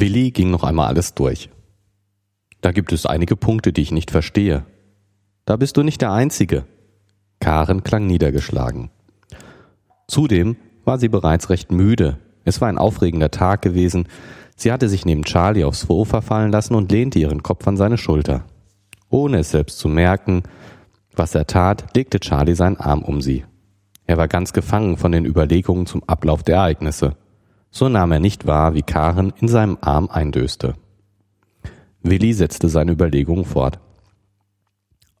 Willi ging noch einmal alles durch. Da gibt es einige Punkte, die ich nicht verstehe. Da bist du nicht der Einzige. Karen klang niedergeschlagen. Zudem war sie bereits recht müde. Es war ein aufregender Tag gewesen. Sie hatte sich neben Charlie aufs Sofa fallen lassen und lehnte ihren Kopf an seine Schulter. Ohne es selbst zu merken, was er tat, legte Charlie seinen Arm um sie. Er war ganz gefangen von den Überlegungen zum Ablauf der Ereignisse. So nahm er nicht wahr, wie Karen in seinem Arm eindöste. Willi setzte seine Überlegungen fort.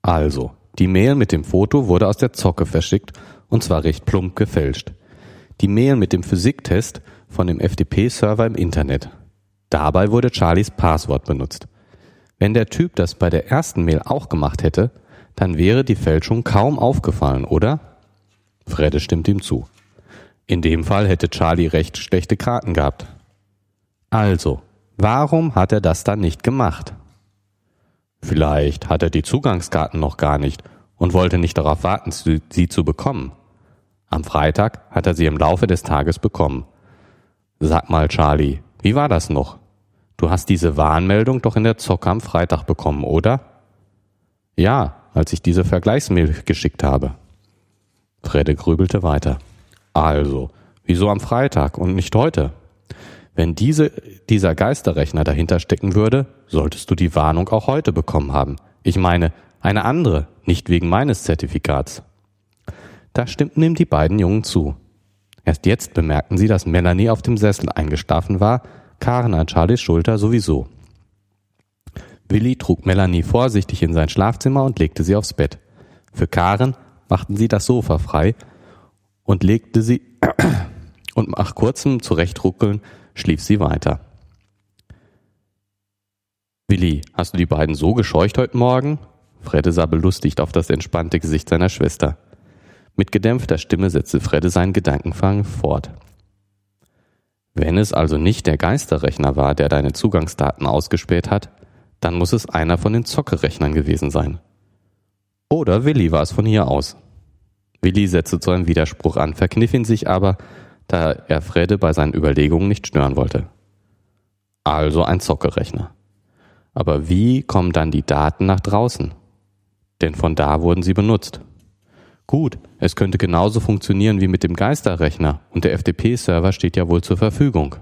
Also, die Mail mit dem Foto wurde aus der Zocke verschickt und zwar recht plump gefälscht. Die Mail mit dem Physiktest von dem FTP-Server im Internet. Dabei wurde Charlies Passwort benutzt. Wenn der Typ das bei der ersten Mail auch gemacht hätte, dann wäre die Fälschung kaum aufgefallen, oder? Fredde stimmt ihm zu. In dem Fall hätte Charlie recht schlechte Karten gehabt. Also, warum hat er das dann nicht gemacht? Vielleicht hat er die Zugangskarten noch gar nicht und wollte nicht darauf warten, sie zu bekommen. Am Freitag hat er sie im Laufe des Tages bekommen. Sag mal, Charlie, wie war das noch? Du hast diese Warnmeldung doch in der Zocke am Freitag bekommen, oder? Ja, als ich diese Vergleichsmail geschickt habe. Fredde grübelte weiter. Also, wieso am Freitag und nicht heute? Wenn diese, dieser Geisterrechner dahinter stecken würde, solltest du die Warnung auch heute bekommen haben. Ich meine, eine andere, nicht wegen meines Zertifikats. Da stimmten ihm die beiden Jungen zu. Erst jetzt bemerkten sie, dass Melanie auf dem Sessel eingeschlafen war, Karen an Charlies Schulter sowieso. Willi trug Melanie vorsichtig in sein Schlafzimmer und legte sie aufs Bett. Für Karen machten sie das Sofa frei und legte sie und nach kurzem Zurechtruckeln schlief sie weiter. Willi, hast du die beiden so gescheucht heute Morgen? Fredde sah belustigt auf das entspannte Gesicht seiner Schwester. Mit gedämpfter Stimme setzte Fredde seinen Gedankenfang fort. Wenn es also nicht der Geisterrechner war, der deine Zugangsdaten ausgespäht hat, dann muss es einer von den Zockerechnern gewesen sein. Oder Willi war es von hier aus. Willi setzte zu einem Widerspruch an, verkniff ihn sich aber, da er Fredde bei seinen Überlegungen nicht stören wollte. Also ein Zockerechner. Aber wie kommen dann die Daten nach draußen? Denn von da wurden sie benutzt. Gut, es könnte genauso funktionieren wie mit dem Geisterrechner und der FTP-Server steht ja wohl zur Verfügung.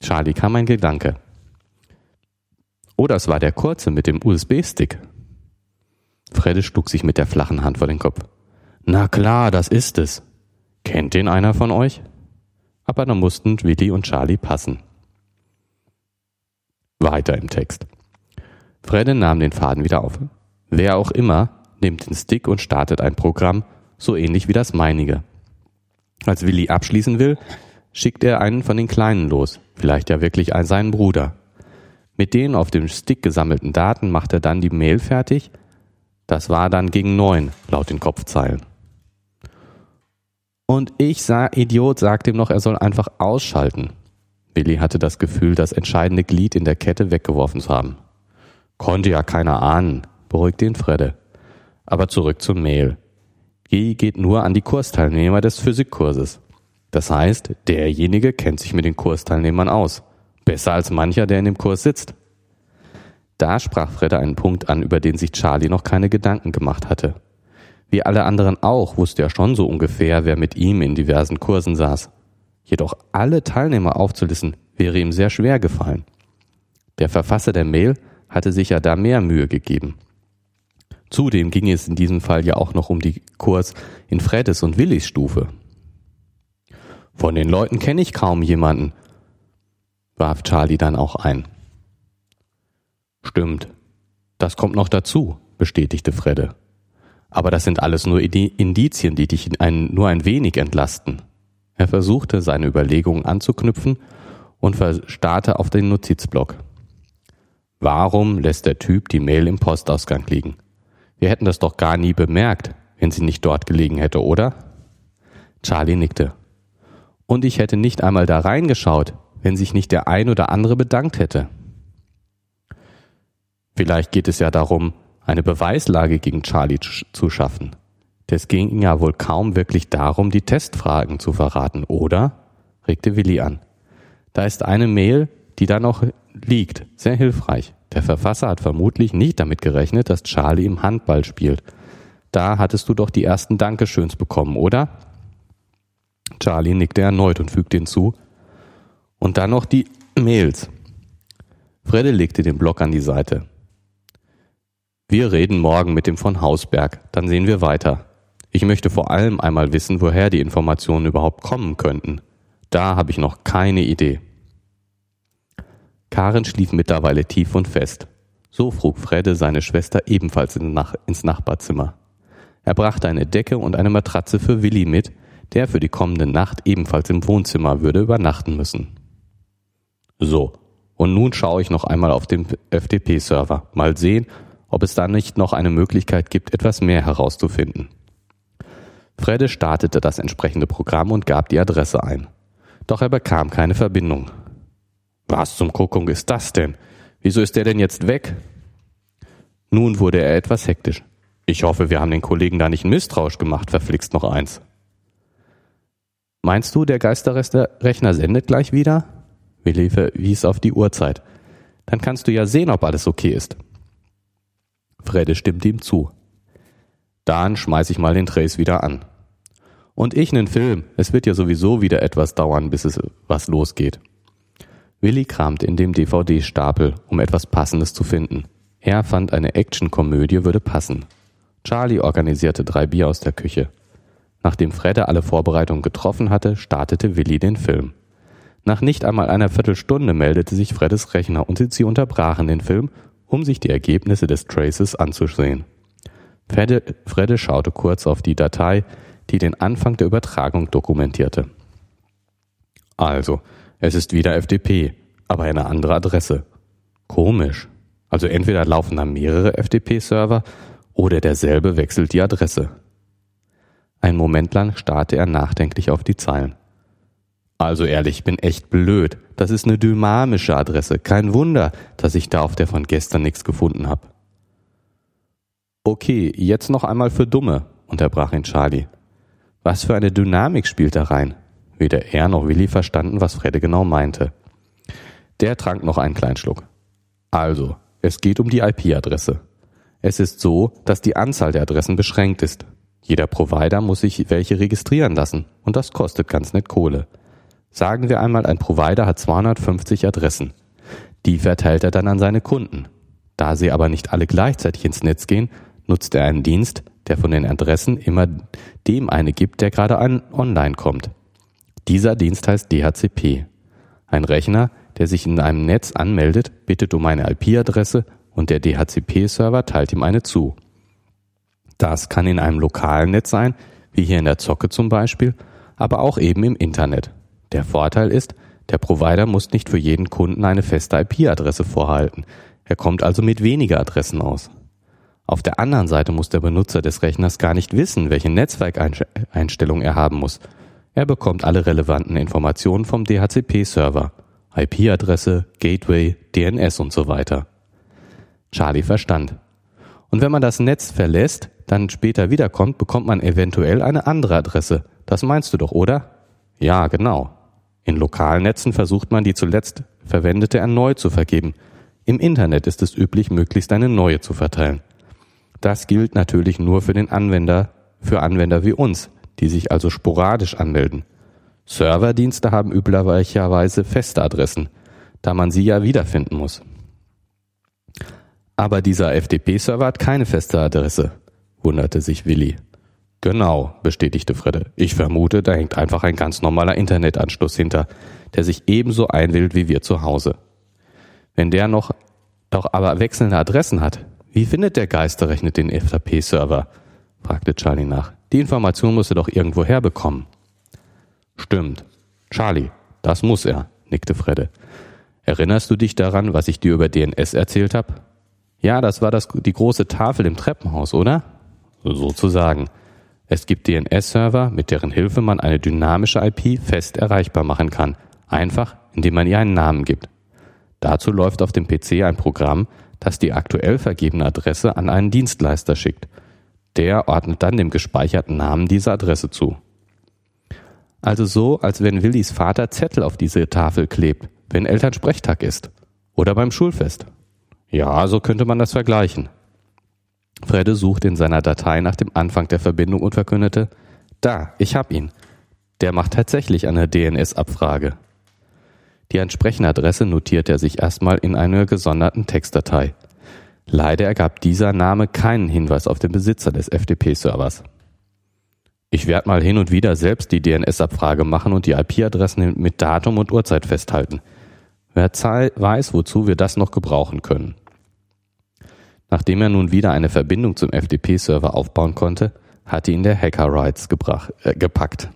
Charlie kam ein Gedanke. Oder es war der kurze mit dem USB-Stick. Fredde schlug sich mit der flachen Hand vor den Kopf. Na klar, das ist es. Kennt den einer von euch? Aber dann mussten Willi und Charlie passen. Weiter im Text. Fredde nahm den Faden wieder auf. Wer auch immer nimmt den Stick und startet ein Programm, so ähnlich wie das meinige. Als Willi abschließen will, schickt er einen von den Kleinen los, vielleicht ja wirklich seinen Bruder. Mit den auf dem Stick gesammelten Daten macht er dann die Mail fertig. Das war dann gegen neun, laut den Kopfzeilen. Und ich sah, Idiot, sagt ihm noch, er soll einfach ausschalten. Willi hatte das Gefühl, das entscheidende Glied in der Kette weggeworfen zu haben. Konnte ja keiner ahnen, beruhigte ihn Fredde. Aber zurück zum Mail. Die geht nur an die Kursteilnehmer des Physikkurses. Das heißt, derjenige kennt sich mit den Kursteilnehmern aus. Besser als mancher, der in dem Kurs sitzt. Da sprach Fredde einen Punkt an, über den sich Charlie noch keine Gedanken gemacht hatte. Wie alle anderen auch wusste er schon so ungefähr, wer mit ihm in diversen Kursen saß. Jedoch alle Teilnehmer aufzulisten, wäre ihm sehr schwer gefallen. Der Verfasser der Mail hatte sich ja da mehr Mühe gegeben. Zudem ging es in diesem Fall ja auch noch um die Kurs in Freddes und Willis Stufe. Von den Leuten kenne ich kaum jemanden, warf Charlie dann auch ein. Stimmt. Das kommt noch dazu, bestätigte Fredde. Aber das sind alles nur Indizien, die dich ein, nur ein wenig entlasten. Er versuchte, seine Überlegungen anzuknüpfen und verstarrte auf den Notizblock. Warum lässt der Typ die Mail im Postausgang liegen? Wir hätten das doch gar nie bemerkt, wenn sie nicht dort gelegen hätte, oder? Charlie nickte. Und ich hätte nicht einmal da reingeschaut, wenn sich nicht der ein oder andere bedankt hätte. Vielleicht geht es ja darum, eine Beweislage gegen Charlie zu schaffen. Es ging ja wohl kaum wirklich darum, die Testfragen zu verraten, oder? regte Willi an. Da ist eine Mail, die da noch liegt. Sehr hilfreich. Der Verfasser hat vermutlich nicht damit gerechnet, dass Charlie im Handball spielt. Da hattest du doch die ersten Dankeschöns bekommen, oder? Charlie nickte erneut und fügte hinzu. Und dann noch die Mails. Fredde legte den Block an die Seite. Wir reden morgen mit dem von Hausberg, dann sehen wir weiter. Ich möchte vor allem einmal wissen, woher die Informationen überhaupt kommen könnten. Da habe ich noch keine Idee. Karen schlief mittlerweile tief und fest. So frug Fredde seine Schwester ebenfalls ins Nachbarzimmer. Er brachte eine Decke und eine Matratze für Willi mit, der für die kommende Nacht ebenfalls im Wohnzimmer würde übernachten müssen. So, und nun schaue ich noch einmal auf den FTP-Server. Mal sehen, ob es da nicht noch eine Möglichkeit gibt, etwas mehr herauszufinden. Fredde startete das entsprechende Programm und gab die Adresse ein. Doch er bekam keine Verbindung. Was zum Kuckuck ist das denn? Wieso ist der denn jetzt weg? Nun wurde er etwas hektisch. Ich hoffe, wir haben den Kollegen da nicht misstrauisch gemacht, verflixt noch eins. Meinst du, der Geisterrechner sendet gleich wieder? Willi verwies auf die Uhrzeit. Dann kannst du ja sehen, ob alles okay ist. Fredde stimmte ihm zu. Dann schmeiß ich mal den Trace wieder an. Und ich nen Film. Es wird ja sowieso wieder etwas dauern, bis es was losgeht. Willi kramte in dem DVD-Stapel, um etwas Passendes zu finden. Er fand eine Actionkomödie würde passen. Charlie organisierte drei Bier aus der Küche. Nachdem Fredde alle Vorbereitungen getroffen hatte, startete Willi den Film. Nach nicht einmal einer Viertelstunde meldete sich Freddes Rechner und sie unterbrachen den Film um sich die Ergebnisse des Traces anzusehen. Fredde, Fredde schaute kurz auf die Datei, die den Anfang der Übertragung dokumentierte. Also, es ist wieder FTP, aber eine andere Adresse. Komisch. Also entweder laufen da mehrere FTP-Server oder derselbe wechselt die Adresse. Ein Moment lang starrte er nachdenklich auf die Zeilen. Also ehrlich, ich bin echt blöd. Das ist eine dynamische Adresse. Kein Wunder, dass ich da auf der von gestern nichts gefunden habe. Okay, jetzt noch einmal für Dumme, unterbrach ihn Charlie. Was für eine Dynamik spielt da rein? Weder er noch Willi verstanden, was Fredde genau meinte. Der trank noch einen kleinen Schluck. Also, es geht um die IP-Adresse. Es ist so, dass die Anzahl der Adressen beschränkt ist. Jeder Provider muss sich welche registrieren lassen und das kostet ganz nett Kohle. Sagen wir einmal, ein Provider hat 250 Adressen. Die verteilt er dann an seine Kunden. Da sie aber nicht alle gleichzeitig ins Netz gehen, nutzt er einen Dienst, der von den Adressen immer dem eine gibt, der gerade online kommt. Dieser Dienst heißt DHCP. Ein Rechner, der sich in einem Netz anmeldet, bittet um eine IP-Adresse und der DHCP-Server teilt ihm eine zu. Das kann in einem lokalen Netz sein, wie hier in der Zocke zum Beispiel, aber auch eben im Internet. Der Vorteil ist, der Provider muss nicht für jeden Kunden eine feste IP-Adresse vorhalten. Er kommt also mit weniger Adressen aus. Auf der anderen Seite muss der Benutzer des Rechners gar nicht wissen, welche Netzwerkeinstellung er haben muss. Er bekommt alle relevanten Informationen vom DHCP-Server. IP-Adresse, Gateway, DNS und so weiter. Charlie verstand. Und wenn man das Netz verlässt, dann später wiederkommt, bekommt man eventuell eine andere Adresse. Das meinst du doch, oder? Ja, genau. In lokalen Netzen versucht man die zuletzt verwendete erneut zu vergeben. Im Internet ist es üblich, möglichst eine neue zu verteilen. Das gilt natürlich nur für den Anwender, für Anwender wie uns, die sich also sporadisch anmelden. Serverdienste haben üblicherweise feste Adressen, da man sie ja wiederfinden muss. Aber dieser FTP-Server hat keine feste Adresse, wunderte sich Willi. Genau, bestätigte Fredde. Ich vermute, da hängt einfach ein ganz normaler Internetanschluss hinter, der sich ebenso einwählt wie wir zu Hause. Wenn der noch doch aber wechselnde Adressen hat, wie findet der Geisterrechnet den FTP-Server? fragte Charlie nach. Die Information muss er doch irgendwo herbekommen. Stimmt. Charlie, das muss er, nickte Fredde. Erinnerst du dich daran, was ich dir über DNS erzählt habe? Ja, das war das, die große Tafel im Treppenhaus, oder? Sozusagen. Es gibt DNS-Server, mit deren Hilfe man eine dynamische IP fest erreichbar machen kann, einfach indem man ihr einen Namen gibt. Dazu läuft auf dem PC ein Programm, das die aktuell vergebene Adresse an einen Dienstleister schickt. Der ordnet dann dem gespeicherten Namen diese Adresse zu. Also so, als wenn Willis Vater Zettel auf diese Tafel klebt. wenn Elternsprechtag ist. Oder beim Schulfest. Ja, so könnte man das vergleichen. Fredde suchte in seiner Datei nach dem Anfang der Verbindung und verkündete, da, ich hab ihn. Der macht tatsächlich eine DNS-Abfrage. Die entsprechende Adresse notierte er sich erstmal in einer gesonderten Textdatei. Leider ergab dieser Name keinen Hinweis auf den Besitzer des FTP-Servers. Ich werde mal hin und wieder selbst die DNS-Abfrage machen und die IP-Adressen mit Datum und Uhrzeit festhalten. Wer weiß, wozu wir das noch gebrauchen können. Nachdem er nun wieder eine Verbindung zum FTP-Server aufbauen konnte, hatte ihn der Hacker Rights äh, gepackt.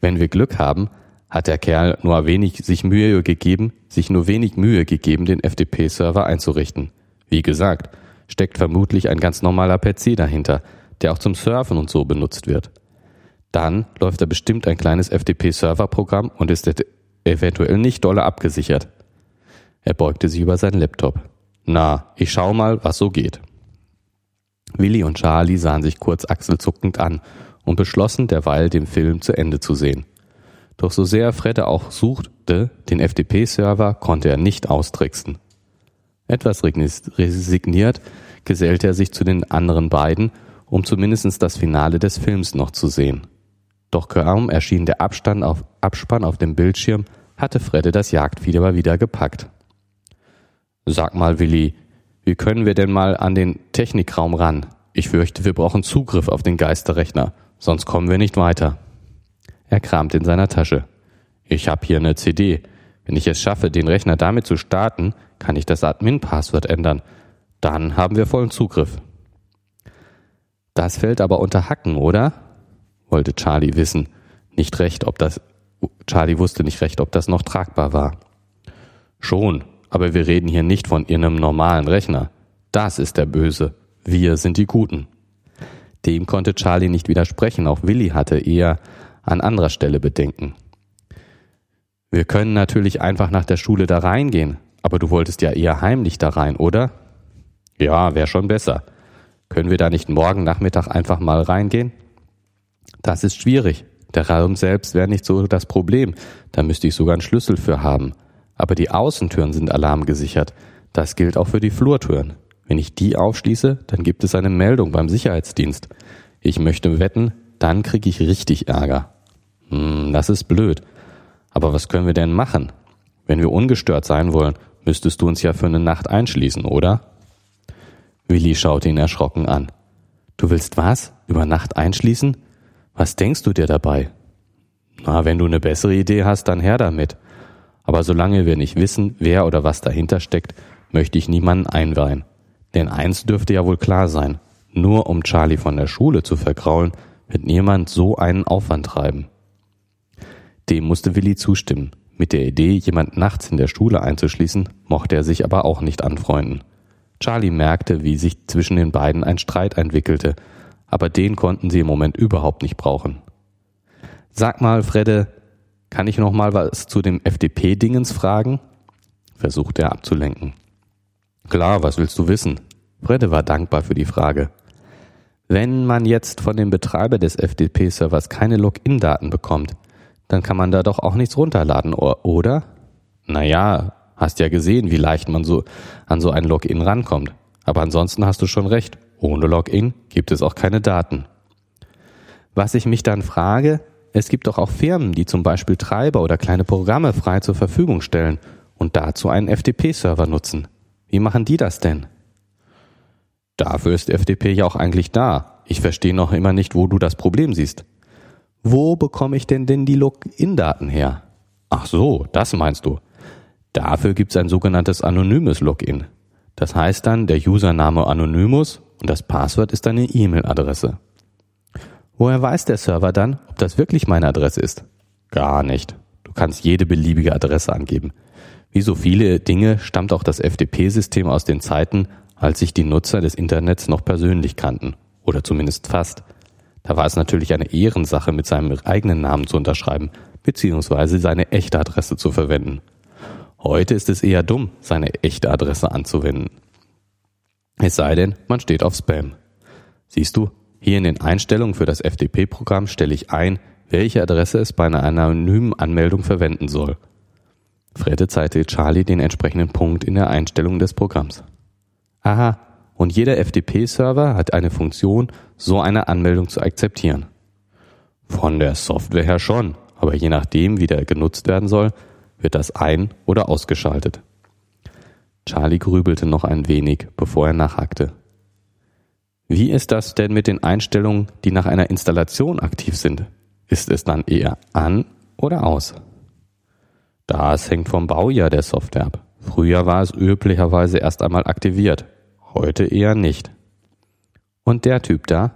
Wenn wir Glück haben, hat der Kerl nur wenig sich Mühe gegeben, sich nur wenig Mühe gegeben, den FTP-Server einzurichten. Wie gesagt, steckt vermutlich ein ganz normaler PC dahinter, der auch zum Surfen und so benutzt wird. Dann läuft da bestimmt ein kleines FTP-Server-Programm und ist eventuell nicht dolle abgesichert. Er beugte sich über seinen Laptop. Na, ich schau mal, was so geht. Willi und Charlie sahen sich kurz achselzuckend an und beschlossen derweil den Film zu Ende zu sehen. Doch so sehr Fredde auch suchte, den FTP-Server konnte er nicht austricksen. Etwas resigniert gesellte er sich zu den anderen beiden, um zumindest das Finale des Films noch zu sehen. Doch kaum erschien der Abstand auf, Abspann auf dem Bildschirm, hatte Fredde das Jagdfieber wieder gepackt. Sag mal, Willi, wie können wir denn mal an den Technikraum ran? Ich fürchte, wir brauchen Zugriff auf den Geisterrechner, sonst kommen wir nicht weiter. Er kramte in seiner Tasche. Ich hab hier eine CD. Wenn ich es schaffe, den Rechner damit zu starten, kann ich das Admin-Passwort ändern. Dann haben wir vollen Zugriff. Das fällt aber unter Hacken, oder? wollte Charlie wissen. Nicht recht, ob das Charlie wusste nicht recht, ob das noch tragbar war. Schon, aber wir reden hier nicht von ihrem normalen Rechner. Das ist der Böse. Wir sind die Guten. Dem konnte Charlie nicht widersprechen, auch Willi hatte eher an anderer Stelle Bedenken. Wir können natürlich einfach nach der Schule da reingehen, aber du wolltest ja eher heimlich da rein, oder? Ja, wäre schon besser. Können wir da nicht morgen Nachmittag einfach mal reingehen? Das ist schwierig. Der Raum selbst wäre nicht so das Problem. Da müsste ich sogar einen Schlüssel für haben. Aber die Außentüren sind alarmgesichert. Das gilt auch für die Flurtüren. Wenn ich die aufschließe, dann gibt es eine Meldung beim Sicherheitsdienst. Ich möchte wetten, dann kriege ich richtig Ärger. Hm, das ist blöd. Aber was können wir denn machen? Wenn wir ungestört sein wollen, müsstest du uns ja für eine Nacht einschließen, oder? Willi schaute ihn erschrocken an. Du willst was? Über Nacht einschließen? Was denkst du dir dabei? Na, wenn du eine bessere Idee hast, dann her damit. Aber solange wir nicht wissen, wer oder was dahinter steckt, möchte ich niemanden einweihen. Denn eins dürfte ja wohl klar sein. Nur um Charlie von der Schule zu vergraulen, wird niemand so einen Aufwand treiben. Dem musste Willi zustimmen. Mit der Idee, jemand nachts in der Schule einzuschließen, mochte er sich aber auch nicht anfreunden. Charlie merkte, wie sich zwischen den beiden ein Streit entwickelte, aber den konnten sie im Moment überhaupt nicht brauchen. Sag mal, Fredde, kann ich noch mal was zu dem FDP-Dingens fragen? versuchte er abzulenken. Klar, was willst du wissen? Fredde war dankbar für die Frage. Wenn man jetzt von dem Betreiber des FDP-Servers keine Login-Daten bekommt, dann kann man da doch auch nichts runterladen, oder? Naja, hast ja gesehen, wie leicht man so an so ein Login rankommt. Aber ansonsten hast du schon recht. Ohne Login gibt es auch keine Daten. Was ich mich dann frage, es gibt doch auch Firmen, die zum Beispiel Treiber oder kleine Programme frei zur Verfügung stellen und dazu einen FTP-Server nutzen. Wie machen die das denn? Dafür ist FTP ja auch eigentlich da. Ich verstehe noch immer nicht, wo du das Problem siehst. Wo bekomme ich denn denn die Login-Daten her? Ach so, das meinst du. Dafür gibt es ein sogenanntes anonymes Login. Das heißt dann der Username Anonymous und das Passwort ist deine E-Mail-Adresse. Woher weiß der Server dann, ob das wirklich meine Adresse ist? Gar nicht. Du kannst jede beliebige Adresse angeben. Wie so viele Dinge stammt auch das FTP-System aus den Zeiten, als sich die Nutzer des Internets noch persönlich kannten. Oder zumindest fast. Da war es natürlich eine Ehrensache, mit seinem eigenen Namen zu unterschreiben, beziehungsweise seine echte Adresse zu verwenden. Heute ist es eher dumm, seine echte Adresse anzuwenden. Es sei denn, man steht auf Spam. Siehst du, hier in den Einstellungen für das FTP-Programm stelle ich ein, welche Adresse es bei einer anonymen Anmeldung verwenden soll. Fredde zeigte Charlie den entsprechenden Punkt in der Einstellung des Programms. Aha, und jeder FTP-Server hat eine Funktion, so eine Anmeldung zu akzeptieren. Von der Software her schon, aber je nachdem, wie der genutzt werden soll, wird das ein- oder ausgeschaltet. Charlie grübelte noch ein wenig, bevor er nachhackte. Wie ist das denn mit den Einstellungen, die nach einer Installation aktiv sind? Ist es dann eher an oder aus? Das hängt vom Baujahr der Software ab. Früher war es üblicherweise erst einmal aktiviert, heute eher nicht. Und der Typ da?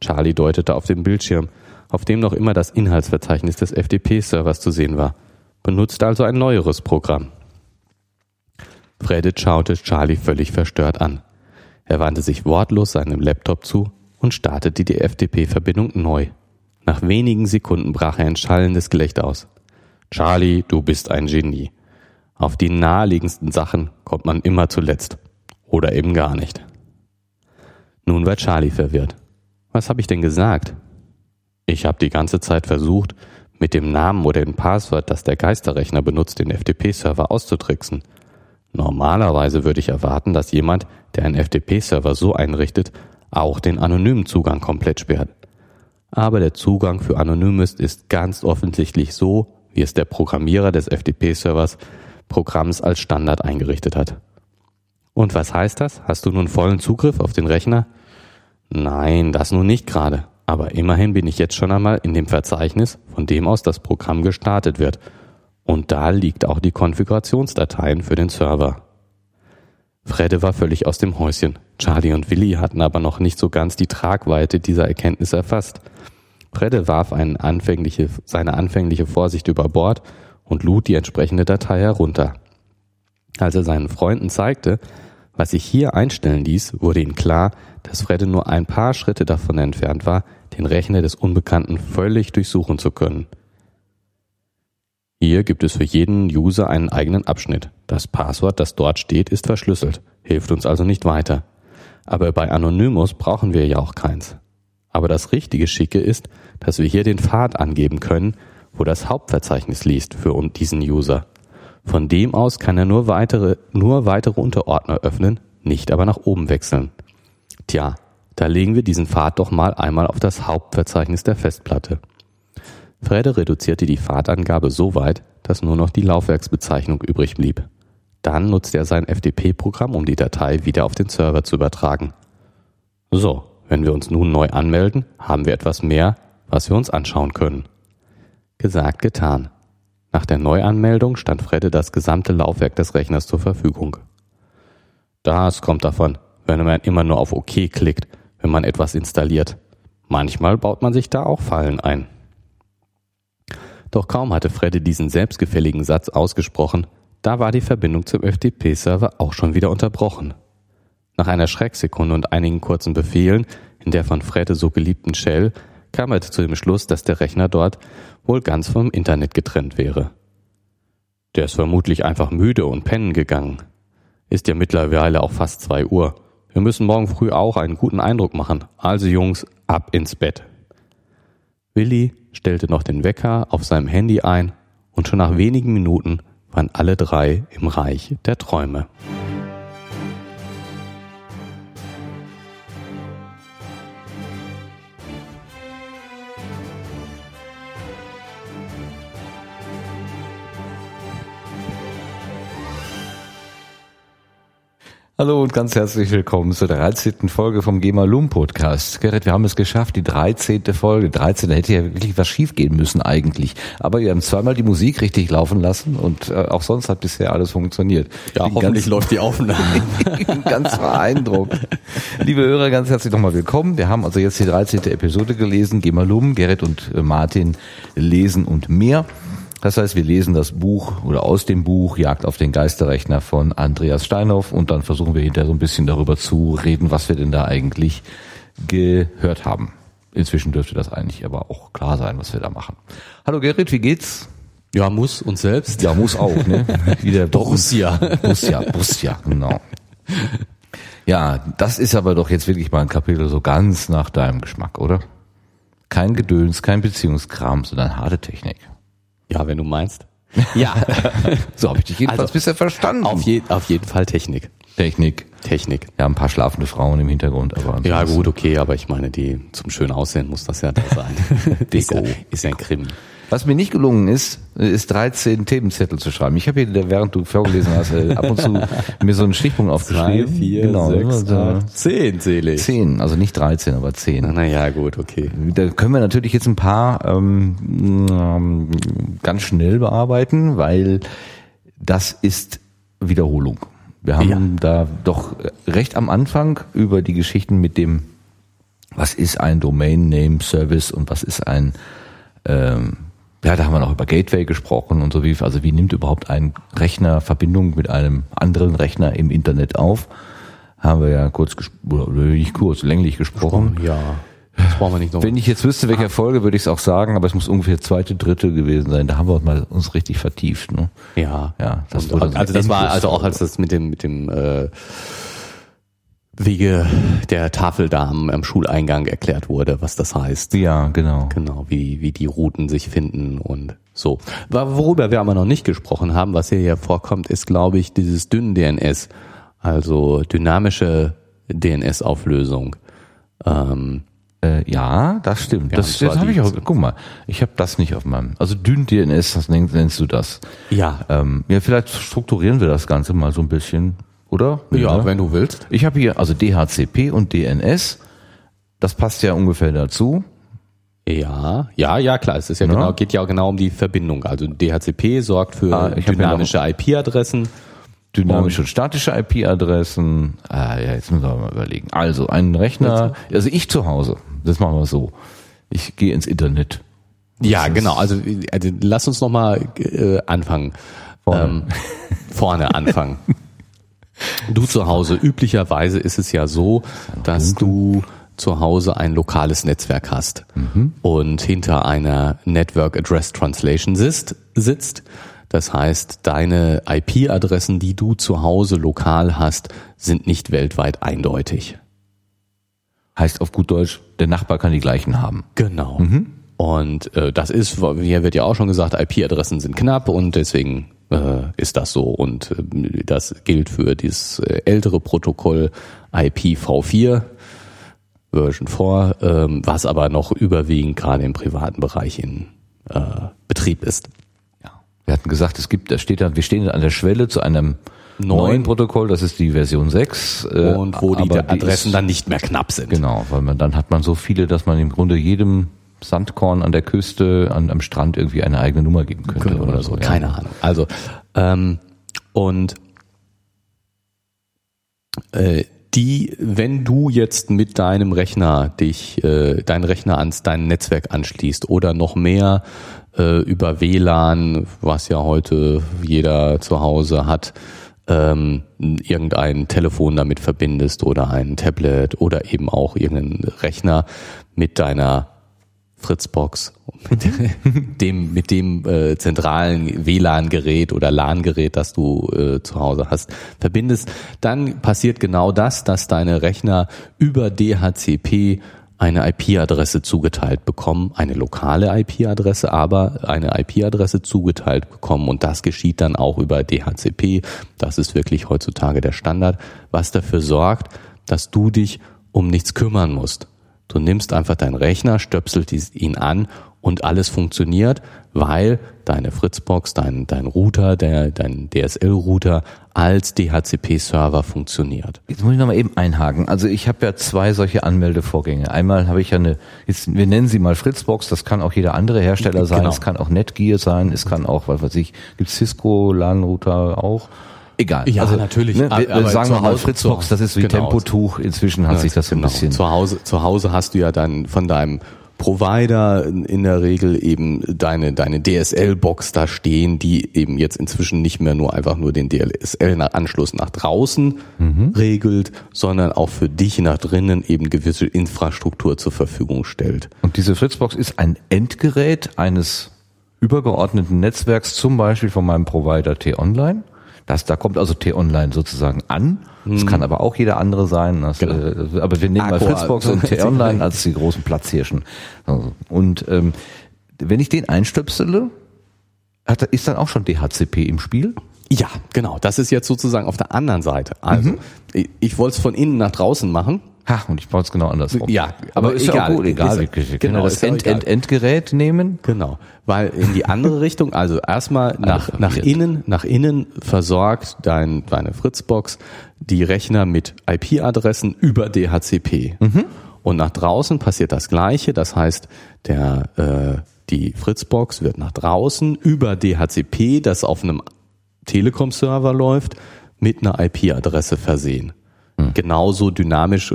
Charlie deutete auf den Bildschirm, auf dem noch immer das Inhaltsverzeichnis des FTP-Servers zu sehen war, benutzt also ein neueres Programm. Fredit schaute Charlie völlig verstört an. Er wandte sich wortlos seinem Laptop zu und startete die FTP-Verbindung neu. Nach wenigen Sekunden brach er ein schallendes Gelächter aus. Charlie, du bist ein Genie. Auf die naheliegendsten Sachen kommt man immer zuletzt. Oder eben gar nicht. Nun war Charlie verwirrt. Was habe ich denn gesagt? Ich habe die ganze Zeit versucht, mit dem Namen oder dem Passwort, das der Geisterrechner benutzt, den FTP-Server auszutricksen. Normalerweise würde ich erwarten, dass jemand, der einen FTP-Server so einrichtet, auch den anonymen Zugang komplett sperrt. Aber der Zugang für Anonymous ist ganz offensichtlich so, wie es der Programmierer des FTP-Servers Programms als Standard eingerichtet hat. Und was heißt das? Hast du nun vollen Zugriff auf den Rechner? Nein, das nun nicht gerade. Aber immerhin bin ich jetzt schon einmal in dem Verzeichnis, von dem aus das Programm gestartet wird. Und da liegt auch die Konfigurationsdateien für den Server. Fredde war völlig aus dem Häuschen. Charlie und Willi hatten aber noch nicht so ganz die Tragweite dieser Erkenntnis erfasst. Fredde warf anfängliche, seine anfängliche Vorsicht über Bord und lud die entsprechende Datei herunter. Als er seinen Freunden zeigte, was sich hier einstellen ließ, wurde ihm klar, dass Fredde nur ein paar Schritte davon entfernt war, den Rechner des Unbekannten völlig durchsuchen zu können. Hier gibt es für jeden User einen eigenen Abschnitt. Das Passwort, das dort steht, ist verschlüsselt, hilft uns also nicht weiter. Aber bei Anonymous brauchen wir ja auch keins. Aber das richtige Schicke ist, dass wir hier den Pfad angeben können, wo das Hauptverzeichnis liest für diesen User. Von dem aus kann er nur weitere, nur weitere Unterordner öffnen, nicht aber nach oben wechseln. Tja, da legen wir diesen Pfad doch mal einmal auf das Hauptverzeichnis der Festplatte. Frede reduzierte die Pfadangabe so weit, dass nur noch die Laufwerksbezeichnung übrig blieb. Dann nutzte er sein FTP-Programm, um die Datei wieder auf den Server zu übertragen. So, wenn wir uns nun neu anmelden, haben wir etwas mehr, was wir uns anschauen können. Gesagt, getan. Nach der Neuanmeldung stand Fredde das gesamte Laufwerk des Rechners zur Verfügung. Das kommt davon, wenn man immer nur auf OK klickt wenn man etwas installiert. Manchmal baut man sich da auch Fallen ein. Doch kaum hatte Freddy diesen selbstgefälligen Satz ausgesprochen, da war die Verbindung zum FTP-Server auch schon wieder unterbrochen. Nach einer Schrecksekunde und einigen kurzen Befehlen in der von Fredde so geliebten Shell kam er zu dem Schluss, dass der Rechner dort wohl ganz vom Internet getrennt wäre. Der ist vermutlich einfach müde und pennen gegangen. Ist ja mittlerweile auch fast zwei Uhr. Wir müssen morgen früh auch einen guten Eindruck machen. Also Jungs, ab ins Bett. Willi stellte noch den Wecker auf seinem Handy ein und schon nach wenigen Minuten waren alle drei im Reich der Träume. Hallo und ganz herzlich willkommen zur 13. Folge vom GEMA Loom Podcast. Gerrit, wir haben es geschafft, die 13. Folge. 13. Da hätte ja wirklich was schief gehen müssen eigentlich. Aber wir haben zweimal die Musik richtig laufen lassen und äh, auch sonst hat bisher alles funktioniert. Ja, Bin hoffentlich ganz, läuft die Aufnahme. ganz beeindruckt. Liebe Hörer, ganz herzlich nochmal willkommen. Wir haben also jetzt die 13. Episode gelesen. GEMA Loom, Gerrit und äh, Martin lesen und mehr. Das heißt, wir lesen das Buch oder aus dem Buch Jagd auf den Geisterrechner von Andreas Steinhoff und dann versuchen wir hinterher so ein bisschen darüber zu reden, was wir denn da eigentlich gehört haben. Inzwischen dürfte das eigentlich aber auch klar sein, was wir da machen. Hallo Gerrit, wie geht's? Ja, muss und selbst. Ja, muss auch, ne? Wie der Borussia. Borussia, Borussia, genau. Ja, das ist aber doch jetzt wirklich mal ein Kapitel so ganz nach deinem Geschmack, oder? Kein Gedöns, kein Beziehungskram, sondern harte Technik. Ja, wenn du meinst. Ja, So habe ich dich jedenfalls Also, bisher verstanden. auf, je, auf jeden Fall Technik. Technik. Technik. Ja, ein paar schlafende Frauen im Hintergrund, aber Ja gut, okay, aber ich meine, die zum schönen Aussehen muss das ja da sein. ist, ja, Deko. ist ja ein Krimi. Was mir nicht gelungen ist, ist 13 Themenzettel zu schreiben. Ich habe hier, während du vorgelesen hast, äh, ab und zu mir so einen Stichpunkt aufgeschrieben. genau, so zehn selig. 10, also nicht 13, aber 10. Naja, gut, okay. Da können wir natürlich jetzt ein paar ähm, ähm, ganz schnell bearbeiten, weil das ist Wiederholung. Wir haben Ja. da doch recht am Anfang über die Geschichten mit dem, was ist ein Domain Name Service und was ist ein, ähm, ja, da haben wir noch über Gateway gesprochen und so wie, also wie nimmt überhaupt ein Rechner Verbindung mit einem anderen Rechner im Internet auf? Haben wir ja kurz, oder nicht kurz, länglich gesprochen. Ja, das brauchen wir nicht noch. Wenn ich jetzt wüsste, welche Folge, würde ich es auch sagen, aber es muss ungefähr zweite, dritte gewesen sein. Da haben wir uns mal uns richtig vertieft. Ne? ja, Ja, das Und, also das war also auch als das mit dem mit dem äh, Wege der Tafeldamen am Schuleingang erklärt wurde, was das heißt. Ja, genau. Genau, wie, wie die Routen sich finden und so. Worüber wir aber noch nicht gesprochen haben, was hier ja vorkommt, ist, glaube ich, dieses Dünn-DNS, also dynamische DNS-Auflösung. Ähm, Äh, ja, das stimmt. Ja, das das habe ich auch. Guck mal, ich habe das nicht auf meinem. Also dünn DNS, das nennst, nennst du das. ja, Ähm, ja, vielleicht strukturieren wir das Ganze mal so ein bisschen, oder? ja, wenn du willst. Ich habe hier also DHCP und DNS. Das passt ja ungefähr dazu. Ja, ja, ja, klar. Es ist ja Ja. genau, geht ja genau um die Verbindung. Also DHCP sorgt für Ah, dynamische IP-Adressen. Dynamische und statische IP-Adressen. Ah, ja, jetzt müssen wir mal überlegen. Also ein Rechner, also ich zu Hause, das machen wir so. Ich gehe ins Internet. Ja, genau. Also, also lass uns noch mal äh, anfangen. Vorne. Ähm, vorne anfangen. Du zu Hause. Üblicherweise ist es ja so, dass du zu Hause ein lokales Netzwerk hast und hinter einer Network Address Translation sitzt, sitzt. Das heißt, deine IP-Adressen, die du zu Hause lokal hast, sind nicht weltweit eindeutig. Heißt auf gut Deutsch, der Nachbar kann die gleichen haben. Genau. Und äh, das ist, hier wird ja auch schon gesagt, IP-Adressen sind knapp und deswegen ist das so. Und äh, das gilt für dieses äh, ältere Protokoll IPv4 Version 4, ähm, was aber noch überwiegend gerade im privaten Bereich in äh, Betrieb ist. Ja. Wir hatten gesagt, es gibt, da steht da, wir stehen an der Schwelle zu einem Neun. neuen Protokoll, das ist die Version 6. äh, Und wo die Adressen ist, dann nicht mehr knapp sind. Genau, weil man dann hat man so viele, dass man im Grunde jedem Sandkorn an der Küste, an, am Strand irgendwie eine eigene Nummer geben könnte Genau, oder so. ja. Keine Ahnung. Also ähm, und äh, die, wenn du jetzt mit deinem Rechner dich, äh, dein Rechner ans dein Netzwerk anschließt oder noch mehr äh, über WLAN, was ja heute jeder zu Hause hat, ähm, irgendein Telefon damit verbindest oder ein Tablet oder eben auch irgendeinen Rechner mit deiner Fritzbox, mit dem, mit dem äh, zentralen WLAN-Gerät oder LAN-Gerät, das du äh, zu Hause hast, verbindest, dann passiert genau das, dass deine Rechner über DHCP eine IP-Adresse zugeteilt bekommen, eine lokale IP-Adresse, aber eine IP-Adresse zugeteilt bekommen und das geschieht dann auch über DHCP. Das ist wirklich heutzutage der Standard, was dafür sorgt, dass du dich um nichts kümmern musst. Du nimmst einfach deinen Rechner, stöpselt ihn an und alles funktioniert, weil deine Fritzbox, dein, dein Router, der, dein DSL-Router als DHCP-Server funktioniert. Jetzt muss ich nochmal eben einhaken. Also ich habe ja zwei solche Anmeldevorgänge. Einmal habe ich ja eine, jetzt, wir nennen sie mal Fritzbox, das kann auch jeder andere Hersteller sein, Genau. es kann auch Netgear sein, es kann auch, was weiß ich, gibt Cisco LAN-Router auch. Egal. Also, Ja, natürlich. Ne, wir, Aber sagen wir Fritzbox, zu- das ist wie genau. Tempotuch. Inzwischen hat sich das so ein Genau. bisschen. Zu Hause, zu Hause hast du ja dann von deinem Provider in in der Regel eben deine, deine DSL-Box da stehen, die eben jetzt inzwischen nicht mehr nur einfach nur den DSL-Anschluss nach draußen Mhm. regelt, sondern auch für dich nach drinnen eben gewisse Infrastruktur zur Verfügung stellt. Und diese Fritzbox ist ein Endgerät eines übergeordneten Netzwerks, zum Beispiel von meinem Provider T-Online. Das, da kommt also T-Online sozusagen an. Das kann aber auch jeder andere sein. Das, Genau. äh, aber wir nehmen mal Aqua- Fritzbox und T-Online als die großen Platzhirschen. Und ähm, wenn ich den einstöpsele, hat, ist dann auch schon DHCP im Spiel? Ja, genau. Das ist jetzt sozusagen auf der anderen Seite. Also, ich, ich wollte es von innen nach draußen machen. Ha, und ich baue es genau andersrum. Ja, aber, ist egal. ja gut, egal. Ist- wir genau, das End. End, Endgerät nehmen. Genau, weil in die andere Richtung, also erstmal nach, nach innen, nach innen versorgt dein, deine Fritzbox die Rechner mit IP-Adressen über DHCP. Und nach draußen passiert das Gleiche, das heißt, der, äh, die Fritzbox wird nach draußen über DHCP, das auf einem Telekom-Server läuft, mit einer IP-Adresse versehen. Genauso dynamisch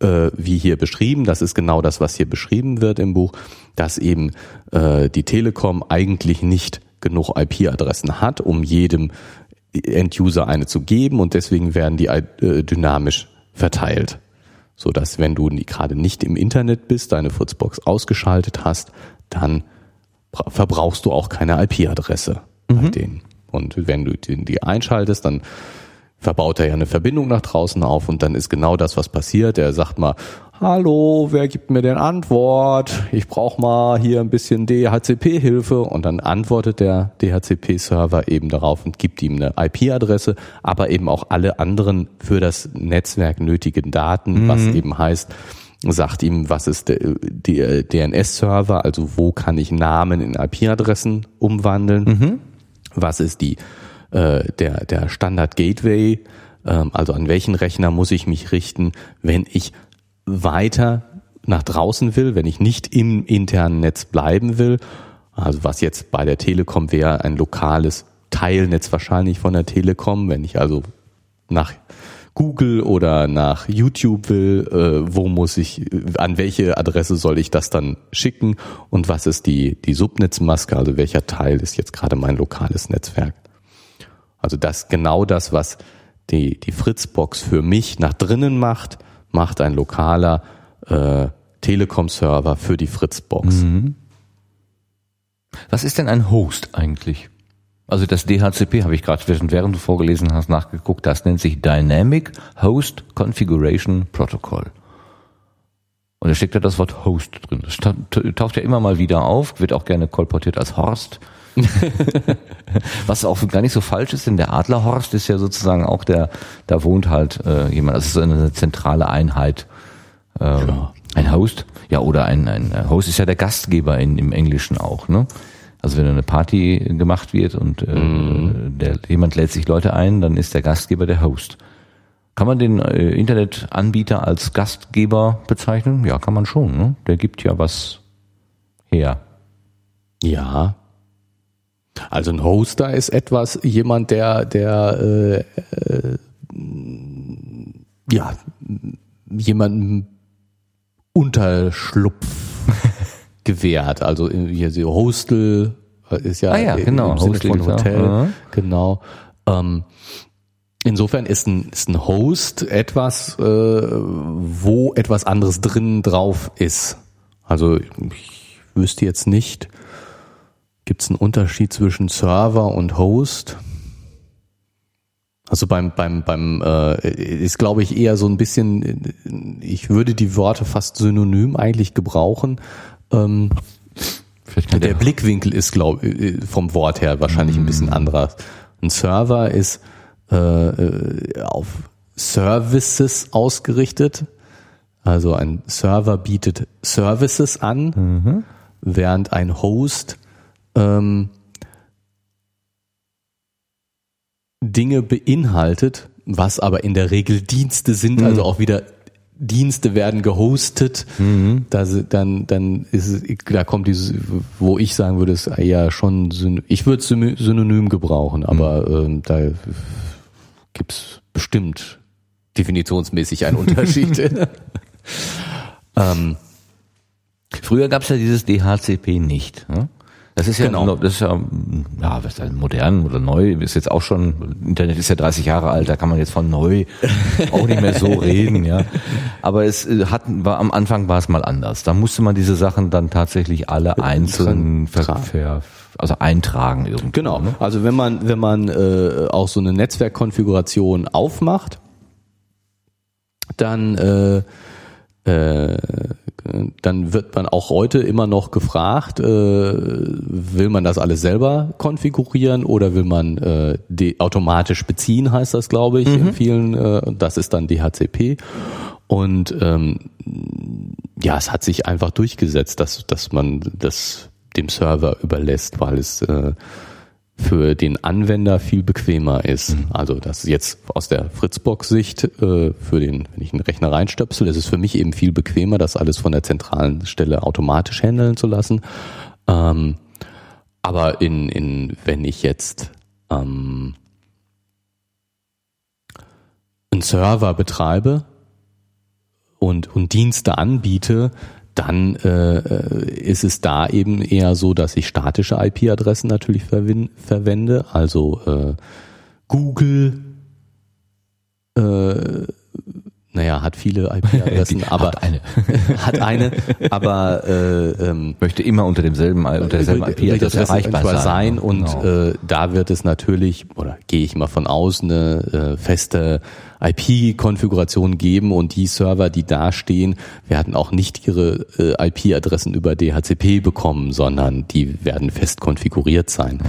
äh, wie hier beschrieben. Das ist genau das, was hier beschrieben wird im Buch, dass eben äh, die Telekom eigentlich nicht genug IP-Adressen hat, um jedem End-User eine zu geben und deswegen werden die äh, dynamisch verteilt. So dass wenn du gerade nicht im Internet bist, deine Fritzbox ausgeschaltet hast, dann bra- verbrauchst du auch keine IP-Adresse bei denen. Und wenn du die, die einschaltest, dann verbaut er ja eine Verbindung nach draußen auf und dann ist genau das, was passiert. Er sagt mal, hallo, wer gibt mir denn Antwort? Ich brauche mal hier ein bisschen DHCP-Hilfe und dann antwortet der DHCP-Server eben darauf und gibt ihm eine IP-Adresse, aber eben auch alle anderen für das Netzwerk nötigen Daten, was eben heißt, sagt ihm, was ist der, der DNS-Server, also wo kann ich Namen in IP-Adressen umwandeln, was ist die äh, der, der Standard Gateway, ähm, also an welchen Rechner muss ich mich richten, wenn ich weiter nach draußen will, wenn ich nicht im internen Netz bleiben will. Also was jetzt bei der Telekom wäre ein lokales Teilnetz wahrscheinlich von der Telekom, wenn ich also nach Google oder nach YouTube will, äh, wo muss ich, an welche Adresse soll ich das dann schicken und was ist die, die Subnetzmaske, also welcher Teil ist jetzt gerade mein lokales Netzwerk. Also das genau das, was die, die Fritzbox für mich nach drinnen macht, macht ein lokaler äh, Telekom-Server für die Fritzbox. Was ist denn ein Host eigentlich? Also das DHCP habe ich gerade während, während du vorgelesen hast nachgeguckt. Das nennt sich Dynamic Host Configuration Protocol. Und da steckt ja das Wort Host drin. Das ta- taucht ja immer mal wieder auf, wird auch gerne kolportiert als Horst. Was auch gar nicht so falsch ist, denn der Adlerhorst ist ja sozusagen auch der, da wohnt halt äh, jemand, das ist so eine zentrale Einheit. Ähm, Ein Host, ja, oder ein, ein Host ist ja der Gastgeber in, im Englischen auch, ne? Also wenn eine Party gemacht wird und äh, der, jemand lädt sich Leute ein, dann ist der Gastgeber der Host. Kann man den äh, Internetanbieter als Gastgeber bezeichnen? Ja, kann man schon. Ne? Der gibt ja was her. Ja. Also ein Hoster ist etwas, jemand, der, der äh, äh, ja, jemanden Unterschlupf gewährt. Also hier so Hostel ist ja, Ah ja, genau, im Sinne Hostel von ist auch, Hotel. aha. Genau. Ähm, insofern ist ein, ist ein Host etwas, äh, wo etwas anderes drin drauf ist. Also ich wüsste jetzt nicht, gibt es einen Unterschied zwischen Server und Host? Also beim beim beim äh, ist glaube ich eher so ein bisschen, äh, ich würde die Worte fast synonym eigentlich gebrauchen. Ähm, kann der Blickwinkel ist, glaube ich, vom Wort her wahrscheinlich ein bisschen anderer. Ein Server ist äh, äh, auf Services ausgerichtet. Also ein Server bietet Services an, während ein Host ähm, Dinge beinhaltet, was aber in der Regel Dienste sind, also auch wieder Dienste werden gehostet, da, si- dann, dann ist es, da kommt dieses, wo ich sagen würde, es eher schon, ich würde es syno- synonym gebrauchen, aber ähm, da gibt's bestimmt definitionsmäßig einen Unterschied. ähm, Früher gab es ja dieses DHCP nicht. Ne? Das ist ja, Genau. das ist ja, ja, was ist modern oder neu, ist jetzt auch schon, Internet ist ja 30 Jahre alt, da kann man jetzt von neu auch nicht mehr so reden, ja. Aber es äh, hat, war, am Anfang war es mal anders. Da musste man diese Sachen dann tatsächlich alle einzeln ver, ver, also eintragen irgendwie. Genau. Ne? Also wenn man wenn man äh, auch so eine Netzwerkkonfiguration aufmacht, dann äh, äh, dann wird man auch heute immer noch gefragt, äh, will man das alles selber konfigurieren oder will man äh, automatisch beziehen, heißt das, glaube ich, in vielen, äh, das ist dann DHCP. Und ähm, ja, es hat sich einfach durchgesetzt, dass, dass man das dem Server überlässt, weil es äh, für den Anwender viel bequemer ist. Also das jetzt aus der Fritzbox-Sicht äh, für den, wenn ich einen Rechner reinstöpsel, ist es für mich eben viel bequemer, das alles von der zentralen Stelle automatisch handeln zu lassen. Ähm, aber in, in, wenn ich jetzt ähm, einen Server betreibe und, und Dienste anbiete, dann äh, ist es da eben eher so, dass ich statische IP-Adressen natürlich verwende, also äh, Google, äh, naja, hat viele IP-Adressen, aber hat eine. hat eine, aber äh, ähm, Möchte immer unter demselben, unter derselben IP-Adresse erreichbar sein. sein und Genau. äh, da wird es natürlich, oder gehe ich mal von aus, eine äh, feste IP-Konfiguration geben und die Server, die da stehen, werden auch nicht ihre äh, IP-Adressen über DHCP bekommen, sondern die werden fest konfiguriert sein.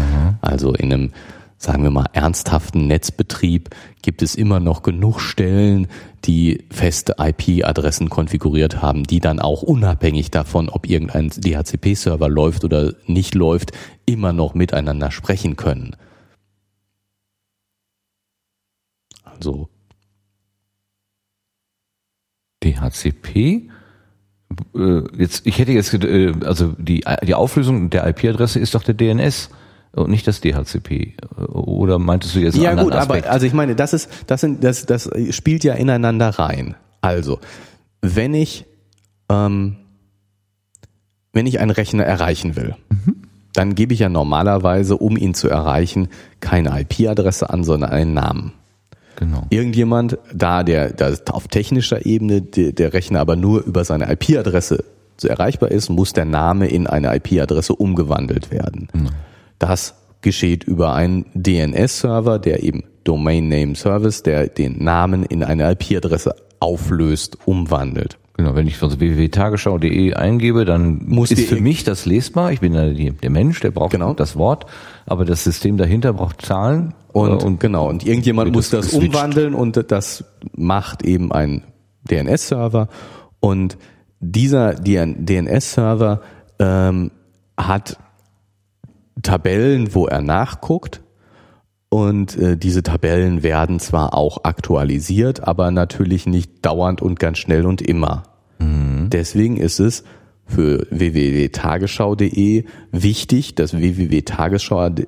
Also in einem sagen wir mal, ernsthaften Netzbetrieb gibt es immer noch genug Stellen, die feste IP-Adressen konfiguriert haben, die dann auch unabhängig davon, ob irgendein DHCP-Server läuft oder nicht läuft, immer noch miteinander sprechen können. Also DHCP? Äh, Jetzt, ich hätte jetzt, äh, also die, die Auflösung der IP-Adresse ist doch der DNS und nicht das DHCP. Oder meintest du jetzt einen Ja anderen gut, Aspekt? aber also ich meine, das ist, das sind, das, das spielt ja ineinander rein. Also, wenn ich, ähm, wenn ich einen Rechner erreichen will, dann gebe ich ja normalerweise, um ihn zu erreichen, keine IP-Adresse an, sondern einen Namen. genau. Irgendjemand, da der, da auf technischer Ebene der, der Rechner aber nur über seine IP-Adresse so erreichbar ist, muss der Name in eine IP-Adresse umgewandelt werden. Das geschieht über einen DNS-Server, der eben Domain Name Service, der den Namen in eine IP-Adresse auflöst, umwandelt. Genau, wenn ich von www.tagesschau.de eingebe, dann Muss ist für mich das lesbar. Ich bin ja die, der Mensch, der braucht Genau. das Wort, aber das System dahinter braucht Zahlen Und, äh, und genau, und irgendjemand muss das das umwandeln und das macht eben ein DNS-Server. Und dieser DNS-Server ähm, hat Tabellen, wo er nachguckt. Und äh, diese Tabellen werden zwar auch aktualisiert, aber natürlich nicht dauernd und ganz schnell und immer. Deswegen ist es für www.tagesschau.de wichtig, dass www.tagesschau äh,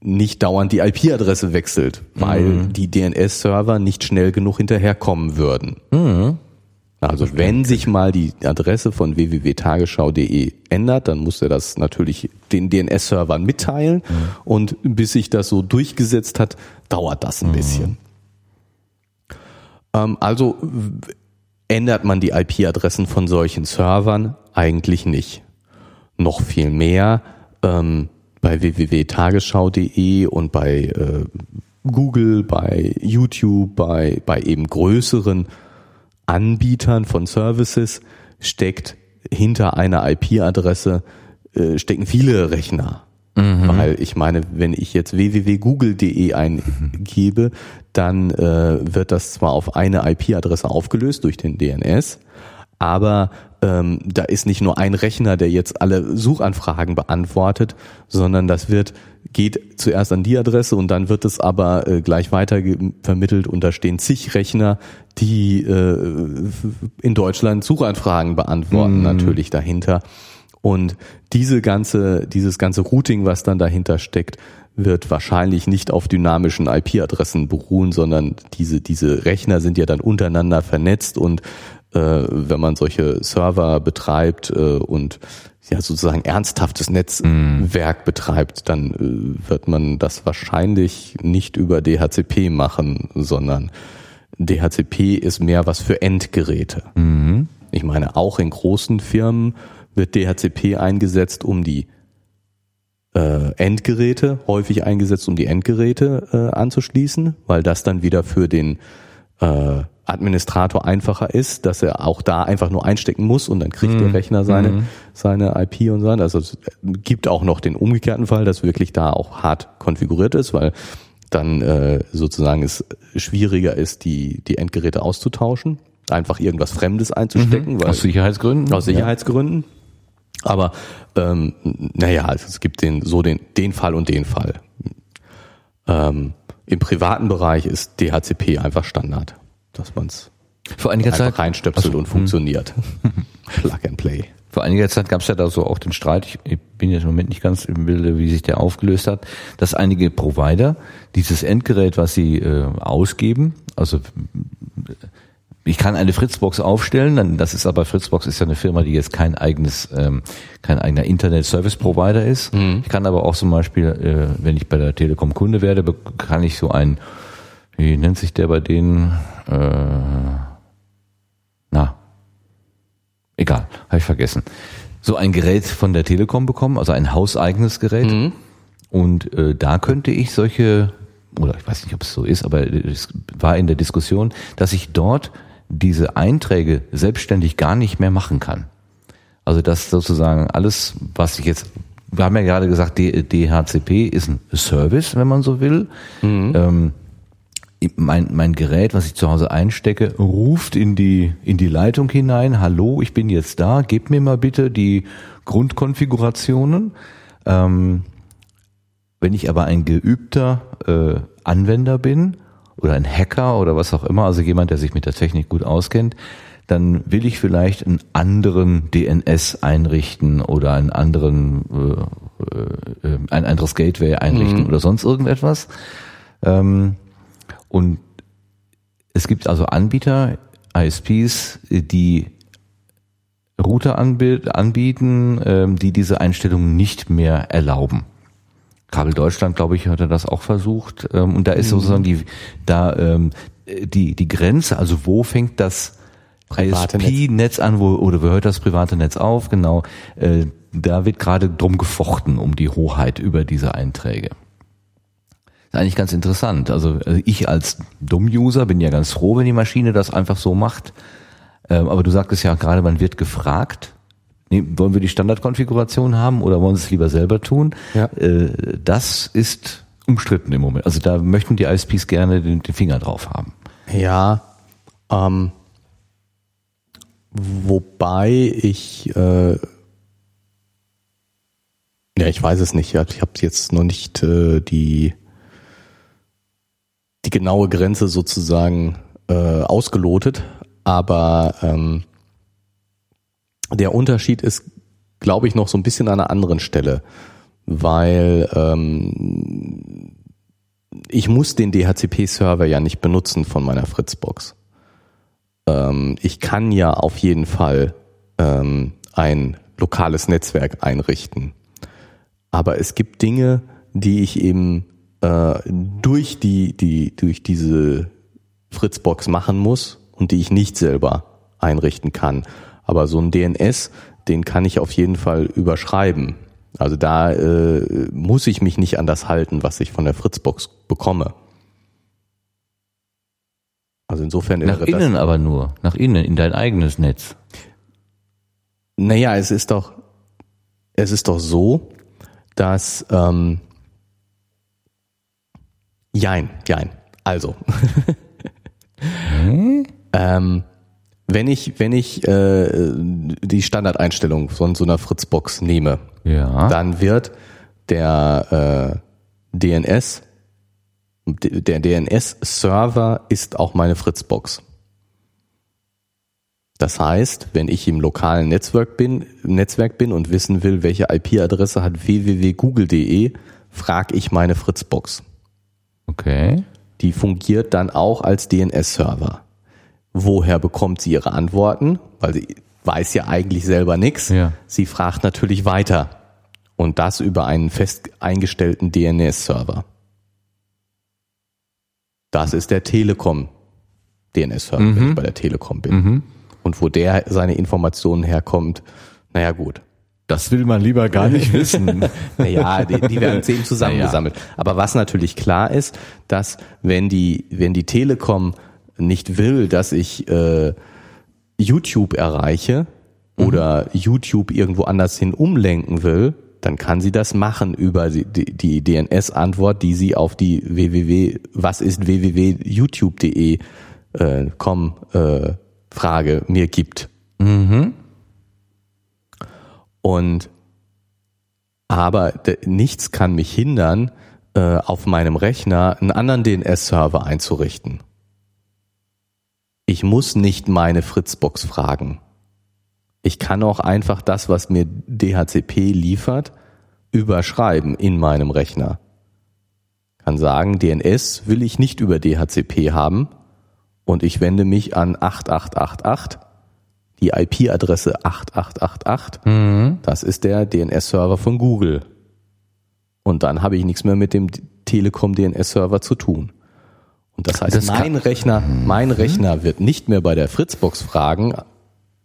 nicht dauernd die IP-Adresse wechselt, weil die DNS-Server nicht schnell genug hinterherkommen würden. Also wenn sich mal die Adresse von www.tagesschau.de ändert, dann muss er das natürlich den DNS-Servern mitteilen. Und bis sich das so durchgesetzt hat, dauert das ein bisschen. Ähm, also ändert man die IP-Adressen von solchen Servern? Eigentlich nicht. Noch viel mehr. Ähm, bei www.tagesschau.de und bei äh, Google, bei YouTube, bei, bei eben größeren Anbietern von Services steckt hinter einer IP-Adresse äh, stecken viele Rechner. Weil ich meine, wenn ich jetzt www.google.de eingebe, dann äh, wird das zwar auf eine IP-Adresse aufgelöst durch den DNS, aber ähm, da ist nicht nur ein Rechner, der jetzt alle Suchanfragen beantwortet, sondern das wird geht zuerst an die Adresse und dann wird es aber äh, gleich weiter vermittelt und da stehen zig Rechner, die äh, in Deutschland Suchanfragen beantworten natürlich dahinter. Und diese ganze, dieses ganze Routing, was dann dahinter steckt, wird wahrscheinlich nicht auf dynamischen IP-Adressen beruhen, sondern diese, diese Rechner sind ja dann untereinander vernetzt und wenn man solche Server betreibt äh, und ja sozusagen ernsthaftes Netzwerk betreibt, dann äh, wird man das wahrscheinlich nicht über DHCP machen, sondern DHCP ist mehr was für Endgeräte. Ich meine, auch in großen Firmen wird DHCP eingesetzt, um die äh, Endgeräte, häufig eingesetzt, um die Endgeräte äh, anzuschließen, weil das dann wieder für den äh, Administrator einfacher ist, dass er auch da einfach nur einstecken muss und dann kriegt der Rechner seine, Mhm. seine IP und so. Also es gibt auch noch den umgekehrten Fall, dass wirklich da auch hart konfiguriert ist, weil dann äh, sozusagen es schwieriger ist, die, die Endgeräte auszutauschen, einfach irgendwas Fremdes einzustecken, weil Aus Sicherheitsgründen? aus Sicherheitsgründen. Aber ähm, naja, also es gibt den so den den Fall und den Fall. Ähm, Im privaten Bereich ist DHCP einfach Standard, dass man es Vor einiger einfach Zeit, reinstöpselt und funktioniert. Plug and Play. vor einiger Zeit gab es ja da so auch den Streit, ich, ich bin jetzt im Moment nicht ganz im Bilde, wie sich der aufgelöst hat, dass einige Provider dieses Endgerät, was sie äh, ausgeben, also ich kann eine Fritzbox aufstellen, dann das ist aber Fritzbox ist ja eine Firma, die jetzt kein eigenes, ähm, kein eigener Internet Service Provider ist. Ich kann aber auch zum Beispiel, äh, wenn ich bei der Telekom Kunde werde, kann ich so ein, wie nennt sich der bei denen? Äh, na, egal, habe ich vergessen. So ein Gerät von der Telekom bekommen, also ein hauseigenes Gerät. Und äh, da könnte ich solche, oder ich weiß nicht, ob es so ist, aber es war in der Diskussion, dass ich dort diese Einträge selbstständig gar nicht mehr machen kann. Also dass sozusagen alles, was ich jetzt, wir haben ja gerade gesagt, DHCP ist ein Service, wenn man so will. Ähm, mein, mein Gerät, was ich zu Hause einstecke, ruft in die, in die Leitung hinein, hallo, ich bin jetzt da, gib mir mal bitte die Grundkonfigurationen. Ähm, wenn ich aber ein geübter äh, Anwender bin oder ein Hacker oder was auch immer, also jemand, der sich mit der Technik gut auskennt, dann will ich vielleicht einen anderen DNS einrichten oder einen anderen äh, äh, ein anderes Gateway einrichten oder sonst irgendetwas. Ähm, und es gibt also Anbieter, ISPs, die Router anbiet- anbieten, ähm, die diese Einstellungen nicht mehr erlauben. Kabel Deutschland, glaube ich, hatte das auch versucht. Ähm, Und da ist sozusagen die, da ähm, die, die Grenze, also wo fängt das ISP-Netz an, wo, oder wo hört das private Netz auf? Genau, äh, da wird gerade drum gefochten, um die Hoheit über diese Einträge. Eigentlich ganz interessant. Also äh, ich als Dumm-User bin ja ganz froh, wenn die Maschine das einfach so macht. Ähm, Aber du sagtest ja gerade, man wird gefragt. Nee, wollen wir die Standardkonfiguration haben oder wollen sie es lieber selber tun? Ja. Äh, Das ist umstritten im Moment. Also da möchten die ISPs gerne den, den Finger drauf haben. Ja, ähm, wobei ich, äh, ja, ich weiß es nicht. Ich habe jetzt noch nicht äh, die die genaue Grenze sozusagen äh, ausgelotet, aber ähm, der Unterschied ist, glaube ich, noch so ein bisschen an einer anderen Stelle, weil ähm, ich muss den DHCP-Server ja nicht benutzen von meiner Fritzbox. Ähm, ich kann ja auf jeden Fall ähm, ein lokales Netzwerk einrichten. Aber es gibt Dinge, die ich eben äh, durch die, die, durch diese Fritzbox machen muss und die ich nicht selber einrichten kann. Aber so ein DNS, den kann ich auf jeden Fall überschreiben. Also da äh, muss ich mich nicht an das halten, was ich von der Fritzbox bekomme. Also insofern Nach innen aber nur, nach innen, in dein eigenes Netz. Naja, es ist doch, es ist doch so, dass ähm, Jein, jein. Also. ähm, wenn ich, wenn ich äh, die Standardeinstellung von so einer Fritzbox nehme, Ja. dann wird der äh, DNS, der DNS-Server ist auch meine Fritzbox. Das heißt, wenn ich im lokalen Netzwerk bin, Netzwerk bin und wissen will, welche IP-Adresse hat www.google.de, frage ich meine Fritzbox. Okay. Die fungiert dann auch als DNS-Server. Woher bekommt sie ihre Antworten? Weil sie weiß ja eigentlich selber nichts. Ja. Sie fragt natürlich weiter. Und das über einen fest eingestellten DNS-Server. Das ist der Telekom DNS-Server, wenn ich bei der Telekom bin. Und wo der seine Informationen herkommt, naja gut. Das will man lieber gar nicht wissen. Naja, die, die werden zehn zusammengesammelt. Aber was natürlich klar ist, dass wenn die, wenn die Telekom nicht will, dass ich äh, YouTube erreiche oder YouTube irgendwo anders hin umlenken will, dann kann sie das machen über die, die DNS-Antwort, die sie auf die www, was ist www.youtube.de äh, com äh, Frage mir gibt. Mhm. Und aber nichts kann mich hindern, äh, auf meinem Rechner einen anderen DNS-Server einzurichten. Ich muss nicht meine Fritzbox fragen. Ich kann auch einfach das, was mir DHCP liefert, überschreiben in meinem Rechner. Kann sagen, DNS will ich nicht über DHCP haben und ich wende mich an 8888, die IP-Adresse 8888. Das ist der DNS-Server von Google. Und dann habe ich nichts mehr mit dem Telekom DNS-Server zu tun. Und das heißt, Das mein Rechner, mein Rechner wird nicht mehr bei der Fritzbox fragen,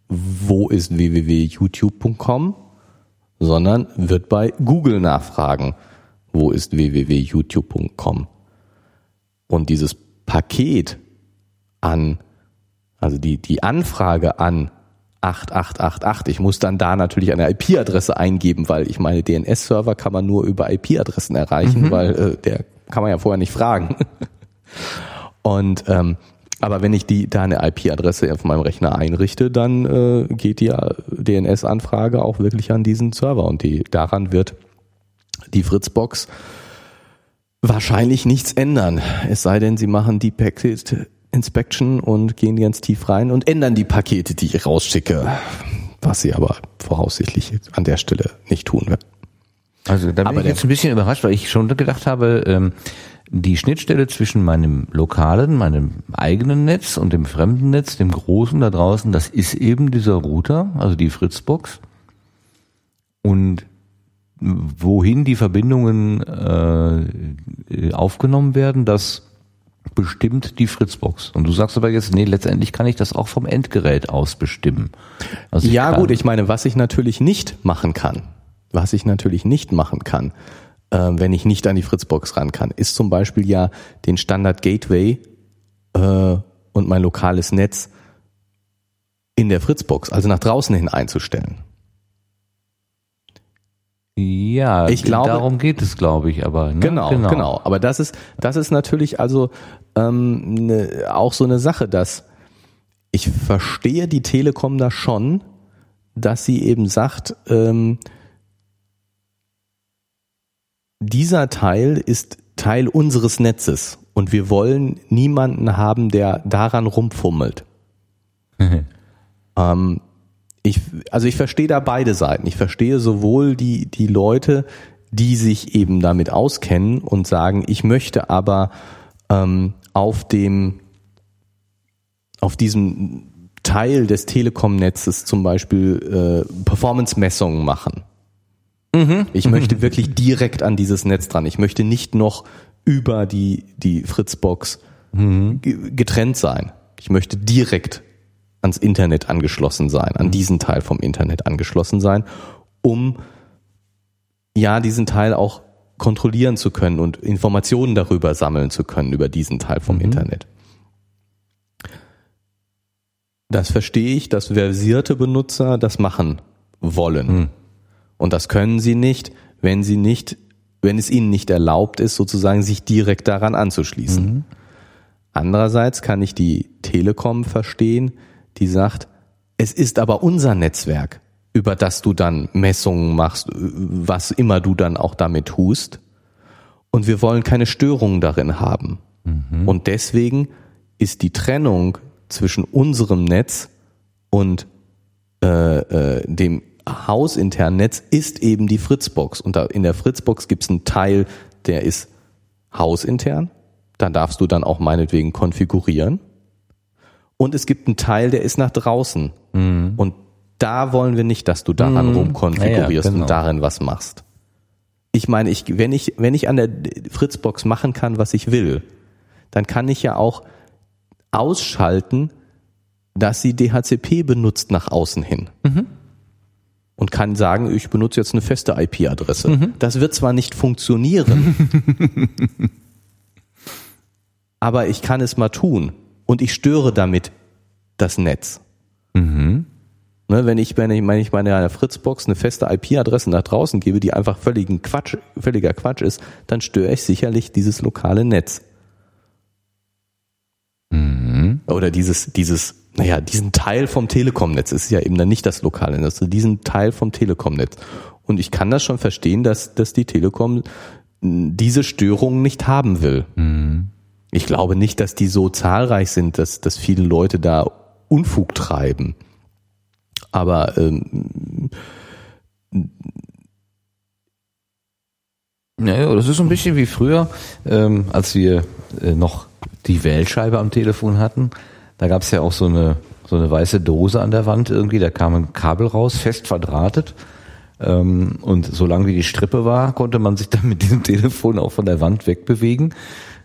wo ist www.youtube.com, sondern wird bei Google nachfragen, wo ist www.youtube.com. Und dieses Paket an, also die, die Anfrage an 8888, ich muss dann da natürlich eine IP-Adresse eingeben, weil ich meine DNS-Server kann man nur über IP-Adressen erreichen, weil äh, der kann man ja vorher nicht fragen. Und ähm, aber wenn ich die da eine IP-Adresse auf meinem Rechner einrichte, dann äh, geht die äh, DNS-Anfrage auch wirklich an diesen Server und die daran wird die Fritzbox wahrscheinlich nichts ändern. Es sei denn, sie machen die Packet Inspection und gehen ganz tief rein und ändern die Pakete, die ich rausschicke, was sie aber voraussichtlich an der Stelle nicht tun werden. Also da bin Aber ich jetzt ein bisschen überrascht, weil ich schon gedacht habe, ähm, die Schnittstelle zwischen meinem lokalen, meinem eigenen Netz und dem fremden Netz, dem großen da draußen, das ist eben dieser Router, also die Fritzbox. Und wohin die Verbindungen äh, aufgenommen werden, das bestimmt die Fritzbox. Und du sagst aber jetzt, nee, letztendlich kann ich das auch vom Endgerät aus bestimmen. Also Ja gut, ich meine, was ich natürlich nicht machen kann, was ich natürlich nicht machen kann, äh, wenn ich nicht an die Fritzbox ran kann, ist zum Beispiel ja den Standard Gateway äh, und mein lokales Netz in der Fritzbox, also nach draußen hin einzustellen. Ja, Ich glaube- darum geht es, glaube ich, aber ne? Genau, genau, Aber das ist, das ist natürlich also ähm, ne, auch so eine Sache, dass ich verstehe die Telekom da schon, dass sie eben sagt, ähm, dieser Teil ist Teil unseres Netzes und wir wollen niemanden haben, der daran rumfummelt. ähm, ich, also ich verstehe da beide Seiten. Ich verstehe sowohl die, die Leute, die sich eben damit auskennen und sagen, ich möchte aber ähm, auf dem, auf diesem Teil des Telekom-Netzes zum Beispiel äh, Performance-Messungen machen. Ich möchte wirklich direkt an dieses Netz dran. Ich möchte nicht noch über die, die Fritzbox ge- getrennt sein. Ich möchte direkt ans Internet angeschlossen sein, an diesen Teil vom Internet angeschlossen sein, um ja diesen Teil auch kontrollieren zu können und Informationen darüber sammeln zu können, über diesen Teil vom Internet. Das verstehe ich, dass versierte Benutzer das machen wollen. Und das können sie nicht, wenn sie nicht, wenn es ihnen nicht erlaubt ist, sozusagen sich direkt daran anzuschließen. Andererseits kann ich die Telekom verstehen, die sagt, es ist aber unser Netzwerk, über das du dann Messungen machst, was immer du dann auch damit tust. Und wir wollen keine Störungen darin haben. Und deswegen ist die Trennung zwischen unserem Netz und äh, äh, dem hausinternen Netz ist eben die Fritzbox. Und in der Fritzbox gibt es einen Teil, der ist hausintern. Da darfst du dann auch meinetwegen konfigurieren. Und es gibt einen Teil, der ist nach draußen. Und da wollen wir nicht, dass du daran rumkonfigurierst Ja, ja, genau. und darin was machst. Ich meine, ich, wenn ich, wenn ich an der Fritzbox machen kann, was ich will, dann kann ich ja auch ausschalten, dass sie DHCP benutzt nach außen hin. Und kann sagen, ich benutze jetzt eine feste IP-Adresse. Das wird zwar nicht funktionieren, aber ich kann es mal tun. Und ich störe damit das Netz. Mhm. Ne, wenn ich, wenn ich, wenn ich meiner Fritzbox eine feste IP-Adresse nach draußen gebe, die einfach völligen Quatsch, völliger Quatsch ist, dann störe ich sicherlich dieses lokale Netz. Mhm. Oder dieses, dieses, naja, diesen Teil vom Telekom-Netz. Es ist ja eben dann nicht das lokale Netz, also diesen Teil vom Telekom-Netz. Und ich kann das schon verstehen, dass, dass die Telekom diese Störungen nicht haben will. Mhm. Ich glaube nicht, dass die so zahlreich sind, dass, dass viele Leute da Unfug treiben. Aber ähm, Ja, das ist so ein bisschen wie früher, ähm, als wir äh, noch die Wählscheibe am Telefon hatten. Da gab es ja auch so eine, so eine weiße Dose an der Wand irgendwie, da kam ein Kabel raus, fest verdrahtet. Ähm, und solange wie die Strippe war, konnte man sich dann mit diesem Telefon auch von der Wand wegbewegen.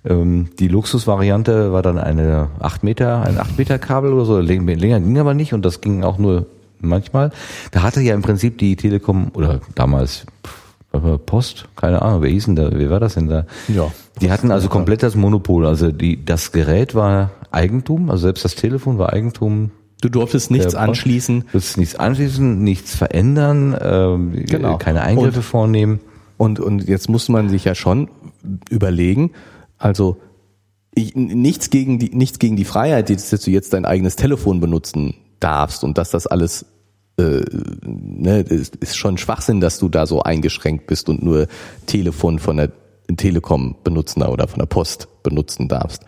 Ähm, die Luxusvariante war dann eine 8 Meter, ein 8 Meter Kabel oder so. Länger ging aber nicht und das ging auch nur manchmal. Da hatte ja im Prinzip die Telekom oder damals Post, keine Ahnung, wer hieß denn da, wie war das denn da? Ja. Die hatten also komplett das Monopol. Also die, das Gerät war Eigentum, also selbst das Telefon war Eigentum. du durftest nichts anschließen. Du willst nichts anschließen, nichts verändern, ähm, Genau. keine Eingriffe Und- vornehmen. Und, und jetzt muss man sich ja schon überlegen, also ich, nichts gegen die nichts gegen die Freiheit, dass du jetzt dein eigenes Telefon benutzen darfst und dass das alles äh, ne, ist, schon Schwachsinn, dass du da so eingeschränkt bist und nur Telefon von der Telekom benutzen oder von der Post benutzen darfst.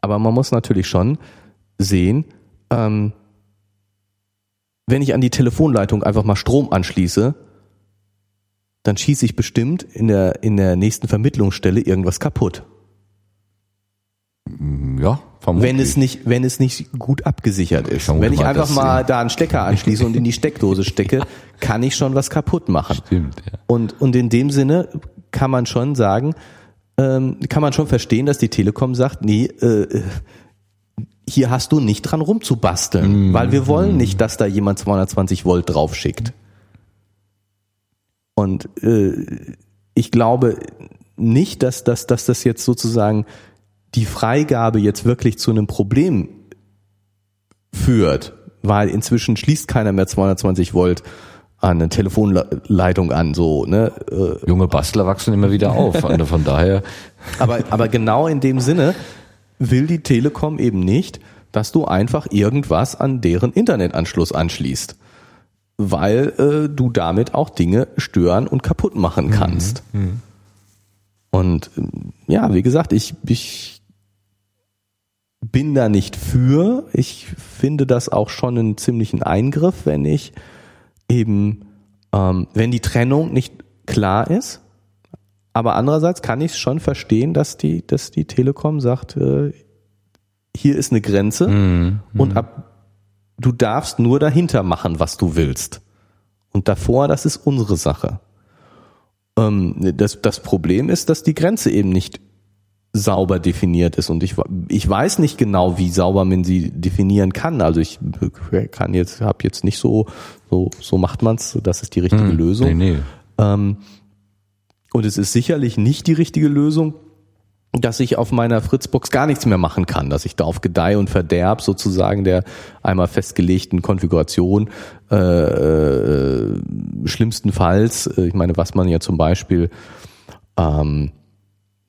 Aber man muss natürlich schon sehen, ähm, wenn ich an die Telefonleitung einfach mal Strom anschließe, dann schieße ich bestimmt in der, in der nächsten Vermittlungsstelle irgendwas kaputt. Ja, vermutlich. Wenn es nicht, wenn es nicht gut abgesichert ist. vermute Wenn ich einfach mal ja. da einen Stecker anschließe und in die Steckdose stecke, kann ich schon was kaputt machen. Stimmt, ja. Und, und in dem Sinne kann man schon sagen, ähm, kann man schon verstehen, dass die Telekom sagt, nee, äh, hier hast du nicht dran rumzubasteln, weil wir wollen nicht, dass da jemand 220 Volt draufschickt. Und äh, ich glaube nicht, dass, dass, dass das jetzt sozusagen die Freigabe jetzt wirklich zu einem Problem führt, weil inzwischen schließt keiner mehr 220 Volt an eine Telefonleitung an, so, ne? Äh, Junge Bastler wachsen immer wieder auf. Also von daher, aber, aber genau in dem Sinne will die Telekom eben nicht, dass du einfach irgendwas an deren Internetanschluss anschließt. Weil äh, du damit auch Dinge stören und kaputt machen kannst. Und ähm, ja, wie gesagt, ich, ich bin da nicht für. Ich finde das auch schon einen ziemlichen Eingriff, wenn ich eben, ähm, wenn die Trennung nicht klar ist. Aber andererseits kann ich es schon verstehen, dass die, dass die Telekom sagt, äh, hier ist eine Grenze und ab, du darfst nur dahinter machen, was du willst. Und davor, das ist unsere Sache. Ähm, das, das Problem ist, dass die Grenze eben nicht sauber definiert ist und ich, ich weiß nicht genau, wie sauber man sie definieren kann. Also ich kann jetzt, habe jetzt nicht so, so, so macht man's, das ist die richtige Lösung. Hm. nee, nee. Ähm, und es ist sicherlich nicht die richtige Lösung, dass ich auf meiner Fritzbox gar nichts mehr machen kann, dass ich da auf Gedeih und Verderb sozusagen der einmal festgelegten Konfiguration äh, äh, schlimmstenfalls, äh, ich meine, was man ja zum Beispiel ähm,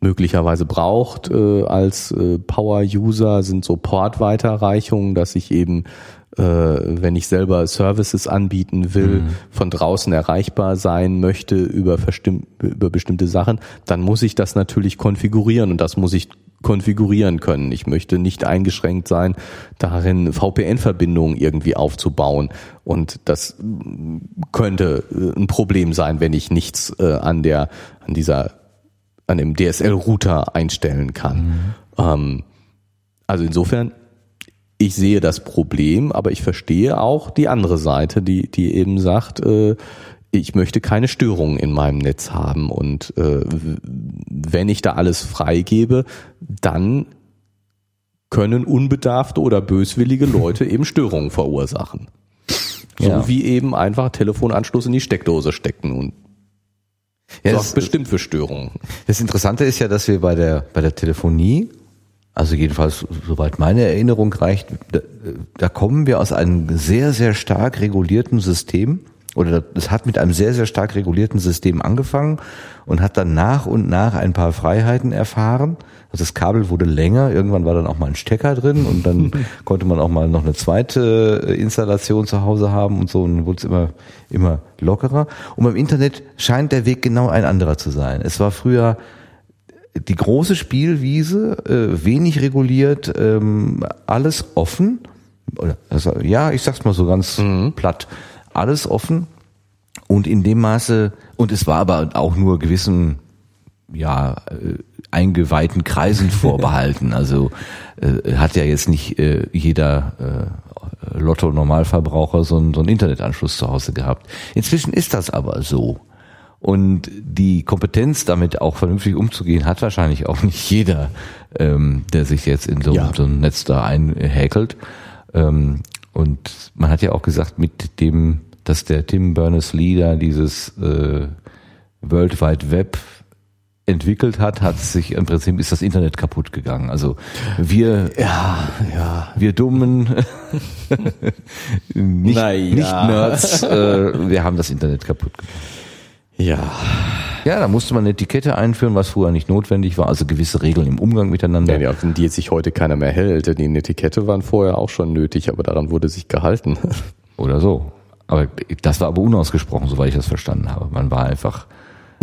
möglicherweise braucht äh, als äh, Power-User, sind so Portweiterreichungen, dass ich eben äh, wenn ich selber Services anbieten will, von draußen erreichbar sein möchte über, über bestimmte Sachen, dann muss ich das natürlich konfigurieren und das muss ich konfigurieren können. Ich möchte nicht eingeschränkt sein, darin VPN-Verbindungen irgendwie aufzubauen und das mm, könnte äh, ein Problem sein, wenn ich nichts äh, an der an dieser an dem DSL-Router einstellen kann. Ähm, also insofern ich sehe das Problem, aber ich verstehe auch die andere Seite, die, die eben sagt, äh, ich möchte keine Störungen in meinem Netz haben. Und äh, wenn ich da alles freigebe, dann können unbedarfte oder böswillige Leute eben Störungen verursachen. So Ja. wie eben einfach Telefonanschluss in die Steckdose stecken und Ja, sorgt das, bestimmt für Störungen. das Interessante ist ja, dass wir bei der, bei der Telefonie also jedenfalls soweit meine Erinnerung reicht, da, da kommen wir aus einem sehr, sehr stark regulierten System oder es hat mit einem sehr, sehr stark regulierten System angefangen und hat dann nach und nach ein paar Freiheiten erfahren. Also das Kabel wurde länger, irgendwann war dann auch mal ein Stecker drin und dann konnte man auch mal noch eine zweite äh, Installation zu Hause haben und so und dann wurde es immer, immer lockerer. Und beim Internet scheint der Weg genau ein anderer zu sein. Es war früher die große Spielwiese, äh, wenig reguliert, ähm, alles offen. Oder, also, ja, ich sag's mal so ganz mhm. platt alles offen und in dem Maße, und es war aber auch nur gewissen, ja, äh, eingeweihten Kreisen vorbehalten. Also äh, hat ja jetzt nicht äh, jeder äh, Lotto-Normalverbraucher so, einen, so einen Internetanschluss zu Hause gehabt. Inzwischen ist das aber so. Und die Kompetenz, damit auch vernünftig umzugehen, hat wahrscheinlich auch nicht jeder, ähm, der sich jetzt in so, ja. so ein Netz da einhäkelt. Ähm, und man hat ja auch gesagt, mit dem, dass der Tim Berners-Lee da dieses äh, World Wide Web entwickelt hat, hat sich im Prinzip ist das Internet kaputt gegangen. Also wir, ja, ja. wir dummen, nicht, ja. nicht Nerds, äh, wir haben das Internet kaputt gemacht. Ja. Ja, da musste man eine Etikette einführen, was früher nicht notwendig war, also gewisse Regeln im Umgang miteinander. Ja, die, die sich heute keiner mehr hält. Die Etikette waren vorher auch schon nötig, aber daran wurde sich gehalten. Oder so. Aber das war aber unausgesprochen, soweit ich das verstanden habe. Man war einfach.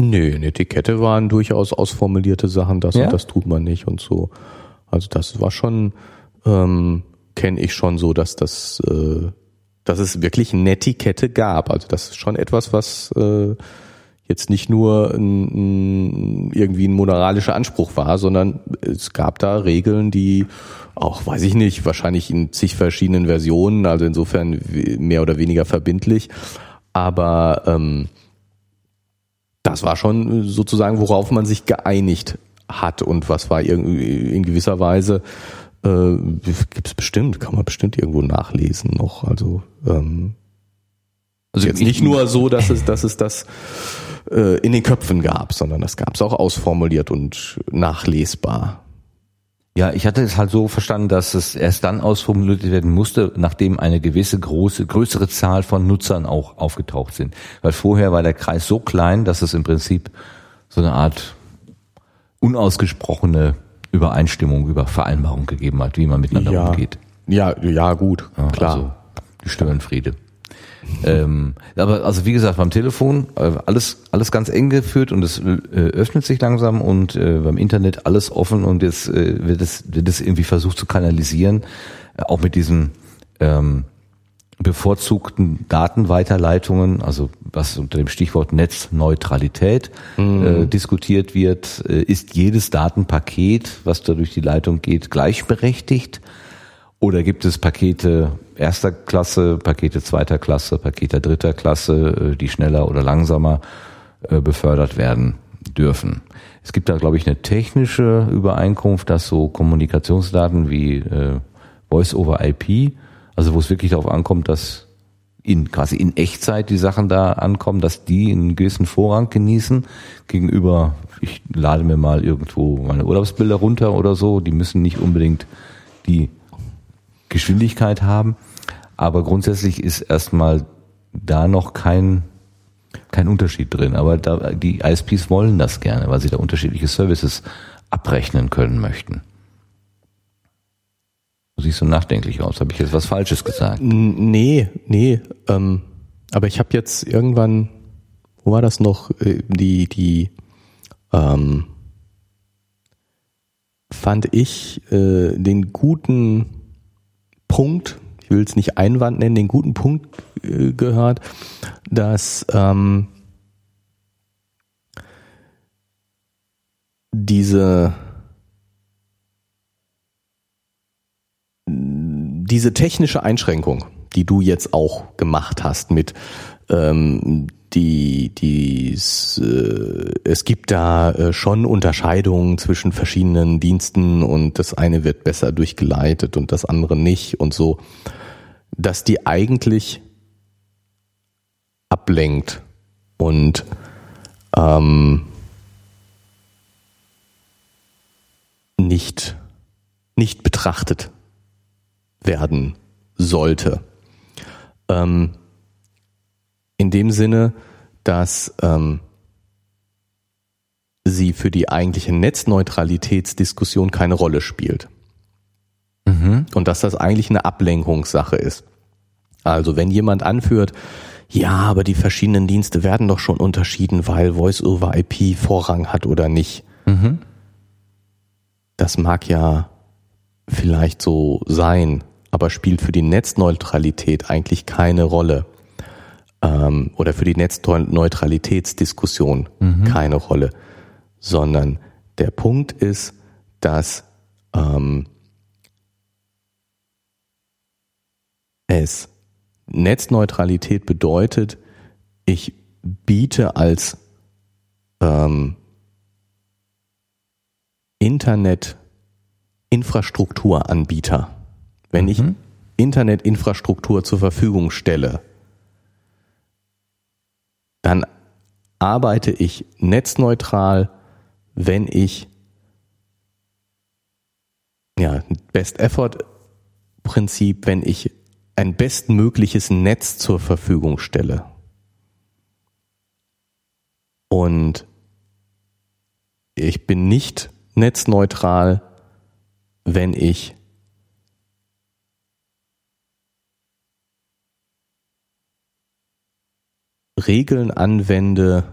Nö, eine Etikette waren durchaus ausformulierte Sachen, das ja? und das tut man nicht und so. Also das war schon, ähm, kenne ich schon so, dass das, äh, dass es wirklich eine Etikette gab. Also das ist schon etwas, was äh, jetzt nicht nur ein, ein, irgendwie ein moralischer Anspruch war, sondern es gab da Regeln, die auch, weiß ich nicht, wahrscheinlich in zig verschiedenen Versionen, also insofern mehr oder weniger verbindlich. Aber ähm, das war schon sozusagen, worauf man sich geeinigt hat und was war irgendwie in gewisser Weise äh, gibt es bestimmt, kann man bestimmt irgendwo nachlesen noch. Also ähm, also jetzt nicht nur so, dass es, dass es das äh, in den Köpfen gab, sondern das gab es auch ausformuliert und nachlesbar. Ja, ich hatte es halt so verstanden, dass es erst dann ausformuliert werden musste, nachdem eine gewisse große, größere Zahl von Nutzern auch aufgetaucht sind. Weil vorher war der Kreis so klein, dass es im Prinzip so eine Art unausgesprochene Übereinstimmung über Vereinbarung gegeben hat, wie man miteinander ja. umgeht. Ja, ja, gut, ja, klar. Also, die Störenfriede ähm, aber also wie gesagt, beim Telefon äh, alles alles ganz eng geführt und es äh, öffnet sich langsam und äh, beim Internet alles offen und jetzt äh, wird es wird es irgendwie versucht zu kanalisieren, äh, auch mit diesen ähm, bevorzugten Datenweiterleitungen, also was unter dem Stichwort Netzneutralität mhm. diskutiert wird, ist jedes Datenpaket, was da durch die Leitung geht, gleichberechtigt oder gibt es Pakete erster Klasse, Pakete zweiter Klasse, Pakete dritter Klasse, äh, die schneller oder langsamer äh, befördert werden dürfen? Es gibt da, glaube ich, eine technische Übereinkunft, dass so Kommunikationsdaten wie äh, Voice over IP, also wo es wirklich darauf ankommt, dass in quasi in Echtzeit die Sachen da ankommen, dass die einen gewissen Vorrang genießen gegenüber, ich lade mir mal irgendwo meine Urlaubsbilder runter oder so, die müssen nicht unbedingt die Geschwindigkeit haben. Aber grundsätzlich ist erstmal da noch kein, kein Unterschied drin. Aber da, die ISPs wollen das gerne, weil sie da unterschiedliche Services abrechnen können möchten. Siehst so nachdenklich aus. Habe ich jetzt was Falsches gesagt? Nee, nee. Ähm, aber ich habe jetzt irgendwann, wo war das noch, äh, die, die, ähm, fand ich äh, den guten Punkt, ich will es nicht Einwand nennen, den guten Punkt äh, gehört, dass ähm, diese diese technische Einschränkung, die du jetzt auch gemacht hast mit ähm, die, die äh, es gibt da äh, schon Unterscheidungen zwischen verschiedenen Diensten und das eine wird besser durchgeleitet und das andere nicht und so, dass die eigentlich ablenkt und ähm, nicht nicht betrachtet werden sollte. Ähm, in dem Sinne, dass ähm, sie für die eigentliche Netzneutralitätsdiskussion keine Rolle spielt. Mhm. Und dass das eigentlich eine Ablenkungssache ist. Also wenn jemand anführt, ja, aber die verschiedenen Dienste werden doch schon unterschieden, weil Voice over IP Vorrang hat oder nicht. Mhm. Das mag ja vielleicht so sein, aber spielt für die Netzneutralität eigentlich keine Rolle. Ähm, oder für die Netzneutralitätsdiskussion mhm. keine Rolle. Sondern der Punkt ist, dass ähm, es Netzneutralität bedeutet, ich biete als ähm, Internet-Infrastrukturanbieter, wenn mhm. ich Internetinfrastruktur zur Verfügung stelle, dann arbeite ich netzneutral, wenn ich ja, Best Effort Prinzip, wenn ich ein bestmögliches Netz zur Verfügung stelle. Und ich bin nicht netzneutral, wenn ich Regeln anwende,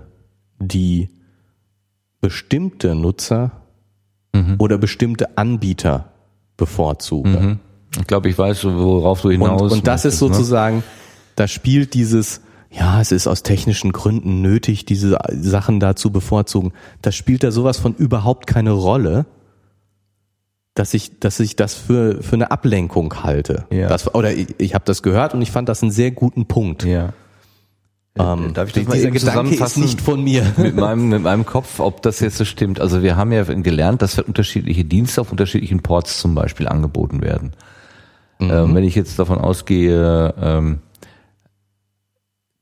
die bestimmte Nutzer mhm. oder bestimmte Anbieter bevorzugen. Mhm. Ich glaube, ich weiß, worauf du hinaus Und, und das ist ne? sozusagen, ne? da spielt dieses, ja, es ist aus technischen Gründen nötig, diese Sachen da zu bevorzugen. Das spielt da sowas von überhaupt keine Rolle, dass ich, dass ich das für, für eine Ablenkung halte. Ja. Das, oder ich, ich habe das gehört und ich fand das einen sehr guten Punkt. Ja. Ähm, Darf ich das mal eben zusammenfassen? ist nicht von mir. Mit meinem, mit meinem Kopf, ob das jetzt so stimmt. Also wir haben ja gelernt, dass unterschiedliche Dienste auf unterschiedlichen Ports zum Beispiel angeboten werden. Mhm. Ähm, wenn ich jetzt davon ausgehe, ähm,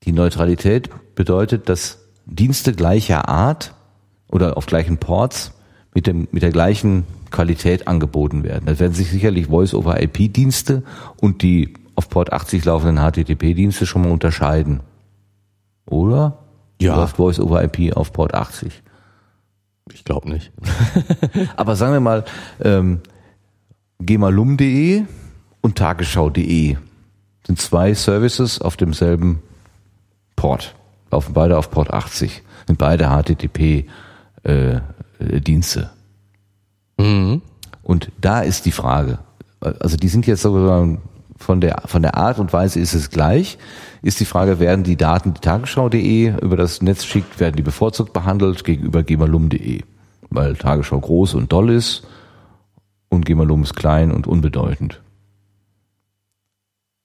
die Neutralität bedeutet, dass Dienste gleicher Art oder auf gleichen Ports mit, dem, mit der gleichen Qualität angeboten werden. Da werden sich sicherlich Voice-over-IP-Dienste und die auf Port 80 laufenden HTTP-Dienste schon mal unterscheiden. Oder? Ja. Läuft Voice-over-IP auf Port 80? Ich glaube nicht. Aber sagen wir mal, ähm, gemalum.de und tagesschau.de sind zwei Services auf demselben Port. Laufen beide auf Port 80. Sind beide HTTP-Dienste. Äh, mhm. Und da ist die Frage, also die sind jetzt sozusagen von der, von der Art und Weise ist es gleich. Ist die Frage, werden die Daten, die Tagesschau.de über das Netz schickt, werden die bevorzugt behandelt gegenüber gemalum.de? Weil Tagesschau groß und doll ist und gemalum ist klein und unbedeutend.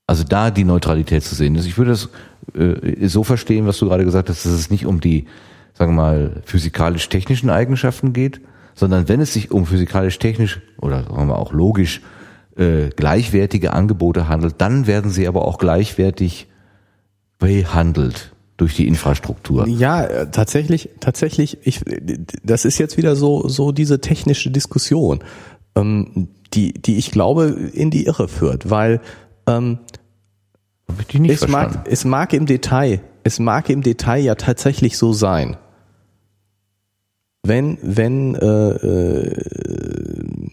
Also da die Neutralität zu sehen. Also ich würde das äh, so verstehen, was du gerade gesagt hast, dass es nicht um die, sagen wir mal, physikalisch-technischen Eigenschaften geht, sondern wenn es sich um physikalisch-technisch oder sagen wir auch logisch äh, gleichwertige Angebote handelt, dann werden sie aber auch gleichwertig behandelt durch die Infrastruktur. Ja, äh, tatsächlich, tatsächlich, ich, das ist jetzt wieder so, so diese technische Diskussion, ähm, die, die ich glaube in die Irre führt, weil ähm, es mag, es mag im Detail, es mag im Detail ja tatsächlich so sein. Wenn, wenn äh, äh,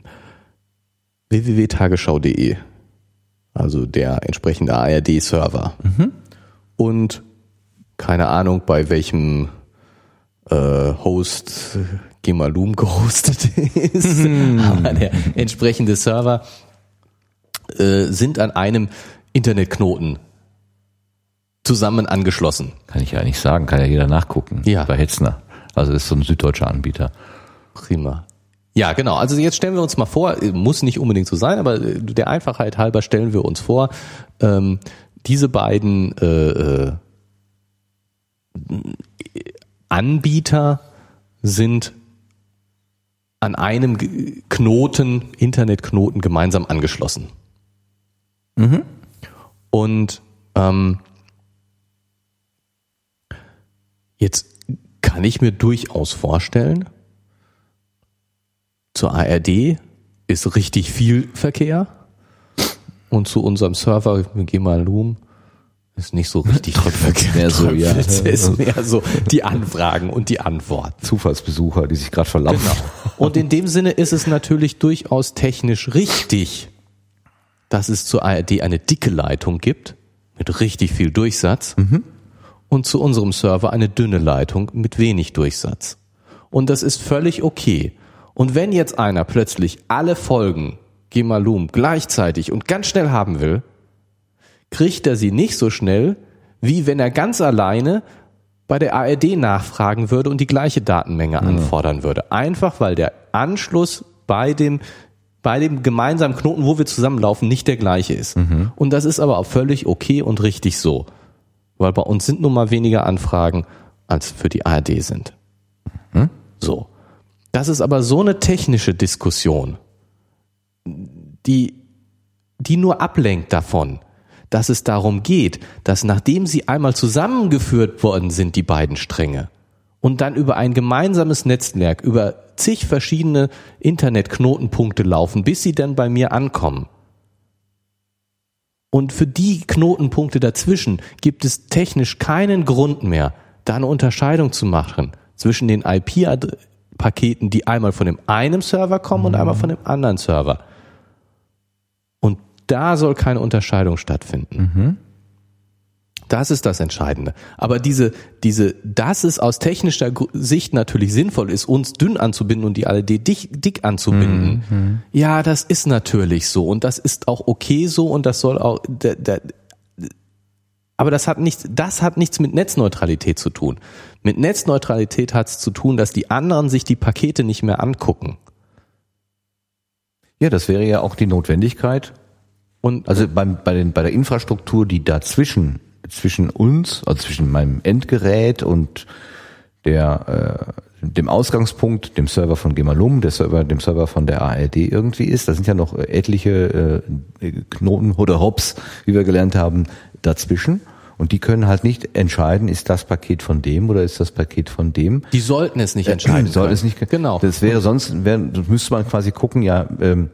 www.tagesschau.de, also der entsprechende ARD-Server, mhm. Und keine Ahnung, bei welchem äh, Host Gemalum gehostet ist, mhm. aber der entsprechende Server äh, sind an einem Internetknoten zusammen angeschlossen. Kann ich ja nicht sagen, kann ja jeder nachgucken. Ja. Bei Hetzner. Also ist so ein süddeutscher Anbieter. Prima. Ja, genau. Also jetzt stellen wir uns mal vor, muss nicht unbedingt so sein, aber der Einfachheit halber stellen wir uns vor, ähm, diese beiden äh, äh, Anbieter sind an einem Knoten, Internetknoten gemeinsam angeschlossen. Mhm. Und ähm, jetzt kann ich mir durchaus vorstellen, zur ARD ist richtig viel Verkehr. Und zu unserem Server Gemalum ist nicht so richtig Verkehr. mehr so, ja. Es ist mehr so die Anfragen und die Antworten. Zufallsbesucher, die sich gerade verlaufen. Genau. Und in dem Sinne ist es natürlich durchaus technisch richtig, dass es zur ARD eine dicke Leitung gibt mit richtig viel Durchsatz und zu unserem Server eine dünne Leitung mit wenig Durchsatz. Und das ist völlig okay. Und wenn jetzt einer plötzlich alle Folgen Gemalum gleichzeitig und ganz schnell haben will, kriegt er sie nicht so schnell, wie wenn er ganz alleine bei der ARD nachfragen würde und die gleiche Datenmenge anfordern würde. Einfach weil der Anschluss bei dem bei dem gemeinsamen Knoten, wo wir zusammenlaufen, nicht der gleiche ist. Und das ist aber auch völlig okay und richtig so. Weil bei uns sind nun mal weniger Anfragen, als für die ARD sind. So. Das ist aber so eine technische Diskussion, die, die nur ablenkt davon, dass es darum geht, dass nachdem sie einmal zusammengeführt worden sind, die beiden Stränge, und dann über ein gemeinsames Netzwerk, über zig verschiedene Internetknotenpunkte laufen, bis sie dann bei mir ankommen. Und für die Knotenpunkte dazwischen gibt es technisch keinen Grund mehr, da eine Unterscheidung zu machen zwischen den IP-Paketen, die einmal von dem einen Server kommen und einmal von dem anderen Server. Da soll keine Unterscheidung stattfinden. Das ist das Entscheidende. Aber diese, diese, dass es aus technischer Sicht natürlich sinnvoll ist, uns dünn anzubinden und die ARD dick, dick anzubinden, ja, das ist natürlich so und das ist auch okay so und das soll auch, der, der, aber das hat nichts, das hat nichts mit Netzneutralität zu tun. Mit Netzneutralität hat es zu tun, dass die anderen sich die Pakete nicht mehr angucken. Ja, das wäre ja auch die Notwendigkeit. Und Also beim, bei, den, bei der Infrastruktur, die dazwischen, zwischen uns, also zwischen meinem Endgerät und der, äh, dem Ausgangspunkt, dem Server von Gemalum, der Server, dem Server von der ARD irgendwie ist, da sind ja noch etliche äh, Knoten oder Hops, wie wir gelernt haben, dazwischen. Und die können halt nicht entscheiden, ist das Paket von dem oder ist das Paket von dem. die sollten es nicht entscheiden. Soll können. es nicht. Genau. Das wäre sonst, das müsste man quasi gucken, ja, ähm,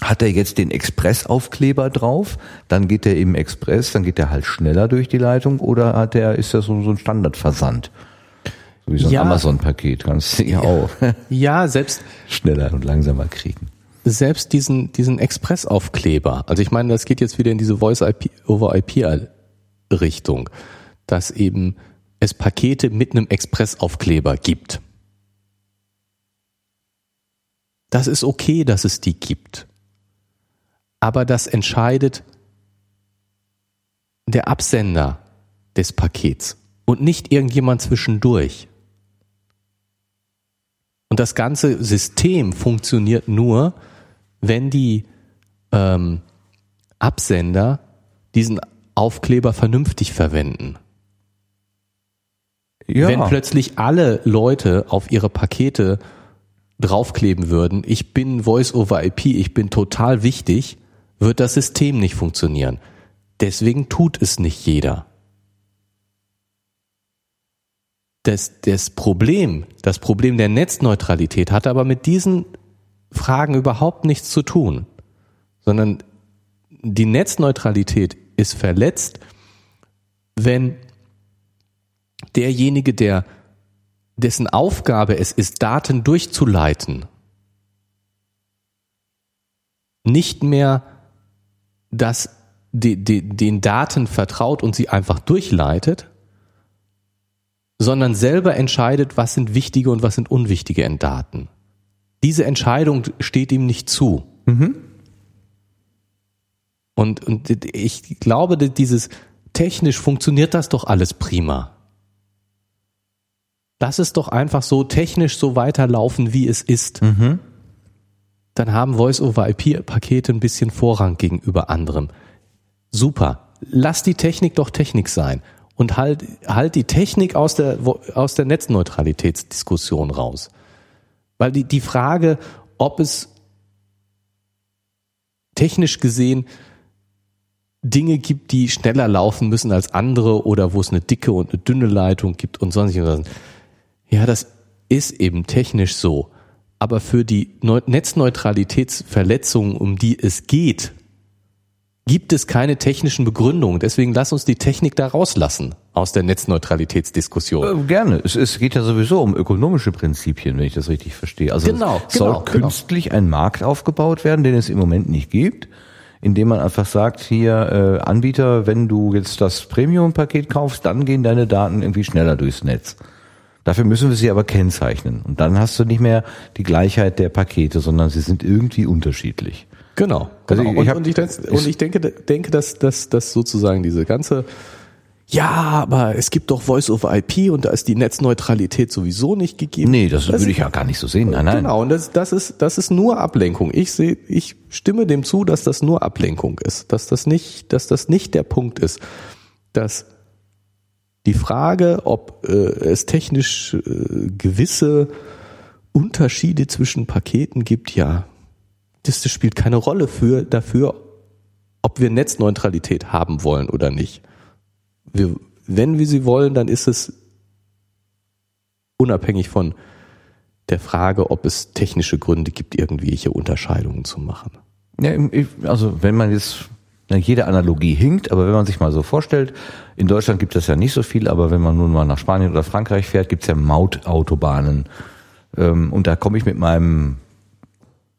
hat er jetzt den Expressaufkleber drauf, dann geht er im Express, dann geht er halt schneller durch die Leitung oder hat er, ist das so, so ein Standardversand? So wie so ein Ja. Amazon-Paket, kannst du ja auch ja, selbst, schneller und langsamer kriegen. selbst diesen, diesen Expressaufkleber, also ich meine, das geht jetzt wieder in diese Voice-over-IP-Richtung, dass eben es Pakete mit einem Expressaufkleber gibt. Das ist okay, dass es die gibt. Aber das entscheidet der Absender des Pakets und nicht irgendjemand zwischendurch. Und das ganze System funktioniert nur, wenn die ähm, Absender diesen Aufkleber vernünftig verwenden. Ja, Wenn plötzlich alle Leute auf ihre Pakete draufkleben würden, ich bin Voice over IP, ich bin total wichtig, wird das System nicht funktionieren. Deswegen tut es nicht jeder. Das, das Problem, das Problem der Netzneutralität hat aber mit diesen Fragen überhaupt nichts zu tun, sondern die Netzneutralität ist verletzt, wenn derjenige, der dessen Aufgabe es ist, Daten durchzuleiten, nicht mehr das, die, die, den Daten vertraut und sie einfach durchleitet, sondern selber entscheidet, was sind wichtige und was sind unwichtige Daten. Diese Entscheidung steht ihm nicht zu. Und, und ich glaube, dieses technisch funktioniert das doch alles prima. Lass es doch einfach so technisch so weiterlaufen, wie es ist. Dann haben Voice-over-IP-Pakete ein bisschen Vorrang gegenüber anderem. Super. Lass die Technik doch Technik sein. Und halt, halt die Technik aus der, aus der Netzneutralitätsdiskussion raus. Weil die, die Frage, ob es technisch gesehen Dinge gibt, die schneller laufen müssen als andere oder wo es eine dicke und eine dünne Leitung gibt und sonstiges. Ja, das ist eben technisch so. Aber für die Neu Netzneutralitätsverletzungen, um die es geht, gibt es keine technischen Begründungen. Deswegen lass uns die Technik da rauslassen aus der Netzneutralitätsdiskussion. Äh, gerne. Es, es geht ja sowieso um ökonomische Prinzipien, wenn ich das richtig verstehe. Also Genau, soll genau, genau. künstlich ein Markt aufgebaut werden, den es im Moment nicht gibt, indem man einfach sagt, hier äh, Anbieter, wenn du jetzt das Premium-Paket kaufst, dann gehen deine Daten irgendwie schneller durchs Netz. Dafür müssen wir sie aber kennzeichnen. Und dann hast du nicht mehr die Gleichheit der Pakete, sondern sie sind irgendwie unterschiedlich. Genau. Also genau. ich- und, ich hab- und ich, und ich denke, denke, dass, dass, dass sozusagen diese ganze ja, aber es gibt doch Voice over IP und da ist die Netzneutralität sowieso nicht gegeben. Nee, das, würde ich ja gar nicht so sehen. Nein, nein. Genau, und das, das ist, das ist nur Ablenkung. Ich sehe, ich stimme dem zu, dass das nur Ablenkung ist, dass das nicht, dass das nicht der Punkt ist, dass die Frage, ob äh, es technisch äh, gewisse Unterschiede zwischen Paketen gibt, ja, das, das spielt keine Rolle für dafür, ob wir Netzneutralität haben wollen oder nicht. Wir, wenn wir sie wollen, dann ist es unabhängig von der Frage, ob es technische Gründe gibt, irgendwelche Unterscheidungen zu machen. Ja, also wenn man jetzt, jede Analogie hinkt, aber wenn man sich mal so vorstellt, in Deutschland gibt es ja nicht so viel, aber wenn man nun mal nach Spanien oder Frankreich fährt, gibt es ja Mautautobahnen. Ähm, und da komme ich mit meinem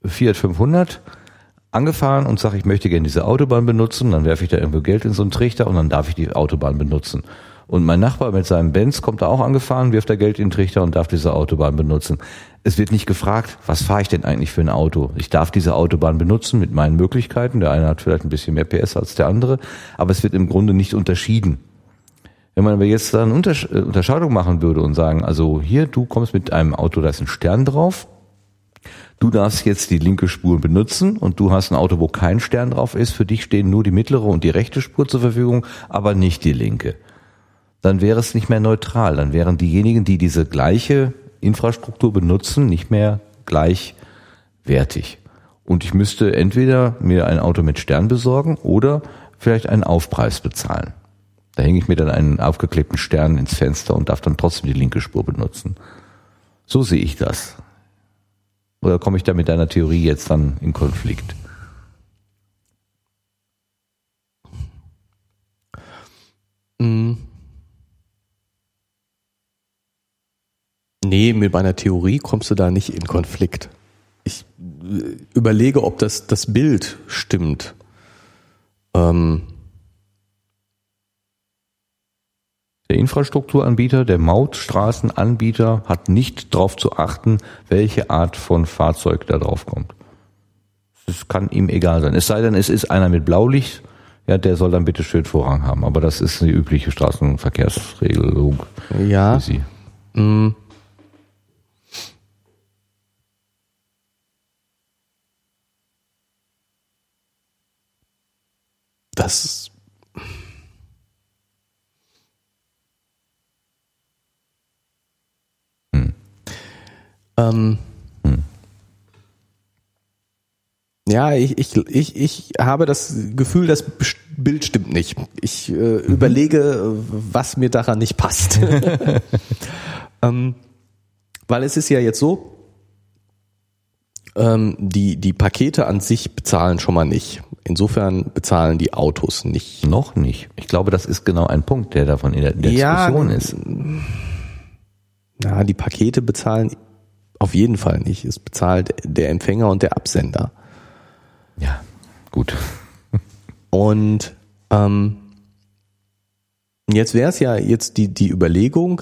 Fiat 500 angefahren und sage, ich möchte gerne diese Autobahn benutzen, dann werfe ich da irgendwo Geld in so einen Trichter und dann darf ich die Autobahn benutzen. Und mein Nachbar mit seinem Benz kommt da auch angefahren, wirft da Geld in den Trichter und darf diese Autobahn benutzen. Es wird nicht gefragt, was fahre ich denn eigentlich für ein Auto? Ich darf diese Autobahn benutzen mit meinen Möglichkeiten. Der eine hat vielleicht ein bisschen mehr PS als der andere, aber es wird im Grunde nicht unterschieden. Wenn man aber jetzt da eine äh, Unterscheidung machen würde und sagen, also hier, du kommst mit einem Auto, da ist ein Stern drauf, du darfst jetzt die linke Spur benutzen und du hast ein Auto, wo kein Stern drauf ist, für dich stehen nur die mittlere und die rechte Spur zur Verfügung, aber nicht die linke. Dann wäre es nicht mehr neutral, dann wären diejenigen, die diese gleiche Infrastruktur benutzen, nicht mehr gleichwertig. Und ich müsste entweder mir ein Auto mit Stern besorgen oder vielleicht einen Aufpreis bezahlen. Da hänge ich mir dann einen aufgeklebten Stern ins Fenster und darf dann trotzdem die linke Spur benutzen. So sehe ich das. Oder komme ich da mit deiner Theorie jetzt dann in Konflikt? Mm. Nee, mit meiner Theorie kommst du da nicht in Konflikt. Ich äh, überlege, ob das, das Bild stimmt. Ähm, Der Infrastrukturanbieter, der Mautstraßenanbieter hat nicht darauf zu achten, welche Art von Fahrzeug da drauf kommt. Es kann ihm egal sein. Es sei denn, es ist einer mit Blaulicht, ja, der soll dann bitte schön Vorrang haben. Aber das ist die übliche Straßenverkehrsregelung. ja. für sie. Das. Ähm. Ja, ich, ich, ich, ich habe das Gefühl, das Bild stimmt nicht. Ich äh, überlege, was mir daran nicht passt. ähm, weil es ist ja jetzt so, ähm, die, die Pakete an sich bezahlen schon mal nicht. Insofern bezahlen die Autos nicht. Noch nicht. Ich glaube, das ist genau ein Punkt, der davon in der, in der Ja, Diskussion ist. Ja, die Pakete bezahlen auf jeden Fall nicht. Es bezahlt der Empfänger und der Absender. Ja, gut. Und ähm, jetzt wäre es ja jetzt die, die Überlegung,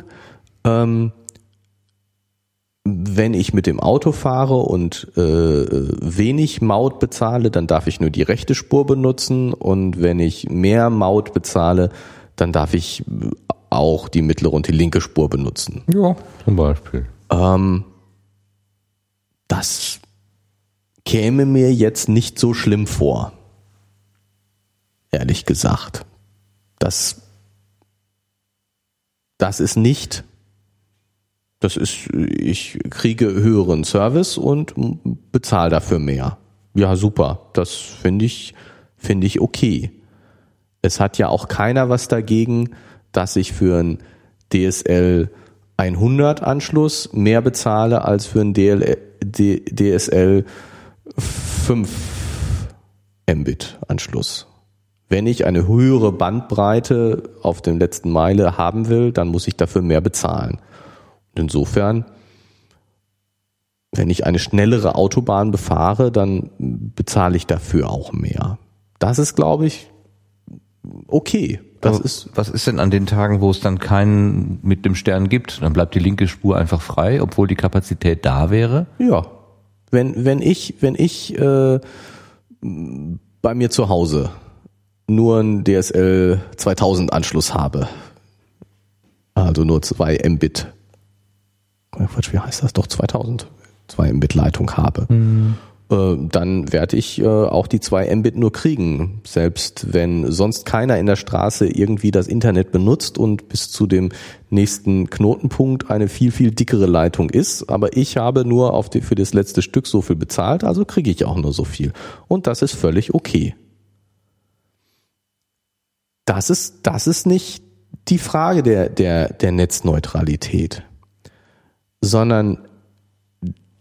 ähm, wenn ich mit dem Auto fahre und äh, wenig Maut bezahle, dann darf ich nur die rechte Spur benutzen und wenn ich mehr Maut bezahle, dann darf ich auch die mittlere und die linke Spur benutzen. Ja, zum Beispiel. Ähm, das käme mir jetzt nicht so schlimm vor. Ehrlich gesagt. Das, das ist nicht, das ist, ich kriege höheren Service und bezahle dafür mehr. Ja, super. Das finde ich, finde ich okay. Es hat ja auch keiner was dagegen, dass ich für ein DSL 100 Anschluss mehr bezahle als für einen DL, D DSL 5 Mbit Anschluss. Wenn ich eine höhere Bandbreite auf dem letzten Meile haben will, dann muss ich dafür mehr bezahlen. Insofern, wenn ich eine schnellere Autobahn befahre, dann bezahle ich dafür auch mehr. Das ist, glaube ich, okay. Das Aber ist was ist denn an den Tagen, wo es dann keinen mit dem Stern gibt? Dann bleibt die linke Spur einfach frei, obwohl die Kapazität da wäre. Ja. Wenn, wenn ich, wenn ich äh, bei mir zu Hause nur einen DSL 2000 Anschluss habe, also nur 2 Mbit, Quatsch, wie heißt das? Doch 2000, 2 Mbit Leitung habe, äh, dann werde ich äh, auch die 2 Mbit nur kriegen, selbst wenn sonst keiner in der Straße irgendwie das Internet benutzt und bis zu dem nächsten Knotenpunkt eine viel, viel dickere Leitung ist. Aber ich habe nur auf die, für das letzte Stück so viel bezahlt, also kriege ich auch nur so viel. Und das ist völlig okay. Das ist, das ist nicht die Frage der, der, der Netzneutralität, sondern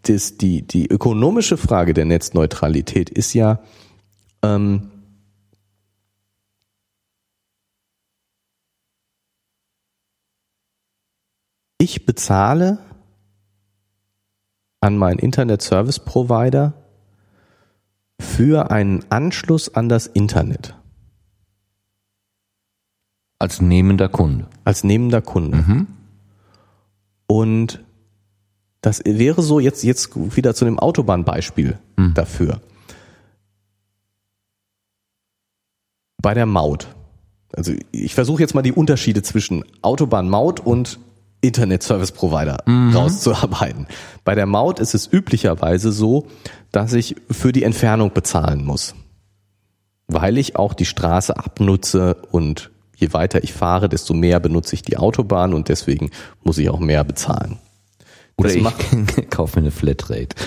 das, die, die ökonomische Frage der Netzneutralität ist ja, ähm, ich bezahle an meinen Internet Service Provider für einen Anschluss an das Internet Als nehmender Kunde. als nehmender Kunde. Mhm. Und das wäre so jetzt, jetzt wieder zu dem Autobahnbeispiel Mhm. dafür. Bei der Maut. Also ich versuche jetzt mal die Unterschiede zwischen Autobahnmaut und Internet Service Provider rauszuarbeiten. Bei der Maut ist es üblicherweise so, dass ich für die Entfernung bezahlen muss. Weil ich auch die Straße abnutze und je weiter ich fahre, desto mehr benutze ich die Autobahn und deswegen muss ich auch mehr bezahlen. Oder Das ich kaufe mir eine Flatrate.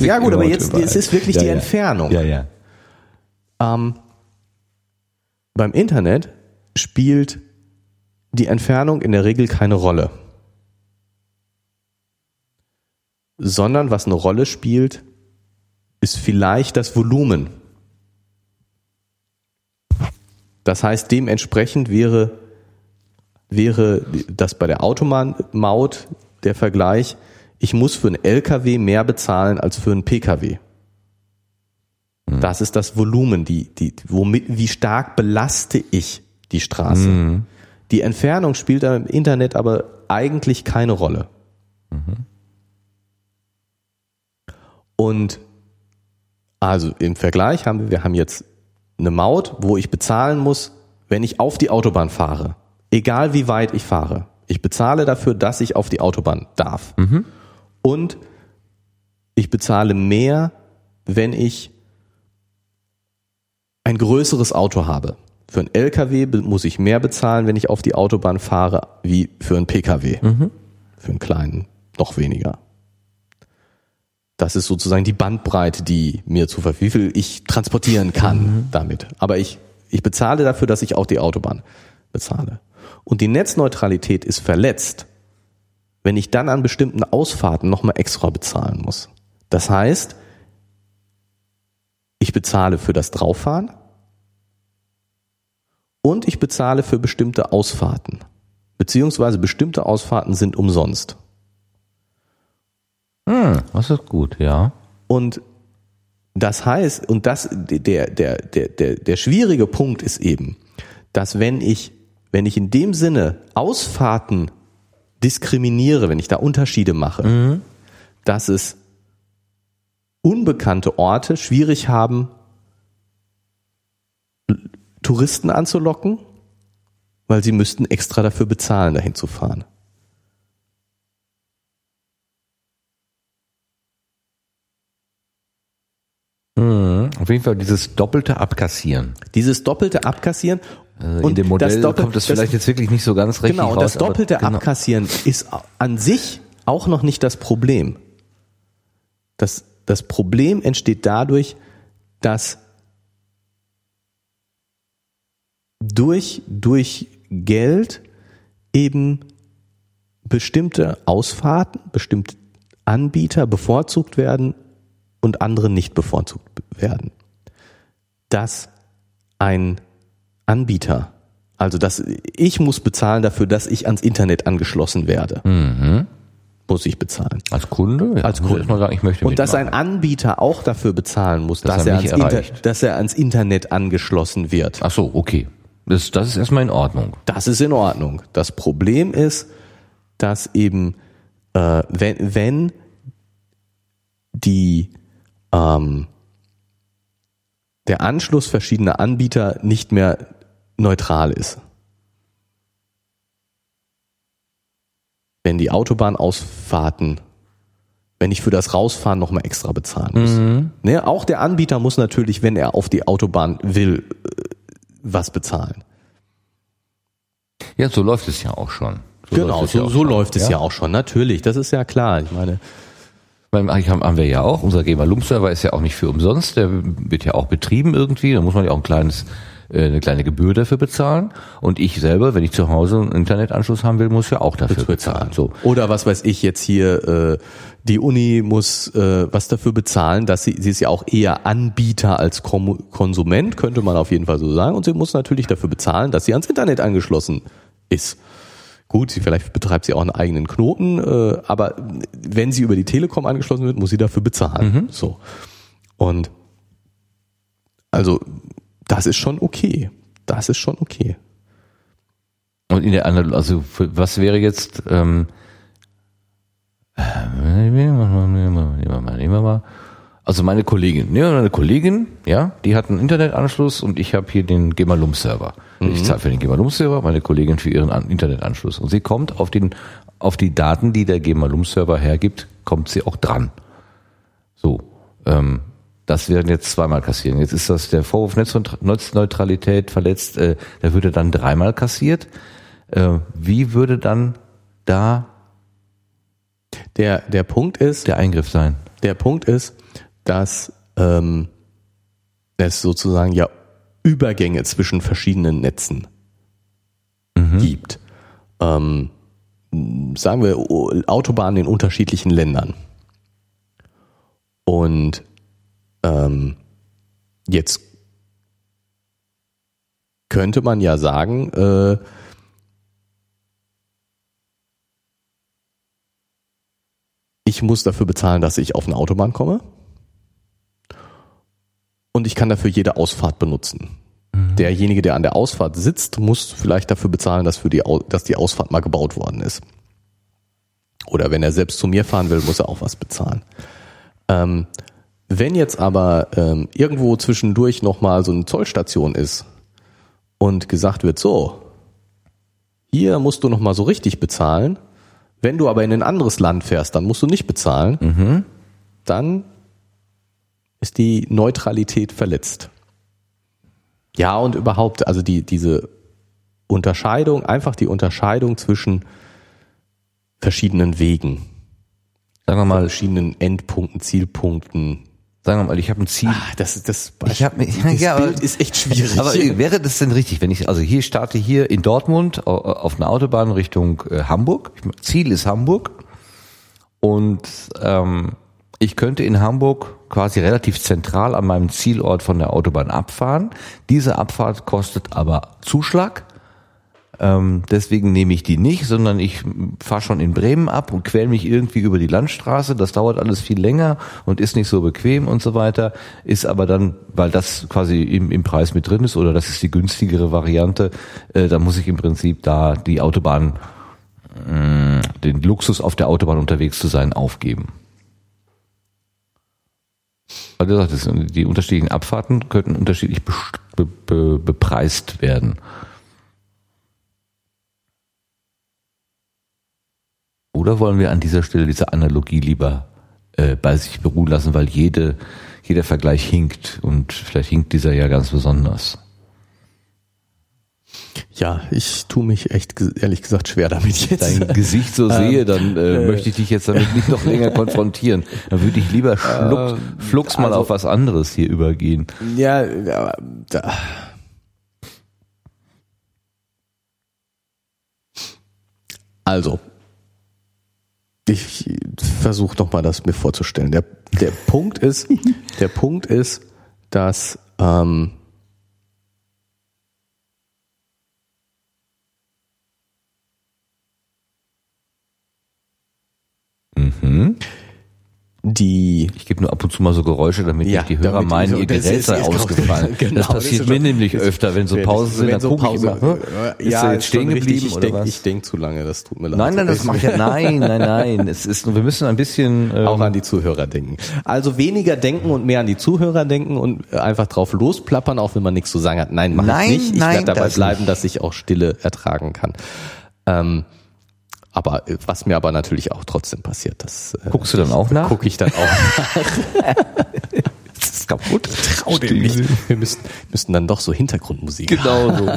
Ja gut, aber jetzt überall? es ist wirklich Ja, die ja. Entfernung. Ja, ja. Ähm, beim Internet spielt die Entfernung in der Regel keine Rolle. Sondern was eine Rolle spielt, ist vielleicht das Volumen. Das heißt, dementsprechend wäre, wäre das bei der Automaut der Vergleich, ich muss für einen LKW mehr bezahlen als für einen PKW. Das ist das Volumen, die, die, womit, wie stark belaste ich die Straße. Die Entfernung spielt im Internet aber eigentlich keine Rolle. Und also im Vergleich haben wir, wir haben jetzt eine Maut, wo ich bezahlen muss, wenn ich auf die Autobahn fahre. Egal wie weit ich fahre. Ich bezahle dafür, dass ich auf die Autobahn darf. Und ich bezahle mehr, wenn ich ein größeres Auto habe. Für einen LKW muss ich mehr bezahlen, wenn ich auf die Autobahn fahre, wie für einen PKW. Für einen kleinen noch weniger. Das ist sozusagen die Bandbreite, die mir zu wie viel ich transportieren kann damit. Aber ich, ich bezahle dafür, dass ich auch die Autobahn bezahle. Und die Netzneutralität ist verletzt, wenn ich dann an bestimmten Ausfahrten nochmal extra bezahlen muss. Das heißt, ich bezahle für das Drauffahren und ich bezahle für bestimmte Ausfahrten. Beziehungsweise bestimmte Ausfahrten sind umsonst. Hm, das ist gut, ja. Und das heißt, und das, der, der, der, der, der schwierige Punkt ist eben, dass wenn ich, wenn ich in dem Sinne Ausfahrten diskriminiere, wenn ich da Unterschiede mache, dass es unbekannte Orte schwierig haben, Touristen anzulocken, weil sie müssten extra dafür bezahlen, dahin zu fahren. Mhm. Auf jeden Fall dieses doppelte Abkassieren. Dieses doppelte Abkassieren Also in dem Modell Doppel- kommt das vielleicht jetzt wirklich nicht so ganz richtig Genau, raus. das aber doppelte genau. Abkassieren ist an sich auch noch nicht das Problem. Das, das Problem entsteht dadurch, dass durch, durch Geld eben bestimmte Ausfahrten, bestimmte Anbieter bevorzugt werden und andere nicht bevorzugt werden. Dass ein Anbieter, also dass ich muss bezahlen dafür, dass ich ans Internet angeschlossen werde. Muss ich bezahlen. Als Kunde? Ja, Als muss Kunde. mal sagen, ich möchte Und dass ein Anbieter auch dafür bezahlen muss, Dass dass, er er, ans Inter dass er ans Internet angeschlossen wird. Ach so, okay. Das, das ist erstmal in Ordnung. Das ist in Ordnung. Das Problem ist, dass eben, äh, wenn, wenn die, ähm, der Anschluss verschiedener Anbieter nicht mehr neutral ist. Wenn die Autobahnausfahrten, wenn ich für das Rausfahren nochmal extra bezahlen muss. Ne, auch der Anbieter muss natürlich, wenn er auf die Autobahn will, äh, was bezahlen. Ja, so läuft es ja auch schon. So Genau, läuft es ja so, so schon, läuft es ja auch schon. Natürlich, das ist ja klar. Ich meine, Beim eigentlich haben, wir ja auch, unser GEMA-Lump-Server ist ja auch nicht für umsonst, der wird ja auch betrieben irgendwie, da muss man ja auch ein kleines, äh, eine kleine Gebühr dafür bezahlen. Und ich selber, wenn ich zu Hause einen Internetanschluss haben will, muss ja auch dafür bezahlen. So. Oder was weiß ich jetzt hier, äh, die Uni muss äh, was dafür bezahlen, dass sie, sie ist ja auch eher Anbieter als Kom Konsument, könnte man auf jeden Fall so sagen. Und sie muss natürlich dafür bezahlen, dass sie ans Internet angeschlossen ist. Gut, sie vielleicht betreibt sie auch einen eigenen Knoten, äh, aber wenn sie über die Telekom angeschlossen wird, muss sie dafür bezahlen. So. Und also das ist schon okay. Das ist schon okay. Und in der Analyse, also was wäre jetzt, ähm, nehmen wir mal, also meine Kollegin, nehmen wir mal eine Kollegin, ja, die hat einen Internetanschluss und ich habe hier den Gemalum-Server. Ich zahle für den Gemalum-Server, meine Kollegin für ihren An- Internetanschluss. Und sie kommt auf den, auf die Daten, die der Gemalum-Server hergibt, kommt sie auch dran. So, ähm, das werden jetzt zweimal kassieren. Jetzt ist das der Vorwurf Netzneutra- Netzneutralität verletzt, äh, der würde dann dreimal kassiert. Äh, wie würde dann da Der, der Punkt ist, der Eingriff sein? Der Punkt ist, dass ähm, es sozusagen ja Übergänge zwischen verschiedenen Netzen gibt. Ähm, sagen wir Autobahnen in unterschiedlichen Ländern. Und ähm, jetzt könnte man ja sagen, äh, ich muss dafür bezahlen, dass ich auf eine Autobahn komme. Und ich kann dafür jede Ausfahrt benutzen. Derjenige, der an der Ausfahrt sitzt, muss vielleicht dafür bezahlen, dass, für die, dass die Ausfahrt mal gebaut worden ist. Oder wenn er selbst zu mir fahren will, muss er auch was bezahlen. Ähm, wenn jetzt aber ähm, irgendwo zwischendurch nochmal so eine Zollstation ist und gesagt wird, so, hier musst du nochmal so richtig bezahlen, wenn du aber in ein anderes Land fährst, dann musst du nicht bezahlen, dann ist die Neutralität verletzt. Ja, und überhaupt, also die, diese Unterscheidung, einfach die Unterscheidung zwischen verschiedenen Wegen, Sagen wir mal, verschiedenen Endpunkten, Zielpunkten. sagen wir mal, ich habe ein Ziel. Ah, das ist das, Ich hab das ja, aber- Bild ist echt schwierig. Aber wäre das denn richtig, wenn ich also hier starte hier in Dortmund au- auf einer Autobahn Richtung äh, Hamburg, Ziel ist Hamburg und ähm, ich könnte in Hamburg quasi relativ zentral an meinem Zielort von der Autobahn abfahren. Diese Abfahrt kostet aber Zuschlag. Ähm, deswegen nehme ich die nicht, sondern ich fahre schon in Bremen ab und quäl mich irgendwie über die Landstraße. Das dauert alles viel länger und ist nicht so bequem und so weiter. Ist aber dann, weil das quasi im, im Preis mit drin ist oder das ist die günstigere Variante, äh, da muss ich im Prinzip da die Autobahn, mh, den Luxus auf der Autobahn unterwegs zu sein, aufgeben. Weil du sagtest, die unterschiedlichen Abfahrten könnten unterschiedlich be, be, bepreist werden. Oder wollen wir an dieser Stelle diese Analogie lieber äh, bei sich beruhen lassen, weil jede, jeder Vergleich hinkt und vielleicht hinkt dieser ja ganz besonders. Ja, ich tue mich echt ehrlich gesagt schwer damit jetzt. Dein Gesicht so sehe, dann äh, möchte ich dich jetzt damit nicht noch länger konfrontieren. Dann würde ich lieber schluck, flugs mal also- auf was anderes hier übergehen. Ja, ja, da. Also, Ich versuche noch mal das mir vorzustellen. Der, der Punkt ist, der Punkt ist, dass ähm, Mhm. die Ich gebe nur ab und zu mal so Geräusche, damit Ja, die Hörer meinen, ihr das Gerät sei ausgefallen. genau, das das passiert ist mir nämlich öfter, wenn so Pausen sind, dann so gucke ich Pause- immer, ist er jetzt stehen geblieben Ich oder denk, was? Ich denke zu lange, das tut mir leid. Nein, nein, das macht ja, nein, nein, nein. Es ist, wir müssen ein bisschen, ähm, auch an die Zuhörer denken. Also weniger denken und mehr an die Zuhörer denken und einfach drauf losplappern, auch wenn man nichts zu sagen hat. Nein, mach Nein, ich nicht. Ich werde dabei das bleiben, nicht. dass ich auch Stille ertragen kann. Ähm, aber äh, was mir aber natürlich auch trotzdem passiert, das äh, guckst du dann auch nach? gucke ich dann auch. Das ist kaputt. Trau dem nicht. Wir müssen, müssen dann doch so Hintergrundmusik Genau so.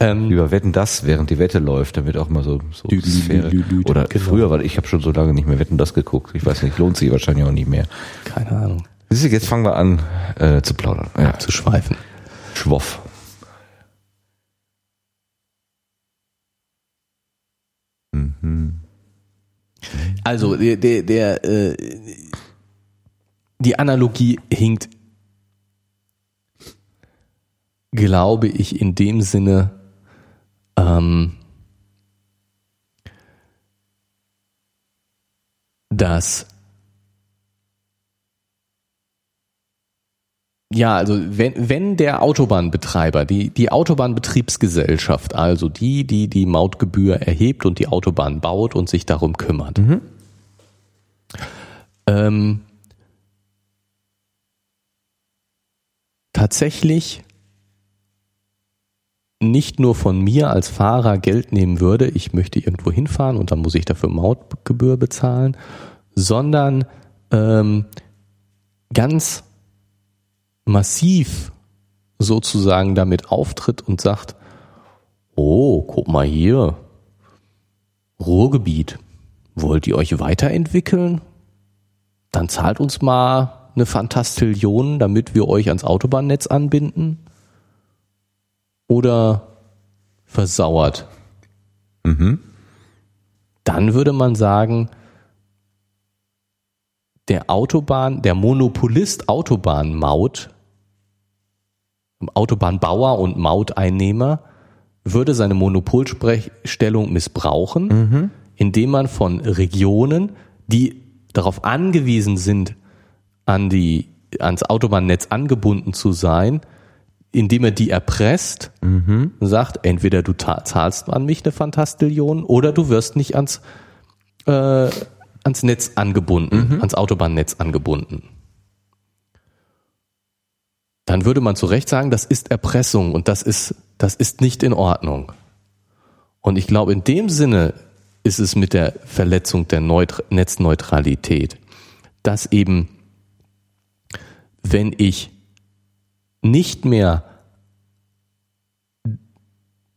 Lieber wetten das, während die Wette läuft, damit auch mal so, so lü- Sphäre. lü- lü- Oder genau. früher, weil ich habe schon so lange nicht mehr wetten das geguckt. Ich weiß nicht, lohnt sich wahrscheinlich auch nicht mehr. Keine Ahnung. Jetzt fangen wir an äh, zu plaudern. Ja. Zu schweifen. Schwoff. Also der, der, der äh, die Analogie hinkt, glaube ich, in dem Sinne, ähm, dass Ja, also wenn, wenn der Autobahnbetreiber, die, die Autobahnbetriebsgesellschaft, also die, die die Mautgebühr erhebt und die Autobahn baut und sich darum kümmert, ähm, tatsächlich nicht nur von mir als Fahrer Geld nehmen würde, ich möchte irgendwo hinfahren und dann muss ich dafür Mautgebühr bezahlen, sondern ähm, ganz massiv sozusagen damit auftritt und sagt, oh, guck mal hier, Ruhrgebiet, wollt ihr euch weiterentwickeln? Dann zahlt uns mal eine Fantastillion, damit wir euch ans Autobahnnetz anbinden? Oder versauert? Dann würde man sagen, der Autobahn, der Monopolist Autobahnmaut, Autobahnbauer und Mauteinnehmer würde seine Monopolstellung missbrauchen, indem man von Regionen, die darauf angewiesen sind, an die, ans Autobahnnetz angebunden zu sein, indem er die erpresst und sagt, entweder du zahlst an mich eine Fantastillion oder du wirst nicht ans, äh, ans Netz angebunden, ans Autobahnnetz angebunden. Dann würde man zu Recht sagen, das ist Erpressung und das ist, das ist nicht in Ordnung. Und ich glaube, in dem Sinne ist es mit der Verletzung der Neut Netzneutralität, dass eben, wenn ich nicht mehr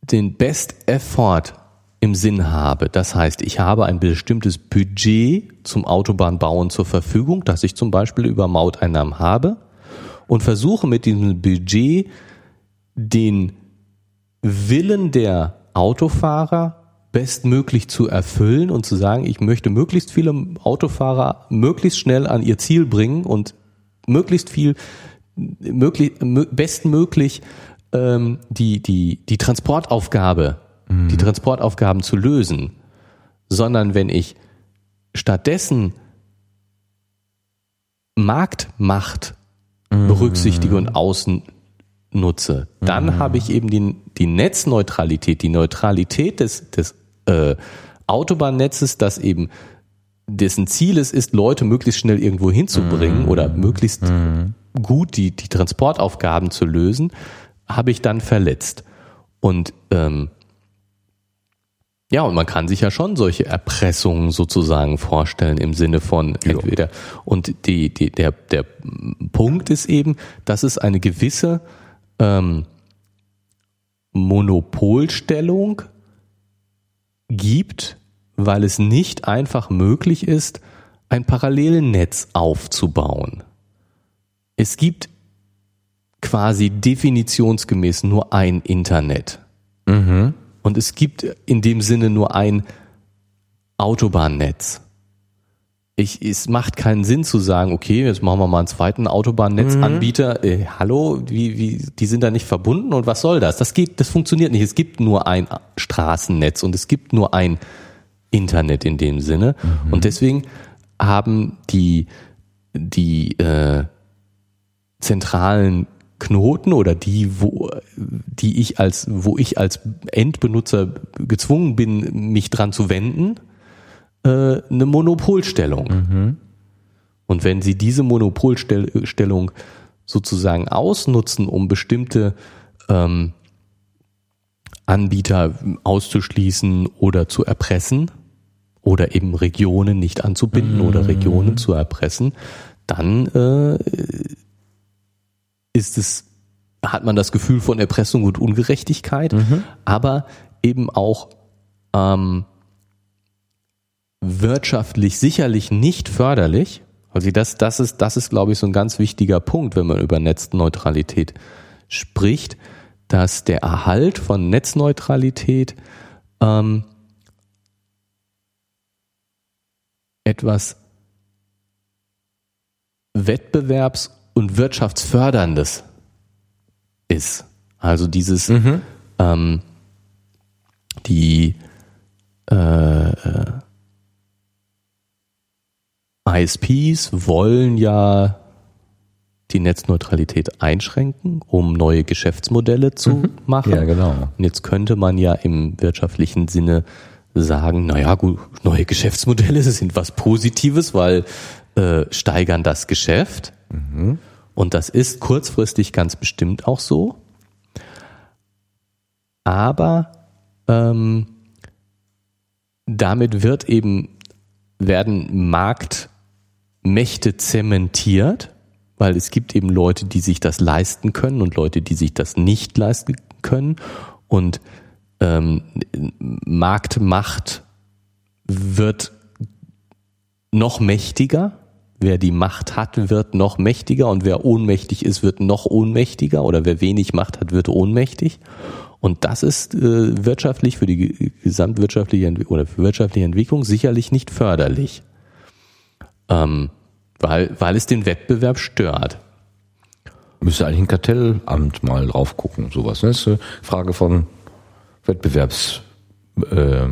den Best Effort im Sinn habe, das heißt, ich habe ein bestimmtes Budget zum Autobahnbauen zur Verfügung, das ich zum Beispiel über Mauteinnahmen habe und versuche mit diesem Budget den Willen der Autofahrer bestmöglich zu erfüllen und zu sagen, ich möchte möglichst viele Autofahrer möglichst schnell an ihr Ziel bringen und möglichst viel, möglich, mö- bestmöglich ähm, die, die, die Transportaufgabe, die Transportaufgaben zu lösen, sondern wenn ich stattdessen Marktmacht berücksichtige und außen nutze, dann habe ich eben die, die Netzneutralität, die Neutralität des, des äh, Autobahnnetzes, das eben dessen Ziel es ist, Leute möglichst schnell irgendwo hinzubringen oder möglichst gut die, die Transportaufgaben zu lösen, habe ich dann verletzt. Und ähm, ja, und man kann sich ja schon solche Erpressungen sozusagen vorstellen im Sinne von entweder. Und die, die, der, der Punkt ist eben, dass es eine gewisse ähm, Monopolstellung gibt, weil es nicht einfach möglich ist, ein Parallelnetz aufzubauen. Es gibt quasi definitionsgemäß nur ein Internet. Und es gibt in dem Sinne nur ein Autobahnnetz. Ich, es macht keinen Sinn zu sagen, okay, jetzt machen wir mal einen zweiten Autobahnnetzanbieter. Äh, hallo, wie, wie, die sind da nicht verbunden und was soll das? Das geht, das funktioniert nicht. Es gibt nur ein Straßennetz und es gibt nur ein Internet in dem Sinne. Und deswegen haben die, die äh, zentralen Knoten oder die, wo, die ich als, wo ich als Endbenutzer gezwungen bin, mich dran zu wenden, äh, eine Monopolstellung. Und wenn sie diese Monopolstellung sozusagen ausnutzen, um bestimmte ähm, Anbieter auszuschließen oder zu erpressen oder eben Regionen nicht anzubinden oder Regionen zu erpressen, dann äh, ist es, hat man das Gefühl von Erpressung und Ungerechtigkeit, aber eben auch ähm, wirtschaftlich sicherlich nicht förderlich. Also das, das ist, das ist, glaube ich, so ein ganz wichtiger Punkt, wenn man über Netzneutralität spricht, dass der Erhalt von Netzneutralität ähm, etwas Wettbewerbs- und Wirtschaftsförderndes ist. Also dieses, ähm, die äh, äh, ISPs wollen ja die Netzneutralität einschränken, um neue Geschäftsmodelle zu machen. Ja, genau. Und jetzt könnte man ja im wirtschaftlichen Sinne sagen, naja, gut, neue Geschäftsmodelle sind was Positives, weil äh, steigern das Geschäft. Und das ist kurzfristig ganz bestimmt auch so. Aber ähm, damit wird eben, werden Marktmächte zementiert, weil es gibt eben Leute, die sich das leisten können und Leute, die sich das nicht leisten können. Und ähm, Marktmacht wird noch mächtiger. Wer die Macht hat, wird noch mächtiger und wer ohnmächtig ist, wird noch ohnmächtiger oder wer wenig Macht hat, wird ohnmächtig. Und das ist äh, wirtschaftlich für die ge- gesamtwirtschaftliche Entwi- oder für wirtschaftliche Entwicklung sicherlich nicht förderlich, ähm, weil, weil es den Wettbewerb stört. Müsste eigentlich ein Kartellamt mal drauf gucken, sowas. Ne? Das ist eine Frage von Wettbewerbs, äh,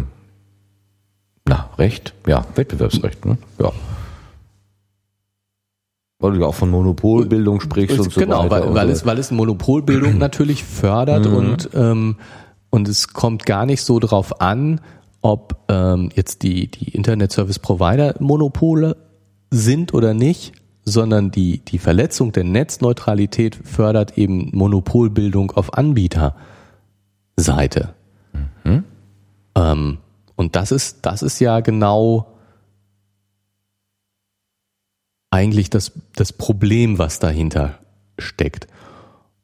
na, Recht? Ja, Wettbewerbsrecht, ne? Ja. Weil du ja auch von Monopolbildung sprichst und so genau, weiter. weil, und weil, so. es, weil es Monopolbildung natürlich fördert und, ähm, und es kommt gar nicht so drauf an, ob ähm, jetzt die, die Internet Service Provider Monopole sind oder nicht, sondern die, die Verletzung der Netzneutralität fördert eben Monopolbildung auf Anbieterseite. Ähm, und das ist, das ist ja genau eigentlich das, das Problem, was dahinter steckt.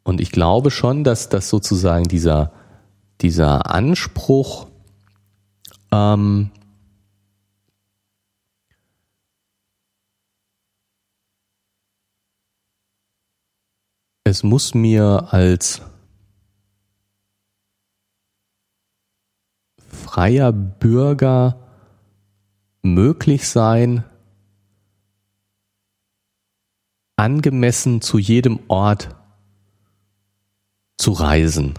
Und ich glaube schon, dass das sozusagen dieser, dieser Anspruch, ähm, es muss mir als freier Bürger möglich sein, angemessen zu jedem Ort zu reisen.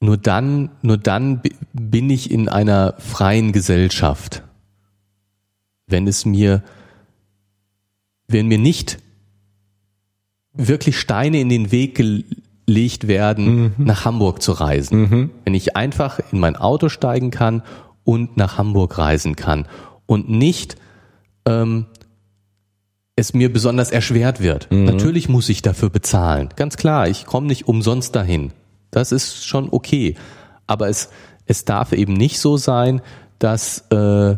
Nur dann, nur dann bi- bin ich in einer freien Gesellschaft. Wenn es mir, wenn mir nicht wirklich Steine in den Weg gelegt werden, nach Hamburg zu reisen. Wenn ich einfach in mein Auto steigen kann und nach Hamburg reisen kann und nicht ähm, es mir besonders erschwert wird. Natürlich muss ich dafür bezahlen. Ganz klar, ich komme nicht umsonst dahin. Das ist schon okay. Aber es, es darf eben nicht so sein, dass äh,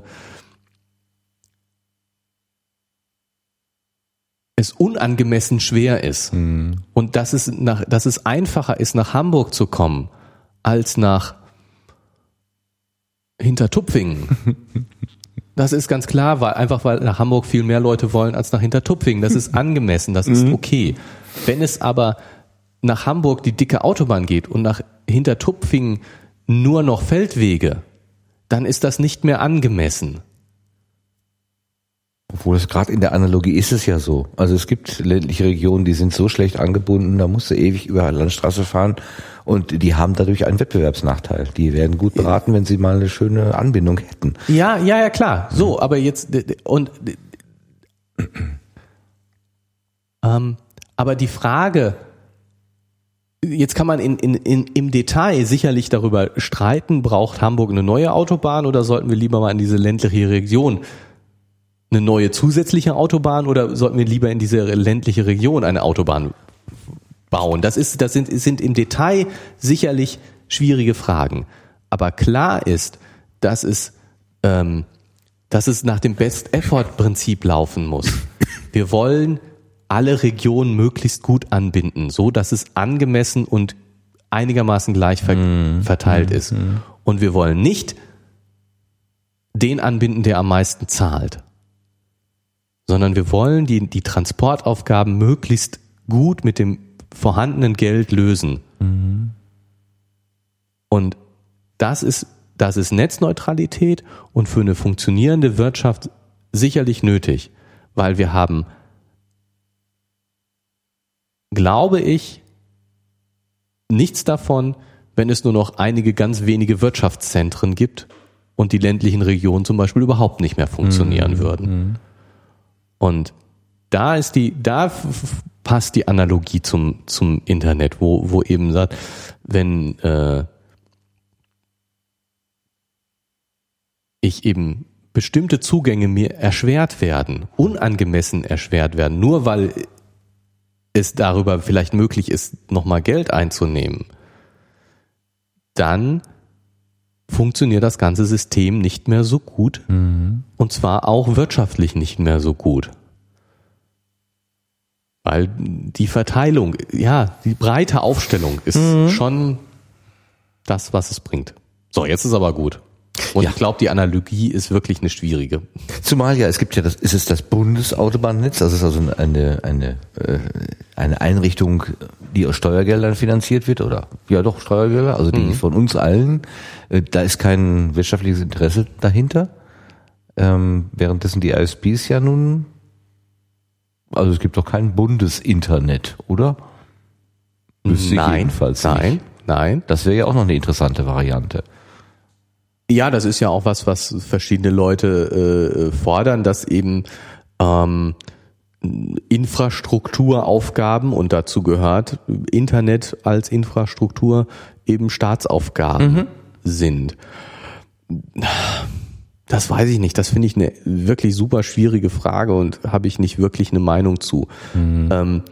es unangemessen schwer ist und dass es, nach, dass es einfacher ist, nach Hamburg zu kommen, als nach Hintertupfingen. Das ist ganz klar, weil einfach weil nach Hamburg viel mehr Leute wollen als nach Hintertupfingen. Das ist angemessen, das ist okay. Wenn es aber nach Hamburg die dicke Autobahn geht und nach Hintertupfingen nur noch Feldwege, dann ist das nicht mehr angemessen. Obwohl es gerade in der Analogie ist es ja so. Also es gibt ländliche Regionen, die sind so schlecht angebunden, da musst du ewig über eine Landstraße fahren und die haben dadurch einen Wettbewerbsnachteil. Die werden gut beraten, wenn sie mal eine schöne Anbindung hätten. Ja, ja, ja, klar. So, aber jetzt und ähm, aber die Frage, jetzt kann man in, in, in, im Detail sicherlich darüber streiten, braucht Hamburg eine neue Autobahn oder sollten wir lieber mal in diese ländliche Region eine neue zusätzliche Autobahn oder sollten wir lieber in diese ländliche Region eine Autobahn bauen? Das ist, das sind, sind im Detail sicherlich schwierige Fragen. Aber klar ist, dass es, ähm, dass es nach dem Best-Effort-Prinzip laufen muss. Wir wollen alle Regionen möglichst gut anbinden, so dass es angemessen und einigermaßen gleich ver mm, verteilt mm, ist. Mm. Und wir wollen nicht den anbinden, der am meisten zahlt sondern wir wollen die, die Transportaufgaben möglichst gut mit dem vorhandenen Geld lösen. Mhm. Und das ist, das ist Netzneutralität und für eine funktionierende Wirtschaft sicherlich nötig, weil wir haben, glaube ich, nichts davon, wenn es nur noch einige ganz wenige Wirtschaftszentren gibt und die ländlichen Regionen zum Beispiel überhaupt nicht mehr funktionieren mhm. würden. Und da ist die, da passt die Analogie zum, zum Internet, wo, wo eben sagt, wenn äh, ich eben bestimmte Zugänge mir erschwert werden, unangemessen erschwert werden, nur weil es darüber vielleicht möglich ist, nochmal Geld einzunehmen, dann funktioniert das ganze System nicht mehr so gut mhm. und zwar auch wirtschaftlich nicht mehr so gut. Weil die Verteilung, ja, die breite Aufstellung ist mhm. schon das, was es bringt. So, jetzt ist aber gut. Und ja. ich glaube, die Analogie ist wirklich eine schwierige. Zumal ja, es gibt ja das, ist es das Bundesautobahnnetz, das ist also eine, eine, äh, eine Einrichtung, die aus Steuergeldern finanziert wird, oder? Ja doch, Steuergelder, also die mhm. von uns allen. Äh, da ist kein wirtschaftliches Interesse dahinter. Ähm, währenddessen die ISPs ja nun, also es gibt doch kein Bundesinternet, oder? Wüsste nein, jedenfalls nein, nicht. nein. Das wäre ja auch noch eine interessante Variante. Ja, das ist ja auch was, was verschiedene Leute äh, fordern, dass eben ähm, Infrastrukturaufgaben und dazu gehört Internet als Infrastruktur eben Staatsaufgaben mhm. sind. Das weiß ich nicht. Das finde ich eine wirklich super schwierige Frage und habe ich nicht wirklich eine Meinung zu. Mhm. Ähm,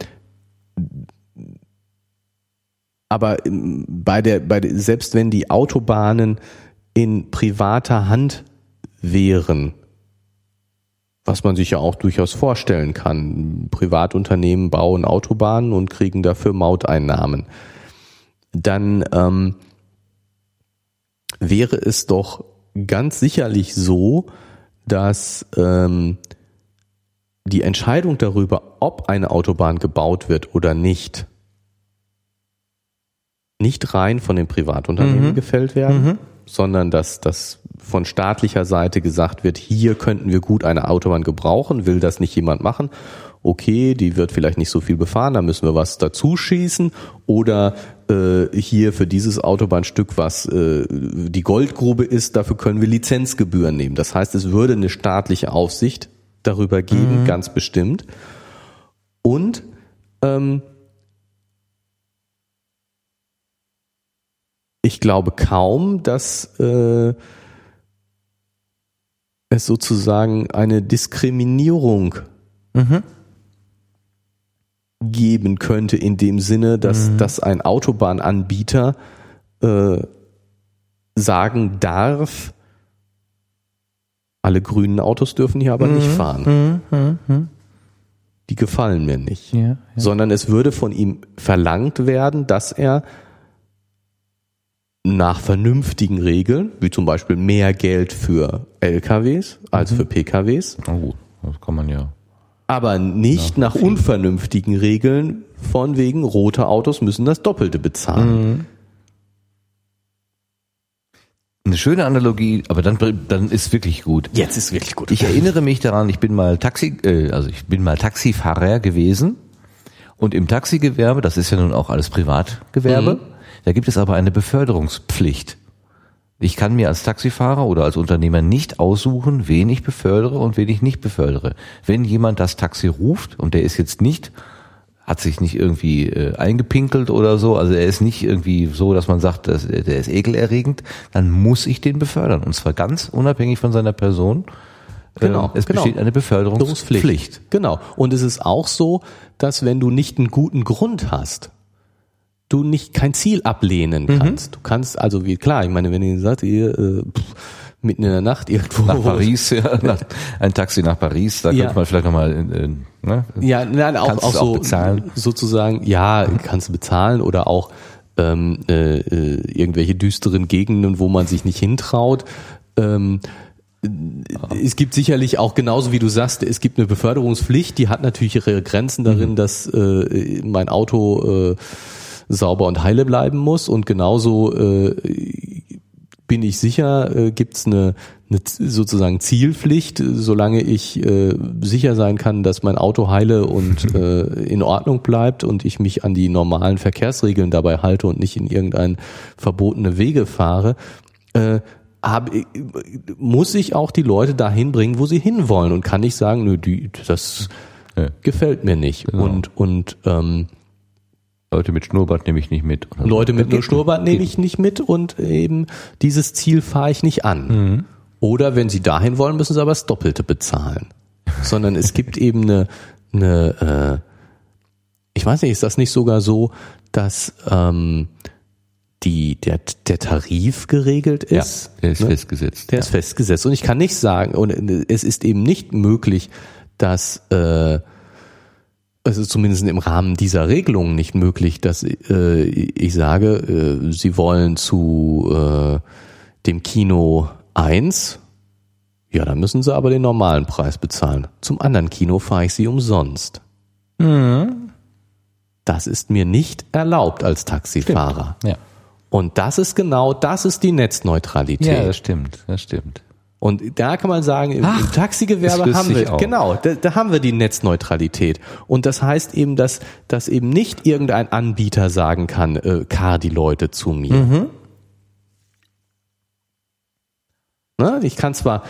aber bei der, bei der, selbst wenn die Autobahnen in privater Hand wären, was man sich ja auch durchaus vorstellen kann. Privatunternehmen bauen Autobahnen und kriegen dafür Mauteinnahmen. Dann ähm, wäre es doch ganz sicherlich so, dass ähm, die Entscheidung darüber, ob eine Autobahn gebaut wird oder nicht, nicht rein von den Privatunternehmen mhm. gefällt werden, mhm sondern dass das von staatlicher Seite gesagt wird, hier könnten wir gut eine Autobahn gebrauchen, will das nicht jemand machen. Okay, die wird vielleicht nicht so viel befahren, da müssen wir was dazu schießen. Oder äh, hier für dieses Autobahnstück, was äh, die Goldgrube ist, dafür können wir Lizenzgebühren nehmen. Das heißt, es würde eine staatliche Aufsicht darüber geben, mhm. ganz bestimmt. Und ähm, ich glaube kaum, dass äh, es sozusagen eine Diskriminierung mhm. Geben könnte in dem Sinne, dass, mhm. dass ein Autobahnanbieter äh, sagen darf, alle grünen Autos dürfen hier aber mhm. nicht fahren. Mhm. Mhm. Mhm. Die gefallen mir nicht. Ja, ja. Sondern es würde von ihm verlangt werden, dass er nach vernünftigen Regeln, wie zum Beispiel mehr Geld für LKWs als mhm. für PKWs. Na gut, das kann man ja. Aber nicht nach unvernünftigen Regeln von wegen rote Autos müssen das Doppelte bezahlen. Eine schöne Analogie, aber dann, dann ist wirklich gut. Jetzt ist wirklich gut. Ich erinnere mich daran, ich bin mal Taxi, äh, also ich bin mal Taxifahrer gewesen und im Taxigewerbe, das ist ja nun auch alles Privatgewerbe, Mhm. da gibt es aber eine Beförderungspflicht. Ich kann mir als Taxifahrer oder als Unternehmer nicht aussuchen, wen ich befördere und wen ich nicht befördere. Wenn jemand das Taxi ruft und der ist jetzt nicht hat sich nicht irgendwie äh, eingepinkelt oder so, also er ist nicht irgendwie so, dass man sagt, dass, der ist ekelerregend, dann muss ich den befördern und zwar ganz unabhängig von seiner Person. Genau, Äh, es genau. besteht eine Beförderungspflicht. Pflicht. Genau. Und es ist auch so, dass wenn du nicht einen guten Grund hast, du nicht kein Ziel ablehnen Mhm. kannst. Du kannst also wie klar, ich meine, wenn ihr sagt, ihr äh, pff, mitten in der Nacht irgendwo Nach Paris, ja, nach, ein Taxi nach Paris, da Ja. könnte man vielleicht nochmal, äh, ne? Ja, nein, auch, Kannst auch so bezahlen? sozusagen, ja, kannst du bezahlen oder auch ähm, äh, äh, irgendwelche düsteren Gegenden, wo man sich nicht hintraut. Ähm, es gibt sicherlich auch genauso wie du sagst, es gibt eine Beförderungspflicht, die hat natürlich ihre Grenzen darin, dass äh, mein Auto äh, sauber und heile bleiben muss und genauso äh, bin ich sicher, äh, gibt's eine, eine Z- sozusagen Zielpflicht, äh, solange ich äh, sicher sein kann, dass mein Auto heile und äh, in Ordnung bleibt und ich mich an die normalen Verkehrsregeln dabei halte und nicht in irgendein verbotene Wege fahre, äh, hab, ich- muss ich auch die Leute dahin bringen, wo sie hinwollen und kann nicht sagen, nö, die, das Ja. gefällt mir nicht. Und, und ähm, Leute mit Schnurrbart nehme ich nicht mit. So. Leute mit nur Schnurrbart nehme ich nicht mit und eben dieses Ziel fahre ich nicht an. Mhm. Oder wenn sie dahin wollen, müssen sie aber das Doppelte bezahlen. Sondern es gibt eben eine, eine äh, ich weiß nicht, ist das nicht sogar so, dass ähm, die, der, der Tarif geregelt Ja, ist? der ist ne? festgesetzt. Der ist festgesetzt. Und ich kann nicht sagen, und es ist eben nicht möglich, dass, äh, es ist zumindest im Rahmen dieser Regelung nicht möglich, dass äh, ich sage, äh, Sie wollen zu äh, dem Kino 1, ja, dann müssen Sie aber den normalen Preis bezahlen. Zum anderen Kino fahre ich Sie umsonst. Das ist mir nicht erlaubt als Taxifahrer. Ja. Und das ist genau, das ist die Netzneutralität. ja, das stimmt, das stimmt. Und da kann man sagen, im, Ach, im Taxigewerbe haben wir, genau, da, da haben wir die Netzneutralität. Und das heißt eben, dass, dass eben nicht irgendein Anbieter sagen kann, äh, car die Leute zu mir. Mhm. Ne? Ich kann zwar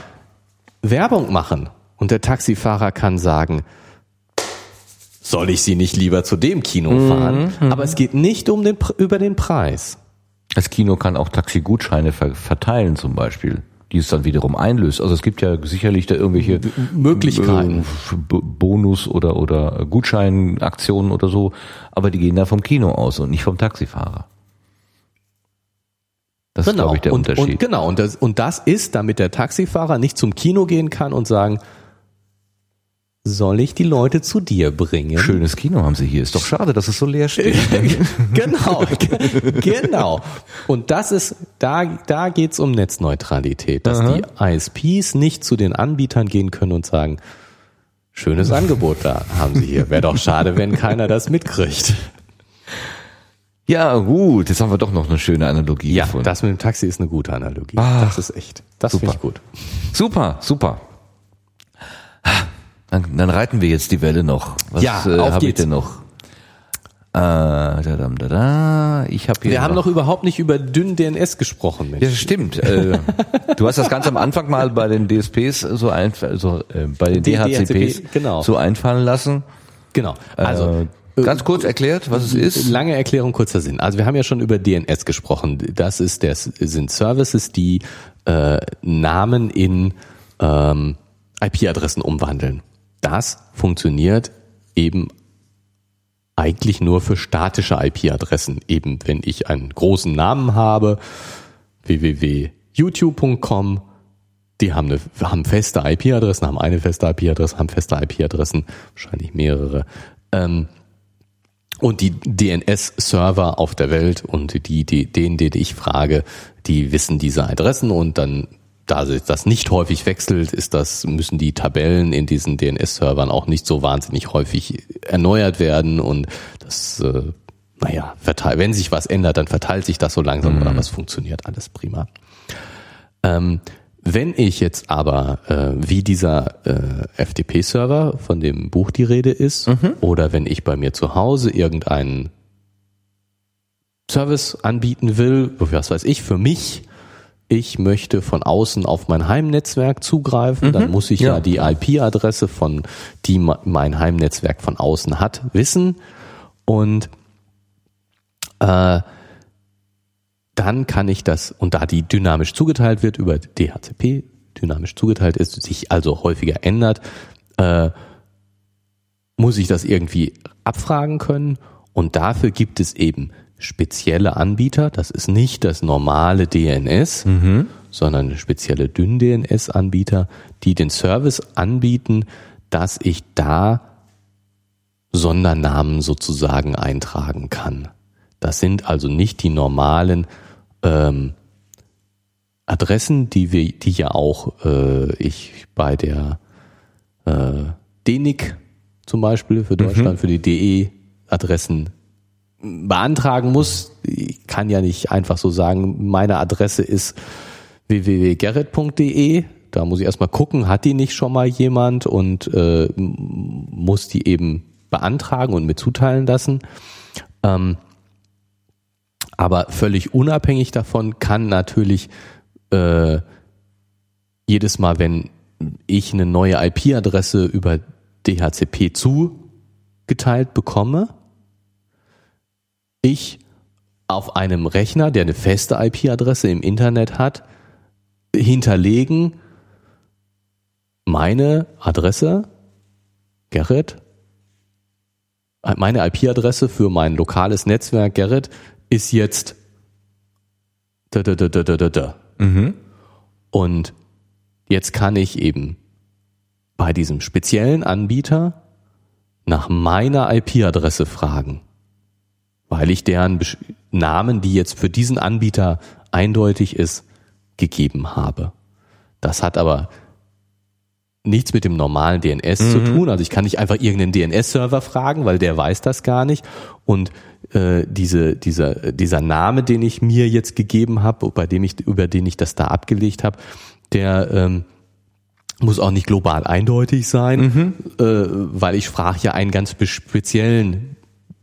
Werbung machen und der Taxifahrer kann sagen, soll ich sie nicht lieber zu dem Kino Mhm. fahren? Aber es geht nicht um den, über den Preis. Das Kino kann auch Taxigutscheine ver verteilen zum Beispiel, die es dann wiederum einlöst. Also es gibt ja sicherlich da irgendwelche Möglichkeiten. äh, Bonus oder oder Gutscheinaktionen oder so, aber die gehen da vom Kino aus und nicht vom Taxifahrer. Das ist, glaube ich, der und, Unterschied. Und, genau, und das, und das ist, damit der Taxifahrer nicht zum Kino gehen kann und sagen, soll ich die Leute zu dir bringen? Schönes Kino haben sie hier. Ist doch schade, dass es so leer steht. genau, ge- genau. Und das ist, da, da geht's um Netzneutralität, dass die ISPs nicht zu den Anbietern gehen können und sagen, schönes Angebot da haben sie hier. Wäre doch schade, wenn keiner das mitkriegt. ja, gut, jetzt haben wir doch noch eine schöne Analogie Ja, gefunden. das mit dem Taxi ist eine gute Analogie. Ah, das ist echt. Das finde ich gut. Super, super. Dann, dann reiten wir jetzt die Welle noch. Was Ja, äh, auf hab ich denn noch? Äh, da, da, da, da. Ich habe hier Wir haben noch überhaupt nicht über dünn DNS gesprochen, Mensch. Ja, stimmt. äh, du hast das ganz am Anfang mal bei den DSPs so einfach, so äh, bei den DHCPs DHCP, genau. so einfallen lassen. Genau. Also ganz kurz erklärt, was es ist. Lange Erklärung, kurzer Sinn. Also wir haben ja schon über DNS gesprochen. Das ist das sind Services, die äh, Namen in ähm, IP-Adressen umwandeln. Das funktioniert eben eigentlich nur für statische IP-Adressen. Eben wenn ich einen großen Namen habe, www.youtube.com, die haben, eine, haben feste IP-Adressen, haben eine feste IP-Adresse, haben feste IP-Adressen, wahrscheinlich mehrere. Ähm, und die DNS-Server auf der Welt und die, die, den, den ich frage, die wissen diese Adressen und dann da sich das nicht häufig wechselt, ist das, müssen die Tabellen in diesen DNS-Servern auch nicht so wahnsinnig häufig erneuert werden und das, äh, naja, verteilt, wenn sich was ändert, dann verteilt sich das so langsam mhm. oder was funktioniert alles prima. Ähm, wenn ich jetzt aber, äh, wie dieser äh, FTP-Server, von dem Buch die Rede ist, mhm. oder wenn ich bei mir zu Hause irgendeinen Service anbieten will, was weiß ich, für mich, ich möchte von außen auf mein Heimnetzwerk zugreifen, mhm. dann muss ich ja, ja. die IP-Adresse von, die mein Heimnetzwerk von außen hat, wissen. Und äh, dann kann ich das, und da die dynamisch zugeteilt wird über DHCP, dynamisch zugeteilt ist, sich also häufiger ändert, äh, muss ich das irgendwie abfragen können. Und dafür gibt es eben spezielle Anbieter. Das ist nicht das normale DNS, mhm. sondern spezielle Dünn-DNS-Anbieter, die den Service anbieten, dass ich da Sondernamen sozusagen eintragen kann. Das sind also nicht die normalen ähm, Adressen, die wir, die ja auch äh, ich bei der äh, DENIC zum Beispiel für Deutschland, mhm. für die DE-Adressen beantragen muss. Ich kann ja nicht einfach so sagen, meine Adresse ist www.gerrit.de. Da muss ich erstmal gucken, hat die nicht schon mal jemand und äh, muss die eben beantragen und mir zuteilen lassen. Ähm, aber völlig unabhängig davon kann natürlich äh, jedes Mal, wenn ich eine neue IP-Adresse über DHCP zugeteilt bekomme, ich auf einem Rechner, der eine feste IP-Adresse im Internet hat, hinterlegen meine Adresse, Gerrit, meine IP-Adresse für mein lokales Netzwerk Gerrit ist jetzt da, da, da, da, da, da. Mhm. Und jetzt kann ich eben bei diesem speziellen Anbieter nach meiner IP-Adresse fragen, weil ich deren Namen, die jetzt für diesen Anbieter eindeutig ist, gegeben habe. Das hat aber nichts mit dem normalen DNS mhm. zu tun. Also ich kann nicht einfach irgendeinen DNS-Server fragen, weil der weiß das gar nicht. Und äh, diese, dieser, dieser Name, den ich mir jetzt gegeben habe, bei dem ich, über den ich das da abgelegt habe, der ähm, muss auch nicht global eindeutig sein, mhm. äh, weil ich frage ja einen ganz speziellen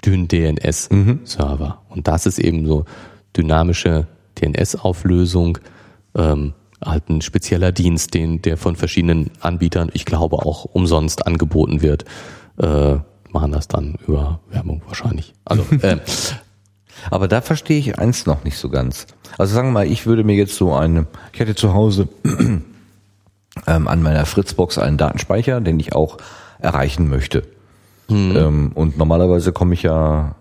dünn DNS-Server. Mhm. Und das ist eben so dynamische DNS-Auflösung. Ähm, halt ein spezieller Dienst, den der von verschiedenen Anbietern, ich glaube auch umsonst angeboten wird, äh, machen das dann über Werbung wahrscheinlich. Also, äh, aber da verstehe ich eins noch nicht so ganz. Also sagen wir mal, ich würde mir jetzt so eine, ich hätte zu Hause ähm, an meiner Fritzbox einen Datenspeicher, den ich auch erreichen möchte. Mhm. Ähm, und normalerweise komme ich ja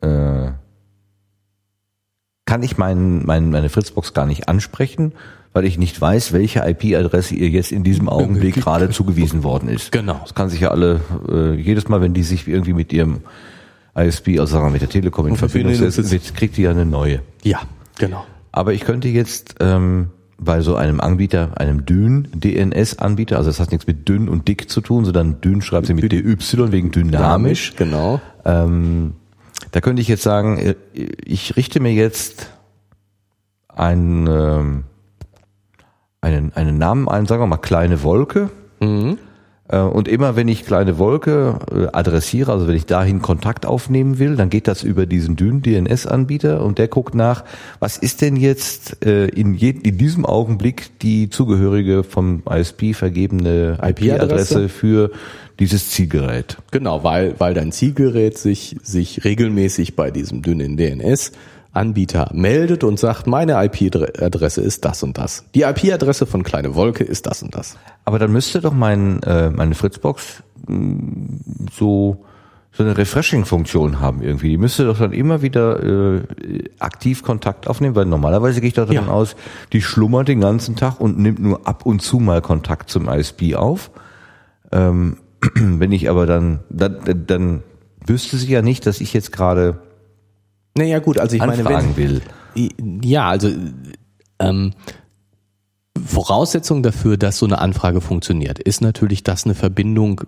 äh, kann ich mein, mein, meine Fritzbox gar nicht ansprechen, weil ich nicht weiß, welche IP-Adresse ihr jetzt in diesem Augenblick gerade zugewiesen worden ist. Genau. Das kann sich ja alle, äh, jedes Mal, wenn die sich irgendwie mit ihrem ISP, also sagen wir mit der Telekom in Verbindung setzen, kriegt die ja eine neue. Ja, genau. Aber ich könnte jetzt ähm, bei so einem Anbieter, einem dünn DNS-Anbieter, also das hat nichts mit dünn und dick zu tun, sondern dünn schreibt sie mit DY wegen dynamisch. Genau. Ähm, da könnte ich jetzt sagen, äh, ich richte mir jetzt einen, ähm, einen, einen Namen ein, sagen wir mal kleine Wolke. Mhm. Äh, und immer wenn ich kleine Wolke äh, adressiere, also wenn ich dahin Kontakt aufnehmen will, dann geht das über diesen dünnen DNS-Anbieter und der guckt nach, was ist denn jetzt in, je, in diesem Augenblick die zugehörige vom ISP vergebene IP-Adresse für dieses Zielgerät. Genau, weil, weil dein Zielgerät sich, sich regelmäßig bei diesem dünnen DNS Anbieter meldet und sagt, meine IP-Adresse ist das und das. Die IP-Adresse von Kleine Wolke ist das und das. Aber dann müsste doch mein, äh, meine Fritzbox mm, so so eine Refreshing-Funktion haben irgendwie. Die müsste doch dann immer wieder äh, aktiv Kontakt aufnehmen, weil normalerweise gehe ich davon ja. aus, die schlummert den ganzen Tag und nimmt nur ab und zu mal Kontakt zum ISP auf. Ähm, wenn ich aber dann, dann, dann wüsste sie ja nicht, dass ich jetzt gerade naja gut, also ich meine, wenn, will. Ja, also ähm, Voraussetzung dafür, dass so eine Anfrage funktioniert, ist natürlich, dass eine Verbindung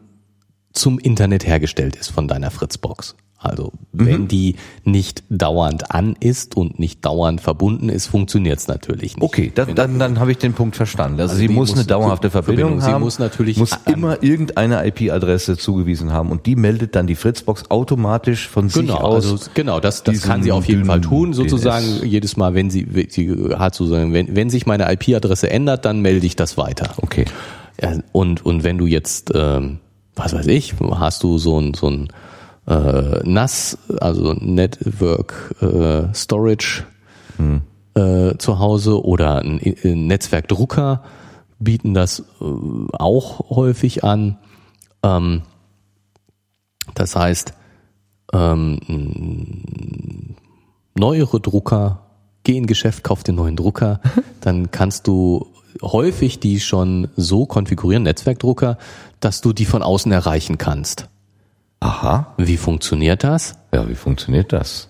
zum Internet hergestellt ist von deiner Fritzbox. Also wenn mhm. die nicht dauernd an ist und nicht dauernd verbunden ist, funktioniert es natürlich nicht. Okay, das, dann, dann habe ich den Punkt verstanden. Also, also sie muss eine dauerhafte Verbindung, Verbindung haben. Sie muss natürlich muss immer irgendeine IP-Adresse zugewiesen haben und die meldet dann die Fritzbox automatisch von genau, sich aus. Also, genau, das, das kann sie auf jeden Fall tun. Sozusagen DNS. jedes Mal, wenn sie, sie hat sozusagen, wenn, wenn sich meine IP-Adresse ändert, dann melde ich das weiter. Okay. Und und wenn du jetzt, ähm, was weiß ich, hast du so ein so ein äh, NAS, also Network äh, Storage hm. äh, zu Hause oder ein, ein Netzwerkdrucker bieten das äh, auch häufig an. Ähm, das heißt, ähm, neuere Drucker, geh in Geschäft, kauf den neuen Drucker, dann kannst du häufig die schon so konfigurieren, Netzwerkdrucker, dass du die von außen erreichen kannst. Aha. Wie funktioniert das? Ja, wie funktioniert das?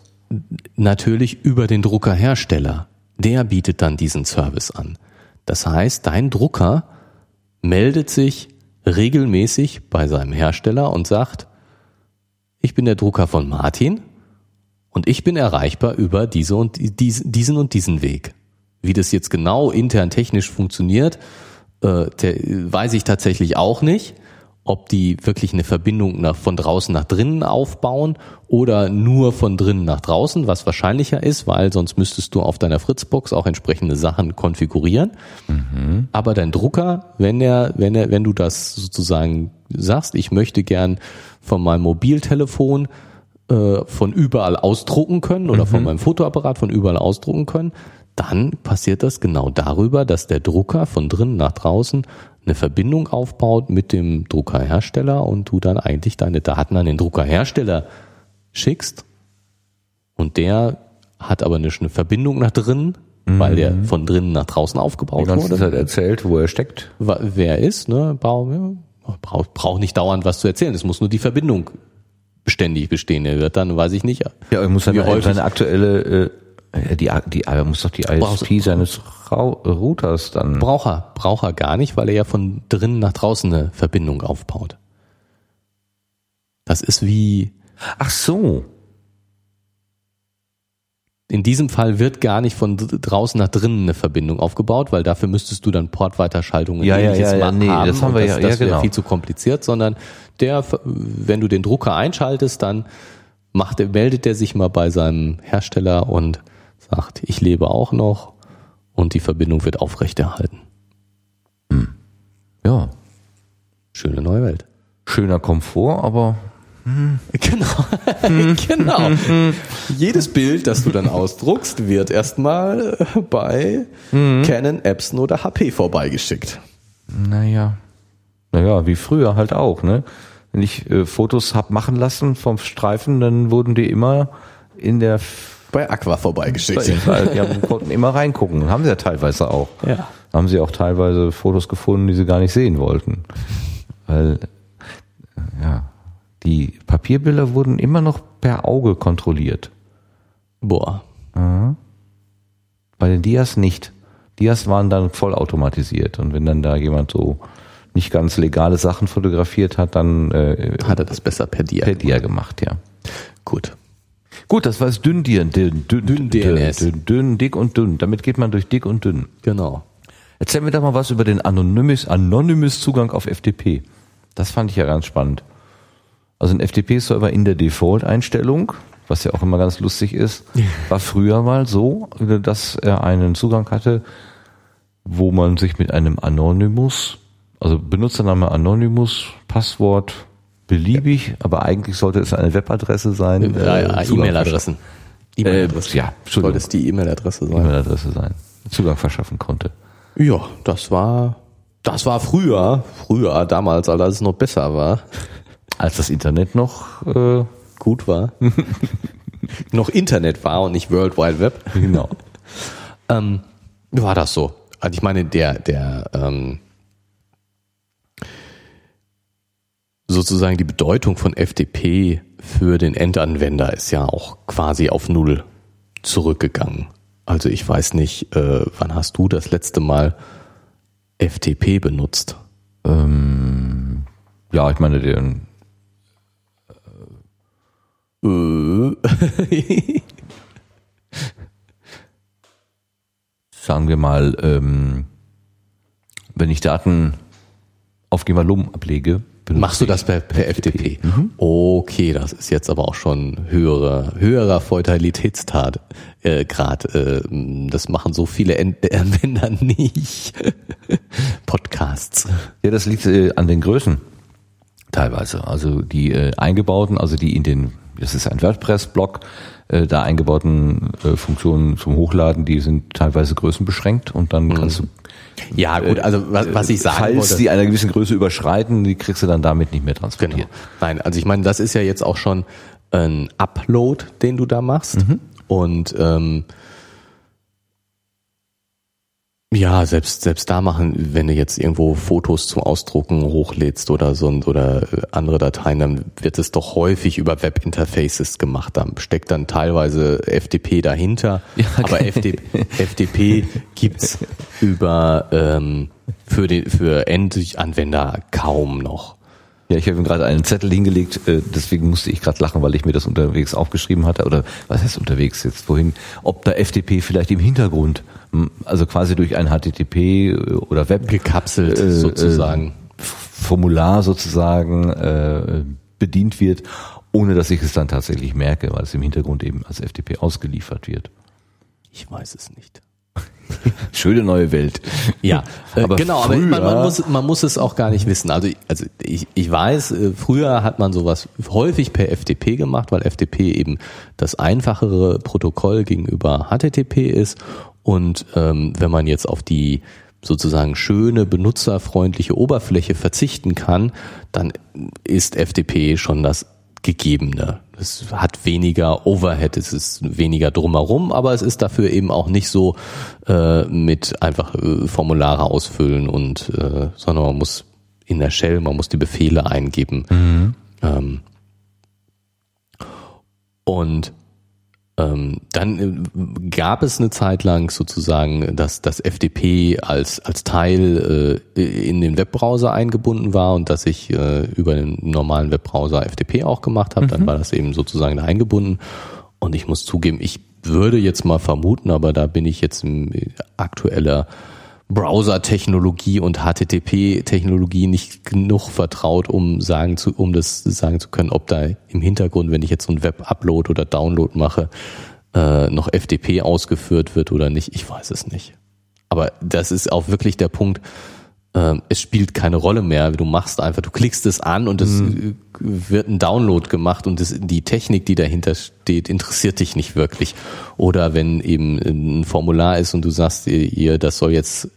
Natürlich über den Druckerhersteller. Der bietet dann diesen Service an. Das heißt, dein Drucker meldet sich regelmäßig bei seinem Hersteller und sagt, ich bin der Drucker von Martin und ich bin erreichbar über diese und diesen und diesen Weg. Wie das jetzt genau intern technisch funktioniert, äh, weiß ich tatsächlich auch nicht ob die wirklich eine Verbindung nach, von draußen nach drinnen aufbauen oder nur von drinnen nach draußen, was wahrscheinlicher ist, weil sonst müsstest du auf deiner Fritzbox auch entsprechende Sachen konfigurieren. Mhm. Aber dein Drucker, wenn er, wenn er, wenn du das sozusagen sagst, ich möchte gern von meinem Mobiltelefon äh, von überall ausdrucken können oder mhm. von meinem Fotoapparat von überall ausdrucken können, dann passiert das genau darüber, dass der Drucker von drinnen nach draußen eine Verbindung aufbaut mit dem Druckerhersteller und du dann eigentlich deine Daten an den Druckerhersteller schickst und der hat aber eine, Verbindung nach drinnen, weil der mhm. von drinnen nach draußen aufgebaut Die wurde. Zeit erzählt, wo er steckt. Wer ist, ne? Braucht brauch nicht dauernd was zu erzählen. Es muss nur die Verbindung beständig bestehen. Er wird dann, weiß ich nicht. Ja, er muss dann seine aktuelle äh, die, die, aber muss doch die ISP Brauchst seines Routers dann. Braucht er, braucht er gar nicht, weil er ja von drinnen nach draußen eine Verbindung aufbaut. Das ist wie. Ach so. In diesem Fall wird gar nicht von draußen nach drinnen eine Verbindung aufgebaut, weil dafür müsstest du dann Portweiterschaltungen ja, ja, ja, ja, nee, haben. Das haben wir das, ja, das ja, genau. viel zu kompliziert, sondern der, wenn du den Drucker einschaltest, dann macht, meldet er sich mal bei seinem Hersteller und sagt, ich lebe auch noch und die Verbindung wird aufrechterhalten. Hm. Ja. Schöne neue Welt. Schöner Komfort, aber hm. Genau. genau. Jedes Bild, das du dann ausdruckst, wird erstmal bei mhm. Canon, Epson oder HP vorbeigeschickt. Naja. Naja, wie früher halt auch, ne? Wenn ich äh, Fotos hab machen lassen vom Streifen, dann wurden die immer in der bei Aqua vorbeigeschickt. Die haben, konnten immer reingucken. Haben sie ja teilweise auch. Ja. Haben sie auch teilweise Fotos gefunden, die sie gar nicht sehen wollten. Weil, ja, die Papierbilder wurden immer noch per Auge kontrolliert. Boah. Aha. Bei den Dias nicht. Dias waren dann vollautomatisiert. Und wenn dann da jemand so nicht ganz legale Sachen fotografiert hat, dann äh, hat er das besser per Dia per Dia gemacht, ja. Gut. Gut, das war das dünn, dünn, dünn, dünn, DNS. Dünn, dünn, dick und dünn. Damit geht man durch dick und dünn. Genau. Erzähl mir doch mal was über den Anonymous, Anonymous Zugang auf FTP. Das fand ich ja ganz spannend. Also ein FTP-Server in der Default-Einstellung, was ja auch immer ganz lustig ist, war früher mal so, dass er einen Zugang hatte, wo man sich mit einem Anonymous, also Benutzername Anonymous, Passwort beliebig, aber eigentlich sollte es eine Webadresse sein. Ja, ja, äh, E-Mail-Adressen. E-Mail-Adresse. Äh, ja, sollte es die E-Mail-Adresse sein. E-Mail-Adresse sein. Zugang verschaffen konnte. Ja, das war, das war früher, früher, damals, als es noch besser war. Als das Internet noch äh, gut war. noch Internet war und nicht World Wide Web. Genau. ähm, war das so. Also ich meine, der, der, ähm, sozusagen die Bedeutung von FTP für den Endanwender ist ja auch quasi auf Null zurückgegangen. Also ich weiß nicht, äh, wann hast du das letzte Mal FTP benutzt? Ähm, ja, ich meine, den, Äh. sagen wir mal, ähm, wenn ich Daten auf Gemalum ablege, benutze Machst du das per, per FTP? Okay, das ist jetzt aber auch schon höherer, höherer Feudalitätstat äh, Grad. Äh, das machen so viele Ent Anwender nicht. Podcasts. Ja, das liegt äh, an den Größen teilweise. Also die äh, eingebauten, also die in den, das ist ein WordPress-Blog, äh, da eingebauten äh, Funktionen zum Hochladen, die sind teilweise größenbeschränkt und dann kannst du, Ja, gut, also was, was ich sagen falls wollte. die einer gewissen Größe überschreiten, die kriegst du dann damit nicht mehr transportiert. Genau. Nein, also ich meine, das ist ja jetzt auch schon ein Upload, den du da machst. Und ähm, ja, selbst selbst da machen, wenn du jetzt irgendwo Fotos zum Ausdrucken hochlädst oder so oder äh, andere Dateien, dann wird es doch häufig über Webinterfaces gemacht. Da steckt dann teilweise FTP dahinter, aber FTP, FTP gibt's über ähm, für den für Endanwender kaum noch. Ja, ich habe ihm gerade einen Zettel hingelegt, äh, deswegen musste ich gerade lachen, weil ich mir das unterwegs aufgeschrieben hatte. Oder was heißt unterwegs jetzt wohin? Ob da FTP vielleicht im Hintergrund, also quasi durch ein HTTP oder Web Gekapselt äh, sozusagen. Formular sozusagen äh, bedient wird, ohne dass ich es dann tatsächlich merke, weil es im Hintergrund eben als FTP ausgeliefert wird. Ich weiß es nicht. Schöne neue Welt. Ja, Aber genau, aber früher- man, man, muss, man muss es auch gar nicht wissen. Also, also ich, ich weiß, äh, früher hat man sowas häufig per FTP gemacht, weil FTP eben das einfachere Protokoll gegenüber HTTP ist. Und ähm, wenn man jetzt auf die sozusagen schöne, benutzerfreundliche Oberfläche verzichten kann, dann ist FTP schon das Gegebene. Es hat weniger Overhead, es ist weniger drumherum, aber es ist dafür eben auch nicht so äh, mit einfach äh, Formulare ausfüllen und äh, sondern man muss in der Shell, man muss die Befehle eingeben. Ähm, und dann äh, gab es eine Zeit lang sozusagen, dass das FTP als, als Teil äh, in den Webbrowser eingebunden war und dass ich äh, über den normalen Webbrowser FTP auch gemacht habe. Dann war das eben sozusagen da eingebunden. Und ich muss zugeben, ich würde jetzt mal vermuten, aber da bin ich jetzt aktueller Browser-Technologie und HTTP-Technologie nicht genug vertraut, um sagen zu, um das sagen zu können, ob da im Hintergrund, wenn ich jetzt so ein Web-Upload oder Download mache, äh, noch FTP ausgeführt wird oder nicht. Ich weiß es nicht. Aber das ist auch wirklich der Punkt, ähm, es spielt keine Rolle mehr. Du machst einfach, du klickst es an und es äh, wird ein Download gemacht und das, die Technik, die dahinter steht, interessiert dich nicht wirklich. Oder wenn eben ein Formular ist und du sagst ihr das soll jetzt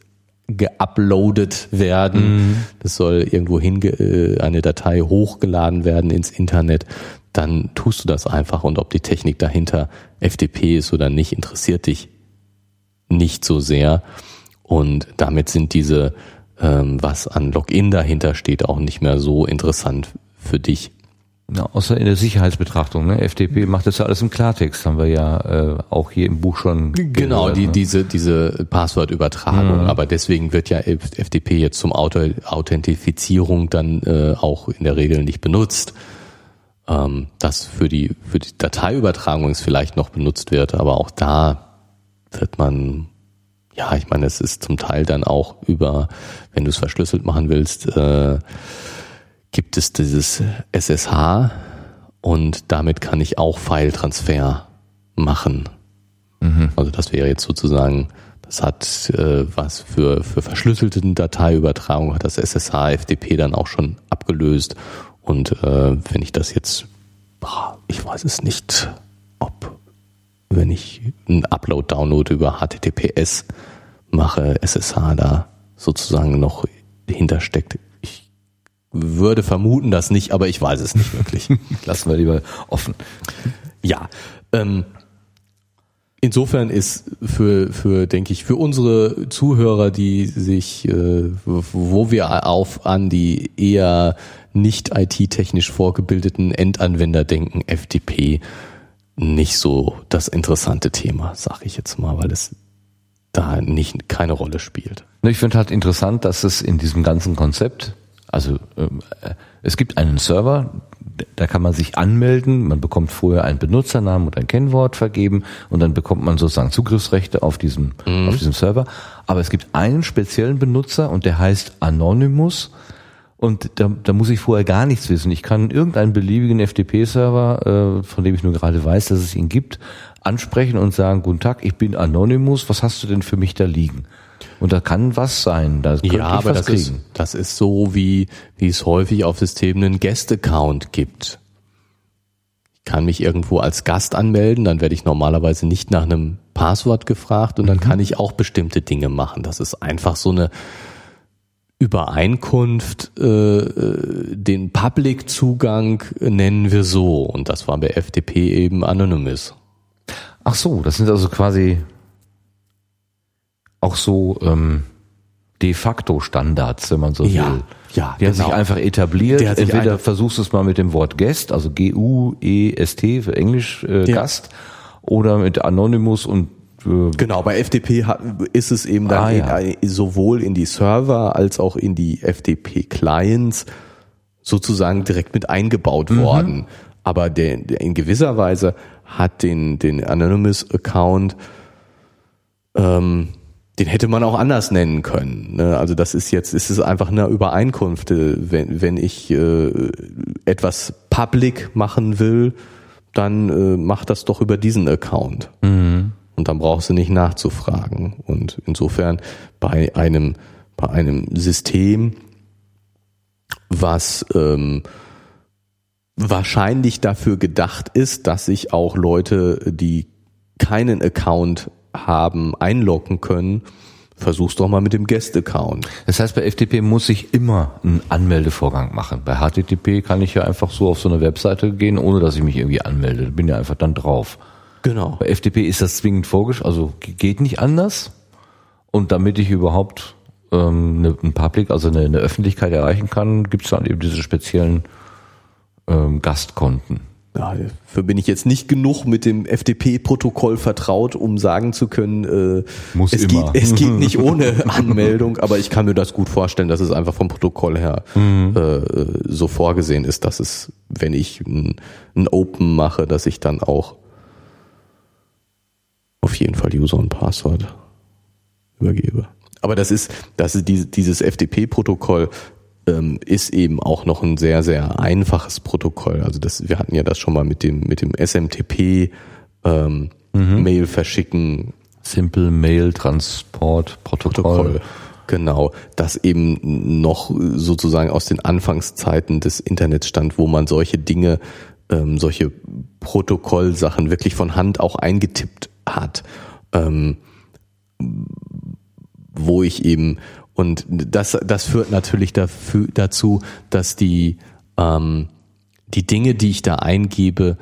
geuploadet werden, das soll irgendwo hinge äh, eine Datei hochgeladen werden ins Internet, dann tust du das einfach und ob die Technik dahinter FTP ist oder nicht, interessiert dich nicht so sehr. Und damit sind diese, ähm, was an Login dahinter steht, auch nicht mehr so interessant für dich. Ja, außer in der Sicherheitsbetrachtung. Ne? FTP macht das ja alles im Klartext, haben wir ja äh, auch hier im Buch schon Genau, gehört, die, ne? diese, diese Passwortübertragung. Aber deswegen wird ja FTP jetzt zum Auto Authentifizierung dann äh, auch in der Regel nicht benutzt. Ähm, das für die, für die Dateiübertragung ist vielleicht noch benutzt wird, aber auch da wird man, ja, ich meine, es ist zum Teil dann auch über, wenn du es verschlüsselt machen willst, äh, gibt es dieses SSH und damit kann ich auch File-Transfer machen. Also das wäre jetzt sozusagen, das hat äh, was für, für verschlüsselte Dateiübertragung hat das SSH FTP dann auch schon abgelöst. Und äh, wenn ich das jetzt, boah, ich weiß es nicht, ob wenn ich einen Upload-Download über HTTPS mache, SSH da sozusagen noch hintersteckt. Würde vermuten, dass nicht, aber ich weiß es nicht wirklich. Lassen wir lieber offen. Ja, ähm, insofern ist für, für, denke ich, für unsere Zuhörer, die sich, äh, wo wir auf an die eher nicht IT-technisch vorgebildeten Endanwender denken, FTP nicht so das interessante Thema, sag ich jetzt mal, weil es da nicht keine Rolle spielt. Ich finde halt interessant, dass es in diesem ganzen Konzept, also ähm, äh, es gibt einen Server, da kann man sich anmelden, man bekommt vorher einen Benutzernamen und ein Kennwort vergeben und dann bekommt man sozusagen Zugriffsrechte auf diesem, mhm. auf diesem Server. Aber es gibt einen speziellen Benutzer und der heißt Anonymous und da, da muss ich vorher gar nichts wissen. Ich kann irgendeinen beliebigen FTP-Server, äh, von dem ich nur gerade weiß, dass es ihn gibt, ansprechen und sagen, guten Tag, ich bin Anonymous, was hast du denn für mich da liegen? Und da kann was sein. Da ja, aber das ist, das ist so, wie, wie es häufig auf Systemen einen Guest-Account gibt. Ich kann mich irgendwo als Gast anmelden, dann werde ich normalerweise nicht nach einem Passwort gefragt und dann mhm. kann ich auch bestimmte Dinge machen. Das ist einfach so eine Übereinkunft, äh, äh den Public-Zugang nennen wir so. Und das war bei FTP eben Anonymous. Ach so, das sind also quasi auch so ähm, de facto Standards, wenn man so ja, will. Ja, Die genau. hat sich einfach etabliert. Entweder versuchst du es mal mit dem Wort Guest, also G-U-E-S-T für Englisch äh, ja. Gast, oder mit Anonymous und äh, Genau, bei hat, ist es eben dann ah, ja. in, sowohl in die Server als auch in die FTP-Clients sozusagen direkt mit eingebaut mhm. worden. Aber der, der in gewisser Weise hat den, den Anonymous-Account ähm, den hätte man auch anders nennen können. Ne? Also das ist jetzt, ist es einfach eine Übereinkunft. Äh, wenn, wenn ich äh, etwas public machen will, dann äh, mach das doch über diesen Account. Mhm. Und dann brauchst du nicht nachzufragen. Und insofern bei einem, bei einem System, was ähm, wahrscheinlich dafür gedacht ist, dass sich auch Leute, die keinen Account haben einloggen können, versuch's doch mal mit dem Guest-Account. Das heißt, bei FTP muss ich immer einen Anmeldevorgang machen. Bei HTTP kann ich ja einfach so auf so eine Webseite gehen, ohne dass ich mich irgendwie anmelde. Bin ja einfach dann drauf. Genau. Bei FTP ist das zwingend vorgeschrieben, also geht nicht anders. Und damit ich überhaupt ähm, eine, ein Public, also eine, eine Öffentlichkeit erreichen kann, gibt's dann eben diese speziellen ähm, Gastkonten ja, dafür bin ich jetzt nicht genug mit dem FDP-Protokoll vertraut, um sagen zu können, äh, Muss es, immer. Geht, es geht nicht ohne Anmeldung, aber ich kann mir das gut vorstellen, dass es einfach vom Protokoll her mhm. äh, so vorgesehen ist, dass es, wenn ich ein, ein Open mache, dass ich dann auch auf jeden Fall User und Passwort übergebe. Aber das ist, das ist dieses FDP-Protokoll ähm, ist eben auch noch ein sehr, sehr einfaches Protokoll. Also das, wir hatten ja das schon mal mit dem, mit dem SMTP ähm, mhm. Mail verschicken. Simple Mail Transport Protokoll. Protokoll. Genau, das eben noch sozusagen aus den Anfangszeiten des Internets stand, wo man solche Dinge, ähm, solche Protokollsachen wirklich von Hand auch eingetippt hat. Ähm, wo ich eben und das, das führt natürlich dafür, dazu, dass die, ähm, die Dinge, die ich da eingebe,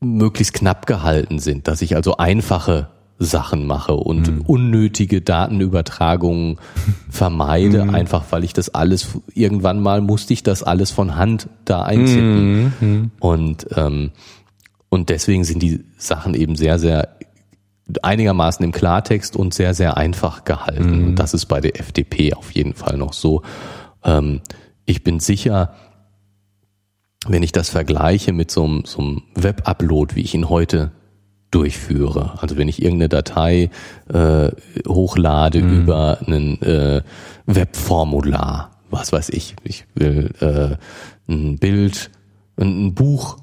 möglichst knapp gehalten sind, dass ich also einfache Sachen mache und mhm. unnötige Datenübertragungen vermeide, mhm. einfach weil ich das alles, irgendwann mal musste ich das alles von Hand da eintippen. Mhm. mhm. Und, ähm, und deswegen sind die Sachen eben sehr, sehr einigermaßen im Klartext und sehr, sehr einfach gehalten. Mhm. Und das ist bei der FDP auf jeden Fall noch so. Ähm, ich bin sicher, wenn ich das vergleiche mit so einem, so einem Web-Upload, wie ich ihn heute durchführe, also wenn ich irgendeine Datei äh, hochlade mhm. über ein äh, Webformular, was weiß ich, ich will äh, ein Bild, ein Buch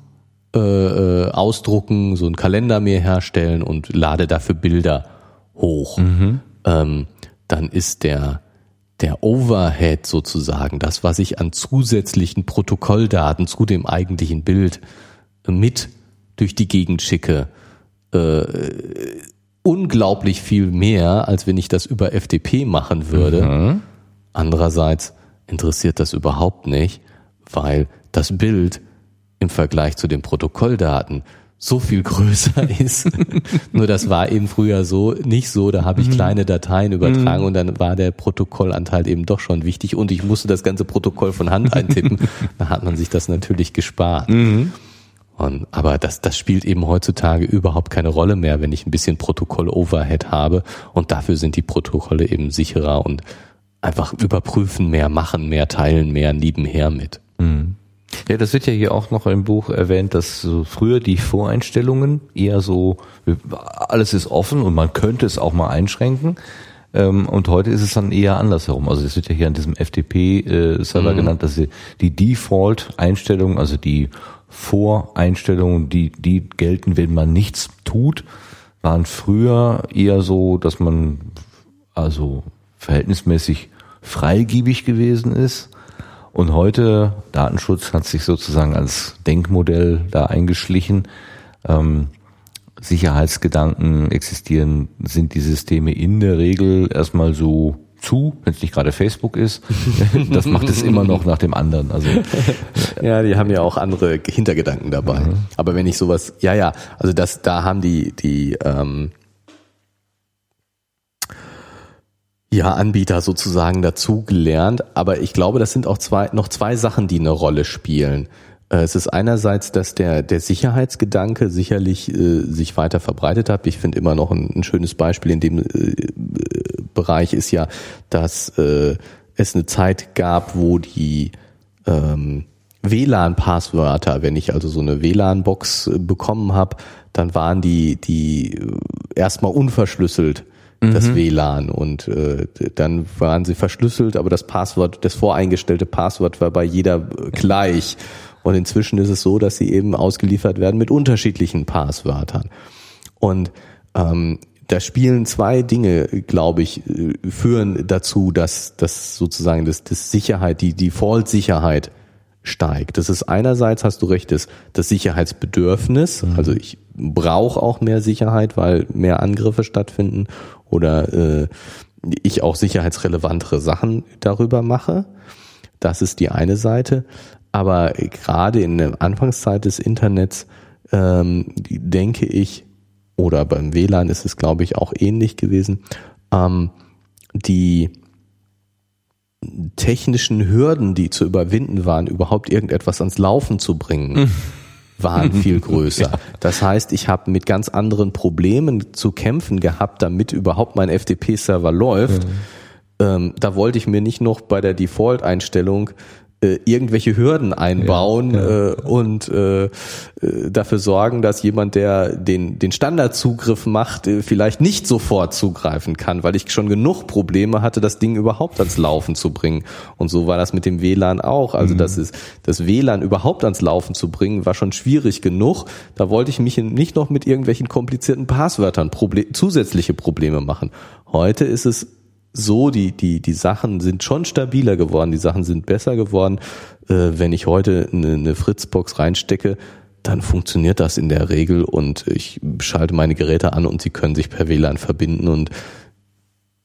äh, äh, ausdrucken, so einen Kalender mir herstellen und lade dafür Bilder hoch. Mhm. Ähm, dann ist der der Overhead sozusagen, das, was ich an zusätzlichen Protokolldaten zu dem eigentlichen Bild mit durch die Gegend schicke, äh, unglaublich viel mehr, als wenn ich das über FTP machen würde. Mhm. Andererseits interessiert das überhaupt nicht, weil das Bild im Vergleich zu den Protokolldaten so viel größer ist. Nur das war eben früher so nicht so. Da habe ich mhm. kleine Dateien übertragen mhm. und dann war der Protokollanteil eben doch schon wichtig und ich musste das ganze Protokoll von Hand eintippen. da hat man sich das natürlich gespart. Mhm. Und, aber das, das spielt eben heutzutage überhaupt keine Rolle mehr, wenn ich ein bisschen Protokoll-Overhead habe. Und dafür sind die Protokolle eben sicherer und einfach überprüfen mehr, machen mehr, teilen mehr nebenher mit. Mhm. Ja, das wird ja hier auch noch im Buch erwähnt, dass so früher die Voreinstellungen eher so, alles ist offen und man könnte es auch mal einschränken. Ähm, und heute ist es dann eher andersherum. Also es wird ja hier an diesem FTP-Server mhm. genannt, dass die Default-Einstellungen, also die Voreinstellungen, die, die gelten, wenn man nichts tut, waren früher eher so, dass man also verhältnismäßig freigiebig gewesen ist. Und heute, Datenschutz hat sich sozusagen als Denkmodell da eingeschlichen. Ähm, Sicherheitsgedanken existieren, sind die Systeme in der Regel erstmal so zu, wenn es nicht gerade Facebook ist. Das macht es immer noch nach dem anderen. Also ja, die haben ja auch andere Hintergedanken dabei. Mhm. Aber wenn ich sowas, ja, ja, also das, da haben die die ähm, ja Anbieter sozusagen dazu gelernt. Aber ich glaube, das sind auch zwei noch zwei Sachen, die eine Rolle spielen. Äh, es ist einerseits, dass der, der Sicherheitsgedanke sicherlich äh, sich weiter verbreitet hat. Ich finde immer noch ein, ein, schönes Beispiel in dem äh, Bereich ist ja, dass äh, es eine Zeit gab, wo die ähm, WLAN-Passwörter, wenn ich also so eine WLAN-Box äh, bekommen habe, dann waren die, die äh, erstmal unverschlüsselt das mhm. WLAN und äh, dann waren sie verschlüsselt, aber das Passwort, das voreingestellte Passwort war bei jeder gleich. Und inzwischen ist es so, dass sie eben ausgeliefert werden mit unterschiedlichen Passwörtern. Und ähm, da spielen zwei Dinge, glaube ich, äh, führen dazu, dass, dass sozusagen das, das Sicherheit, die Default-Sicherheit steigt. Das ist einerseits, hast du recht, das, das Sicherheitsbedürfnis. Mhm. Also ich brauche auch mehr Sicherheit, weil mehr Angriffe stattfinden oder äh, ich auch sicherheitsrelevantere Sachen darüber mache. Das ist die eine Seite. Aber gerade in der Anfangszeit des Internets ähm, denke ich, oder beim WLAN ist es, glaube ich, auch ähnlich gewesen, ähm, die technischen Hürden, die zu überwinden waren, überhaupt irgendetwas ans Laufen zu bringen, waren viel größer. Das heißt, ich habe mit ganz anderen Problemen zu kämpfen gehabt, damit überhaupt mein FTP-Server läuft. Mhm. Ähm, da wollte ich mir nicht noch bei der Default-Einstellung äh, irgendwelche Hürden einbauen ja, ja. Äh, und äh, äh, dafür sorgen, dass jemand, der den, den Standardzugriff macht, äh, vielleicht nicht sofort zugreifen kann, weil ich schon genug Probleme hatte, das Ding überhaupt ans Laufen zu bringen. Und so war das mit dem WLAN auch. Also mhm. das ist das WLAN überhaupt ans Laufen zu bringen, war schon schwierig genug. Da wollte ich mich nicht noch mit irgendwelchen komplizierten Passwörtern Proble zusätzliche Probleme machen. Heute ist es so, die, die, die Sachen sind schon stabiler geworden, die Sachen sind besser geworden. Äh, wenn ich heute eine, eine Fritzbox reinstecke, dann funktioniert das in der Regel und ich schalte meine Geräte an und sie können sich per WLAN verbinden und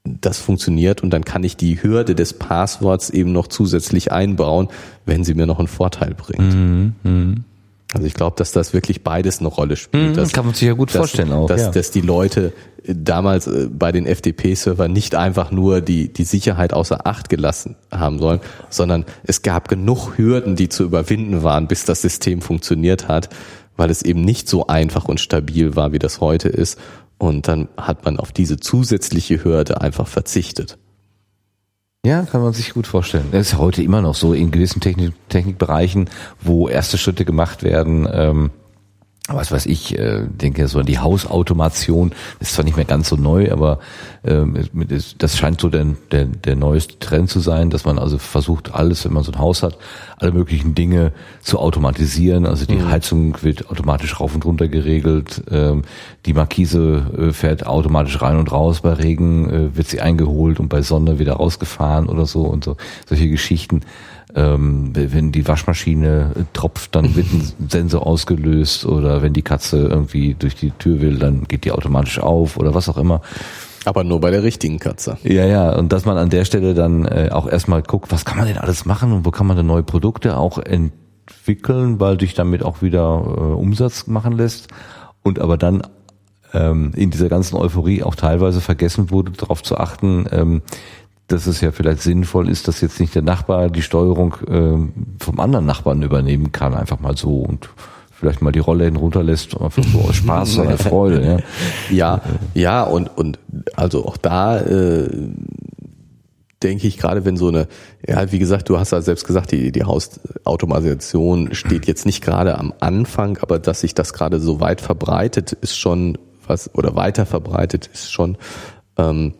das funktioniert und dann kann ich die Hürde des Passworts eben noch zusätzlich einbauen, wenn sie mir noch einen Vorteil bringt. Mhm, mh. Also ich glaube, dass das wirklich beides eine Rolle spielt. Mhm, dass, kann man sich ja gut dass, vorstellen auch. Dass, ja. dass die Leute damals äh, bei den FTP-Servern nicht einfach nur die, die Sicherheit außer Acht gelassen haben sollen, sondern es gab genug Hürden, die zu überwinden waren, bis das System funktioniert hat, weil es eben nicht so einfach und stabil war, wie das heute ist. Und dann hat man auf diese zusätzliche Hürde einfach verzichtet. Ja, kann man sich gut vorstellen. Das ist heute immer noch so in gewissen Technik Technikbereichen, wo erste Schritte gemacht werden. Ähm was weiß ich, äh, denke so an die Hausautomation, ist zwar nicht mehr ganz so neu, aber ähm, das scheint so der, der, der neueste Trend zu sein, dass man also versucht, alles, wenn man so ein Haus hat, alle möglichen Dinge zu automatisieren. Also die mhm. Heizung wird automatisch rauf und runter geregelt, ähm, die Markise äh, fährt automatisch rein und raus, bei Regen äh, wird sie eingeholt und bei Sonne wieder rausgefahren oder so und so solche Geschichten ähm, wenn die Waschmaschine tropft, dann wird ein Sensor ausgelöst oder wenn die Katze irgendwie durch die Tür will, dann geht die automatisch auf oder was auch immer. Aber nur bei der richtigen Katze. Ja, ja, und dass man an der Stelle dann äh, auch erstmal guckt, was kann man denn alles machen und wo kann man denn neue Produkte auch entwickeln, weil dich damit auch wieder äh, Umsatz machen lässt und aber dann ähm, in dieser ganzen Euphorie auch teilweise vergessen wurde, darauf zu achten, ähm, dass es ja vielleicht sinnvoll ist, dass jetzt nicht der Nachbar die Steuerung äh, vom anderen Nachbarn übernehmen kann, einfach mal so und vielleicht mal die Rollläden runterlässt, einfach so aus Spaß oder Freude. Ja, ja, ja und, und also auch da äh, denke ich gerade, wenn so eine, ja, wie gesagt, du hast ja selbst gesagt, die, die Hausautomatisation steht jetzt nicht gerade am Anfang, aber dass sich das gerade so weit verbreitet, ist schon was, oder weiter verbreitet, ist schon ähm,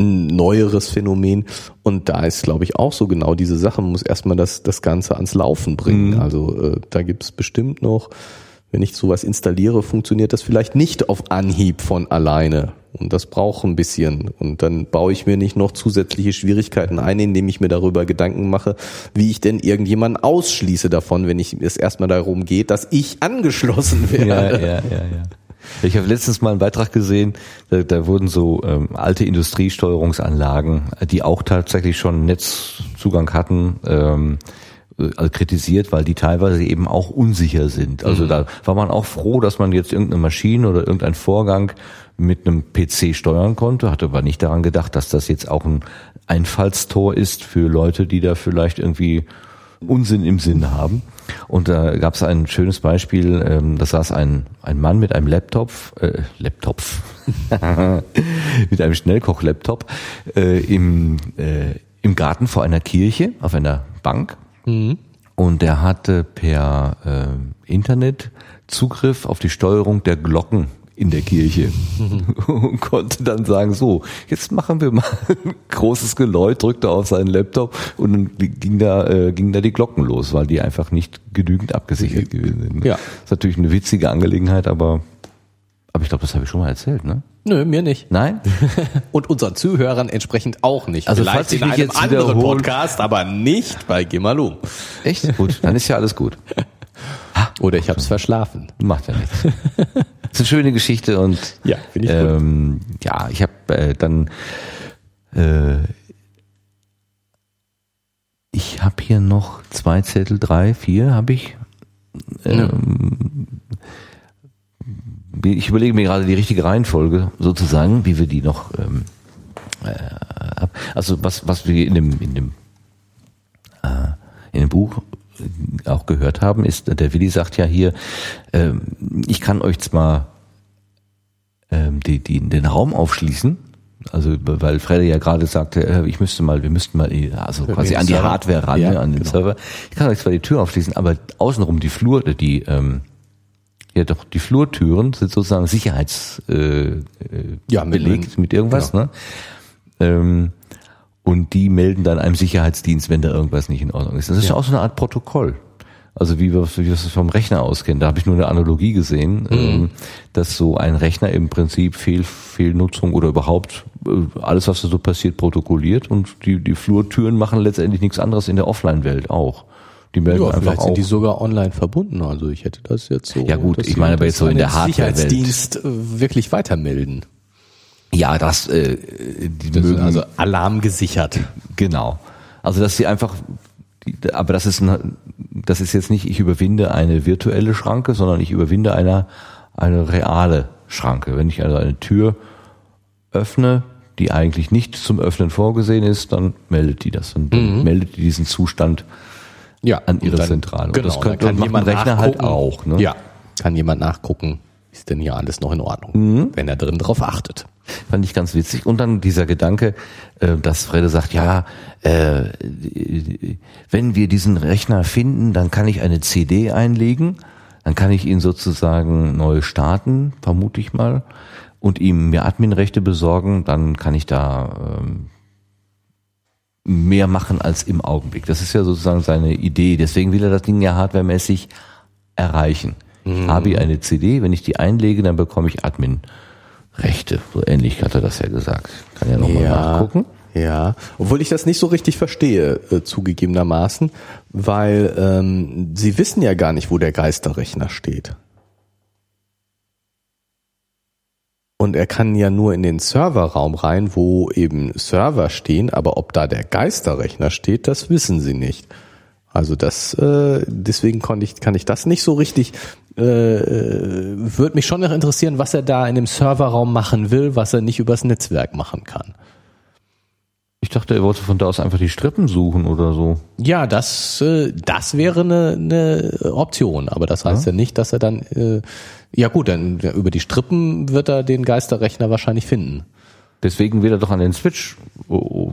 ein neueres Phänomen. Und da ist, glaube ich, auch so genau diese Sache. Man muss erstmal das, das Ganze ans Laufen bringen. Mhm. Also äh, da gibt es bestimmt noch, wenn ich sowas installiere, funktioniert das vielleicht nicht auf Anhieb von alleine. Und das braucht ein bisschen. Und dann baue ich mir nicht noch zusätzliche Schwierigkeiten ein, indem ich mir darüber Gedanken mache, wie ich denn irgendjemanden ausschließe davon, wenn ich es erstmal darum geht, dass ich angeschlossen werde. Ja, ja, ja, ja. Ich habe letztens mal einen Beitrag gesehen, da, da wurden so ähm, alte Industriesteuerungsanlagen, die auch tatsächlich schon Netzzugang hatten, ähm, also kritisiert, weil die teilweise eben auch unsicher sind. Also mhm. da war man auch froh, dass man jetzt irgendeine Maschine oder irgendein Vorgang mit einem PC steuern konnte, hatte aber nicht daran gedacht, dass das jetzt auch ein Einfallstor ist für Leute, die da vielleicht irgendwie Unsinn im Sinn haben. Und da gab es ein schönes Beispiel, ähm, da saß ein, ein Mann mit einem Laptop, äh, Laptop, mit einem Schnellkoch-Laptop äh, im, äh, im Garten vor einer Kirche auf einer Bank. Mhm. Und der hatte per äh, Internet Zugriff auf die Steuerung der Glocken in der Kirche und konnte dann sagen, so, jetzt machen wir mal ein großes Geläut, drückte auf seinen Laptop und dann ging da, äh, ging da die Glocken los, weil die einfach nicht genügend abgesichert gewesen sind. Ja. Das ist natürlich eine witzige Angelegenheit, aber, aber ich glaube, das habe ich schon mal erzählt, ne? Nö, mir nicht. Nein? Und unseren Zuhörern entsprechend auch nicht. Also Vielleicht falls ich in einem jetzt anderen Podcast, aber nicht bei Gimalum. Echt? Gut, dann ist ja alles gut. Oder ich habe es verschlafen. Macht ja nichts. Das ist eine schöne Geschichte und ja, ich ähm, ja, ich habe äh, dann äh, ich habe hier noch zwei Zettel, drei, vier habe ich. Ähm. Ich überlege mir gerade die richtige Reihenfolge sozusagen, wie wir die noch ähm, äh, also was was wir in dem in dem äh, in dem Buch auch gehört haben, ist, der Willi sagt ja hier, äh, ich kann euch zwar äh, die, die, den Raum aufschließen, also weil Freddy ja gerade sagte, äh, ich müsste mal, wir müssten mal also quasi an die Server. Hardware ran, ja, ne, an den genau. Server. Ich kann euch zwar die Tür aufschließen, aber außenrum die Flur, die ähm, ja doch die Flurtüren sind sozusagen sicherheits äh, ja, belegt mit, mit irgendwas, genau. ne? Ähm, und die melden dann einem Sicherheitsdienst, wenn da irgendwas nicht in Ordnung ist. Das ist ja, auch so eine Art Protokoll. Also wie wir, wie wir es vom Rechner aus kennen. Da habe ich nur eine Analogie gesehen, mhm. ähm, dass so ein Rechner im Prinzip Fehl, Fehlnutzung oder überhaupt äh, alles, was da so passiert, protokolliert und die, die Flurtüren machen letztendlich nichts anderes in der Offline-Welt auch. Die melden ja, einfach vielleicht sind die sogar online verbunden. Also ich hätte das jetzt so. Ja gut, ich meine aber jetzt so in der Hardware-Welt. Sicherheitsdienst äh, wirklich weitermelden. Ja, das, äh, die das mögen, also Alarm gesichert. Genau. Also dass sie einfach, aber das ist, ein, das ist jetzt nicht, ich überwinde eine virtuelle Schranke, sondern ich überwinde eine, eine reale Schranke. Wenn ich also eine Tür öffne, die eigentlich nicht zum Öffnen vorgesehen ist, dann meldet die das und mhm. meldet die diesen Zustand ja, an ihre dann, Zentrale. Und genau, das könnte kann jemand Rechner halt auch. Ne? Ja, kann jemand nachgucken, ist denn hier alles noch in Ordnung, mhm. wenn er drin drauf achtet. Fand ich ganz witzig. Und dann dieser Gedanke, äh, dass Frede sagt, ja, äh, wenn wir diesen Rechner finden, dann kann ich eine CD einlegen, dann kann ich ihn sozusagen neu starten, vermute ich mal, und ihm mir Adminrechte besorgen, dann kann ich da ähm, mehr machen als im Augenblick. Das ist ja sozusagen seine Idee. Deswegen will er das Ding ja hardwaremäßig erreichen. Mhm. Habe ich eine CD, wenn ich die einlege, dann bekomme ich Admin. Rechte. So ähnlich hat er das ja gesagt. Kann ja nochmal ja, nachgucken. Ja, obwohl ich das nicht so richtig verstehe, äh, zugegebenermaßen, weil ähm, sie wissen ja gar nicht, wo der Geisterrechner steht. Und er kann ja nur in den Serverraum rein, wo eben Server stehen, aber ob da der Geisterrechner steht, das wissen sie nicht. Also das, äh, deswegen konnte ich, kann ich das nicht so richtig äh, äh, würde mich schon noch interessieren, was er da in dem Serverraum machen will, was er nicht übers Netzwerk machen kann. Ich dachte, er wollte von da aus einfach die Strippen suchen oder so. Ja, das, äh, das wäre eine, eine Option, aber das heißt ja. ja nicht, dass er dann, äh, ja gut, dann über die Strippen wird er den Geisterrechner wahrscheinlich finden. Deswegen will er doch an den Switch. Oh, oh.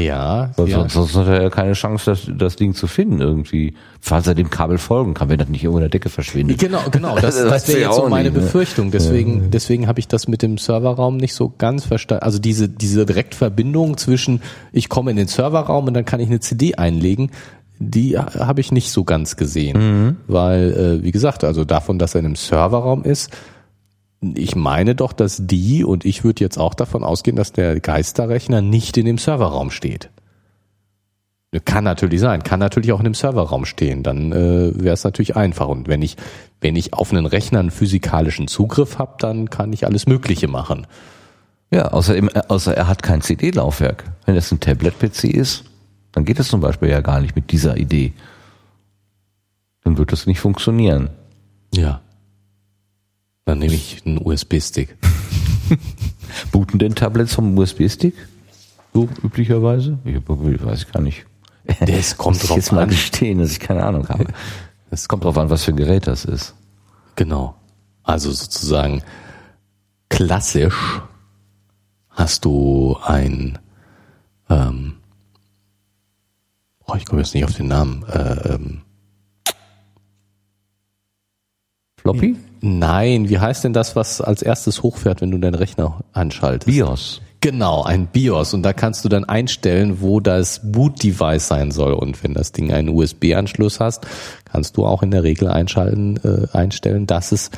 Ja, ja. Sonst, sonst hat er ja keine Chance, das, das Ding zu finden irgendwie. Falls er dem Kabel folgen kann, wenn das nicht irgendwo in der Decke verschwindet. Genau, genau. Das, Das das wäre ja jetzt so auch meine nicht, ne? Befürchtung. Deswegen, deswegen habe ich das mit dem Serverraum nicht so ganz verstanden. Also diese, diese Direktverbindung zwischen, ich komme in den Serverraum und dann kann ich eine CD einlegen, die ha- habe ich nicht so ganz gesehen. Weil, äh, wie gesagt, also davon, dass er in einem Serverraum ist, ich meine doch, dass die, und ich würde jetzt auch davon ausgehen, dass der Geisterrechner nicht in dem Serverraum steht. Kann natürlich sein, kann natürlich auch in dem Serverraum stehen. Dann äh, wäre es natürlich einfach. Und wenn ich, wenn ich auf einen Rechner einen physikalischen Zugriff habe, dann kann ich alles Mögliche machen. Ja, außer, eben, außer er hat kein CD-Laufwerk. Wenn das ein Tablet-PC ist, dann geht das zum Beispiel ja gar nicht mit dieser Idee. Dann wird das nicht funktionieren. Ja. Dann nehme ich einen USB-Stick. Booten denn Tablets vom USB-Stick? So üblicherweise? Ich, weiß gar nicht. Das kommt drauf jetzt mal an. gestehen, dass ich keine Ahnung habe. Das Kommt drauf an, was für ein Gerät das ist. Genau. Also sozusagen klassisch hast du ein, ähm, oh, ich komme jetzt nicht auf den Namen, äh, ähm, Floppy? Nein, wie heißt denn das, was als erstes hochfährt, wenn du deinen Rechner anschaltest? BIOS. Genau, ein BIOS. Und da kannst du dann einstellen, wo das Boot-Device sein soll. Und wenn das Ding einen USB-Anschluss hast, kannst du auch in der Regel einschalten, äh, einstellen, dass es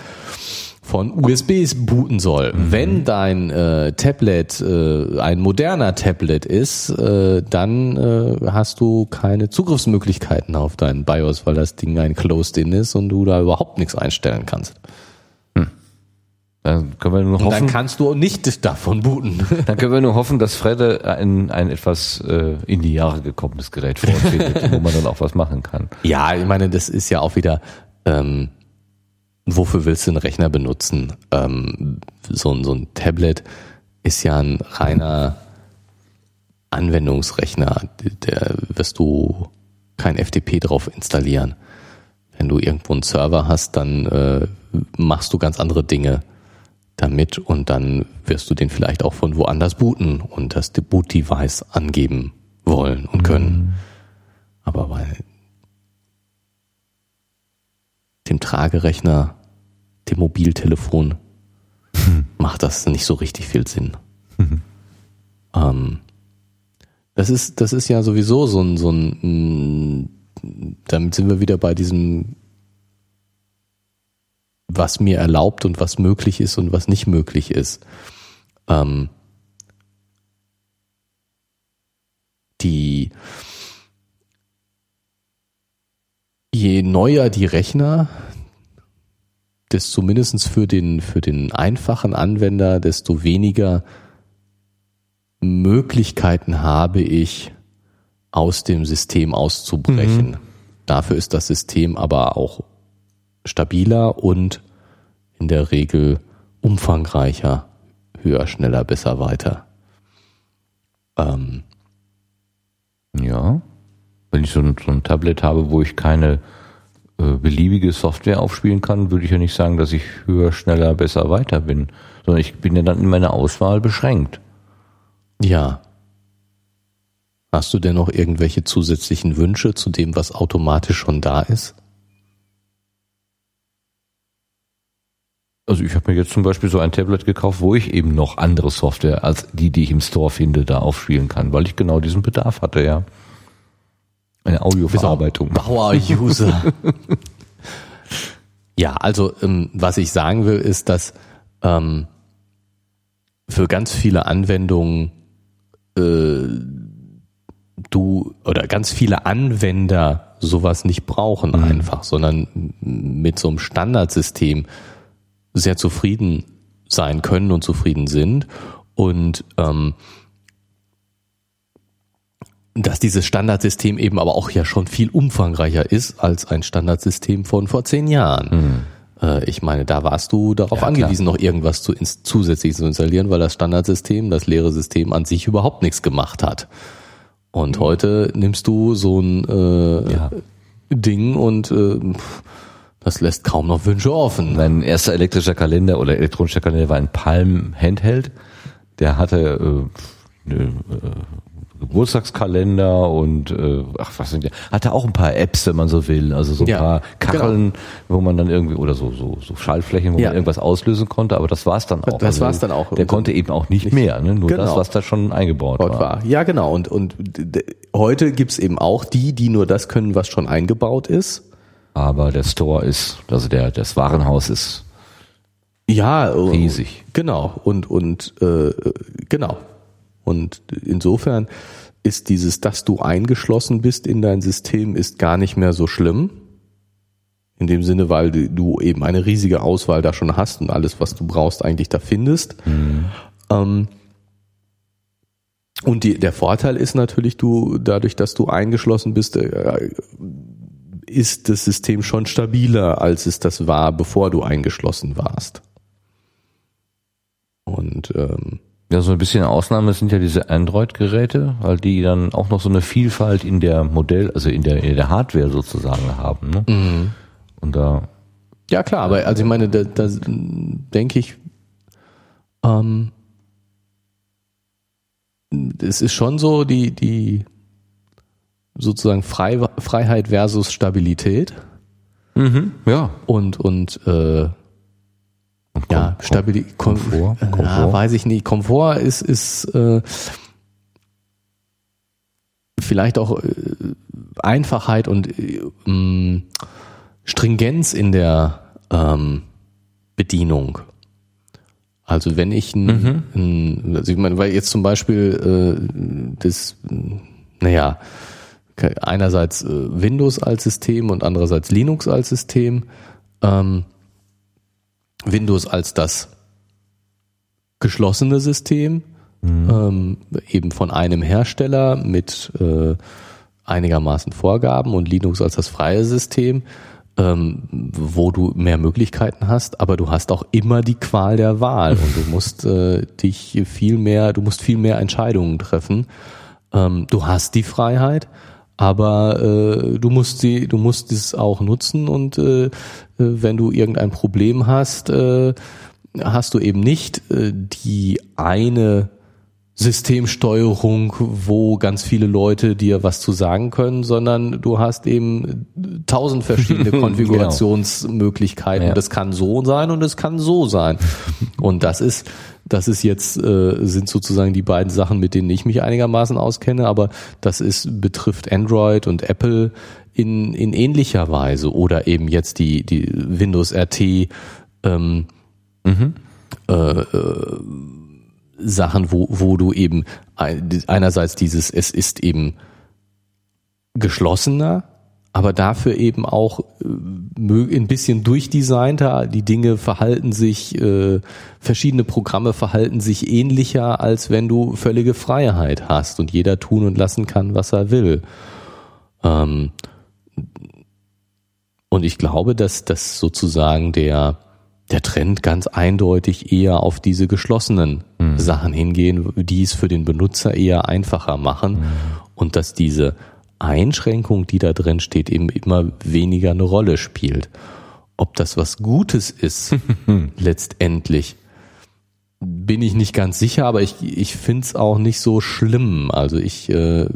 von USBs booten soll. Wenn dein äh, Tablet äh, ein moderner Tablet ist, äh, dann äh, hast du keine Zugriffsmöglichkeiten auf deinen BIOS, weil das Ding ein Closed-In ist und du da überhaupt nichts einstellen kannst. Dann können wir nur Und dann hoffen, kannst du nicht davon booten. dann können wir nur hoffen, dass Fredde ein, ein etwas äh, in die Jahre gekommenes Gerät vorfindet, wo man dann auch was machen kann. Ja, ich meine, das ist ja auch wieder, ähm, wofür willst du einen Rechner benutzen? Ähm, so, ein- so ein Tablet ist ja ein reiner Anwendungsrechner. Der wirst du kein FTP drauf installieren. Wenn du irgendwo einen Server hast, dann äh, machst du ganz andere Dinge damit und dann wirst du den vielleicht auch von woanders booten und das Boot-Device angeben wollen und können. Aber bei dem Tragerechner, dem Mobiltelefon, macht das nicht so richtig viel Sinn. Ähm, das ist, das ist ja sowieso so ein, so ein, damit sind wir wieder bei diesem, was mir erlaubt und was möglich ist und was nicht möglich ist. Ähm, die, je neuer die Rechner, desto mindestens für den, für den einfachen Anwender, desto weniger Möglichkeiten habe ich, aus dem System auszubrechen. Dafür ist das System aber auch stabiler und in der Regel umfangreicher, höher, schneller, besser, weiter. Ähm, Ja. Wenn ich so ein, so ein Tablet habe, wo ich keine beliebige Software aufspielen kann, würde ich ja nicht sagen, dass ich höher, schneller, besser, weiter bin, sondern ich bin ja dann in meiner Auswahl beschränkt. Ja. Hast du denn noch irgendwelche zusätzlichen Wünsche zu dem, was automatisch schon da ist? Also ich habe mir jetzt zum Beispiel so ein Tablet gekauft, wo ich eben noch andere Software als die, die ich im Store finde, da aufspielen kann, weil ich genau diesen Bedarf hatte, ja. Eine Audioverarbeitung. Power-User. ja, also ähm, was ich sagen will, ist, dass ähm, für ganz viele Anwendungen äh, du oder ganz viele Anwender sowas nicht brauchen einfach, sondern mit so einem Standardsystem sehr zufrieden sein können und zufrieden sind und ähm, dass dieses Standardsystem eben aber auch ja schon viel umfangreicher ist als ein Standardsystem von vor zehn Jahren. Äh, äh, ich meine, da warst du darauf Ja, angewiesen, noch irgendwas zu zusätzlich zu installieren, weil das Standardsystem, das leere System an sich überhaupt nichts gemacht hat. Und heute nimmst du so ein äh, Ja. Ding und äh, das lässt kaum noch Wünsche offen. Mein erster elektrischer Kalender oder elektronischer Kalender war ein Palm Handheld. Der hatte äh, eine, äh, Geburtstagskalender und äh, ach was sind die? Hatte auch ein paar Apps, wenn man so will. Also so ein Ja, paar Kacheln, wo man dann irgendwie oder so so, so Schaltflächen, wo Ja. man irgendwas auslösen konnte. Aber das war's dann auch. Also Das war's dann auch. Der konnte eben auch nicht mehr. Ne? Nur Genau. das, was da schon eingebaut war. war. Ja, genau. Und, und heute gibt's eben auch die, die nur das können, was schon eingebaut ist. Aber der Store ist, also der das Warenhaus ist Ja, äh, riesig. Genau. Und, und äh, genau. Und insofern ist dieses, dass du eingeschlossen bist in dein System, ist gar nicht mehr so schlimm. In dem Sinne, weil du- eben eine riesige Auswahl da schon hast und alles, was du brauchst, eigentlich da findest. Ähm, und die, der Vorteil ist natürlich, du, dadurch, dass du eingeschlossen bist, äh, ist das System schon stabiler, als es das war, bevor du eingeschlossen warst. Und ähm, Ja, so ein bisschen Ausnahme sind ja diese Android-Geräte, weil die dann auch noch so eine Vielfalt in der Modell, also in der, in der Hardware sozusagen haben. Ne? Und da, ja klar, aber also ich meine, da, da denke ich, ähm, es ist schon so die die sozusagen Frei, Freiheit versus Stabilität ja, und und äh, Und ja Stabilität Komfort, Ja, Komfort. weiß ich nicht. Komfort ist ist äh, vielleicht auch äh, Einfachheit und äh, mh, Stringenz in der ähm, Bedienung. Also wenn ich ein, ein also ich meine, weil jetzt zum Beispiel äh, das, naja, einerseits äh, Windows als System und andererseits Linux als System, ähm, Windows als das geschlossene System, ähm, eben von einem Hersteller mit äh, einigermaßen Vorgaben und Linux als das freie System, ähm, wo du mehr Möglichkeiten hast, aber du hast auch immer die Qual der Wahl und du musst äh, dich viel mehr, du musst viel mehr Entscheidungen treffen. Ähm, du hast die Freiheit, aber äh, du musst sie, du musst es auch nutzen und äh, äh, wenn du irgendein Problem hast, äh, hast du eben nicht äh, die eine Systemsteuerung, wo ganz viele Leute dir was zu sagen können, sondern du hast eben tausend verschiedene Konfigurationsmöglichkeiten. Ja. Und das kann so sein und es kann so sein. Und das ist, das ist jetzt, äh, sind sozusagen die beiden Sachen, mit denen ich mich einigermaßen auskenne, aber das ist, betrifft Android und Apple in, in ähnlicher Weise oder eben jetzt die, die Windows RT, ähm, Sachen, wo, wo du eben ein- einerseits dieses, es ist eben geschlossener, aber dafür eben auch äh, ein bisschen durchdesignter. Die Dinge verhalten sich, äh, verschiedene Programme verhalten sich ähnlicher, als wenn du völlige Freiheit hast und jeder tun und lassen kann, was er will. Ähm, und ich glaube, dass das sozusagen der, der Trend ganz eindeutig eher auf diese geschlossenen Sachen hingehen, die es für den Benutzer eher einfacher machen. Und dass diese Einschränkung, die da drin steht, eben immer weniger eine Rolle spielt. Ob das was Gutes ist, letztendlich, bin ich nicht ganz sicher, aber ich, ich finde es auch nicht so schlimm. Also ich äh,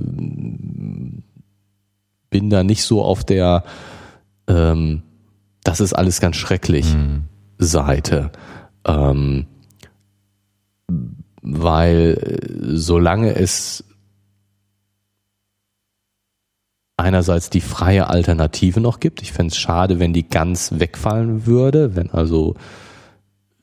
bin da nicht so auf der, ähm, das ist alles ganz schrecklich Seite. Ähm, weil äh, solange es einerseits die freie Alternative noch gibt, ich fände es schade, wenn die ganz wegfallen würde, wenn also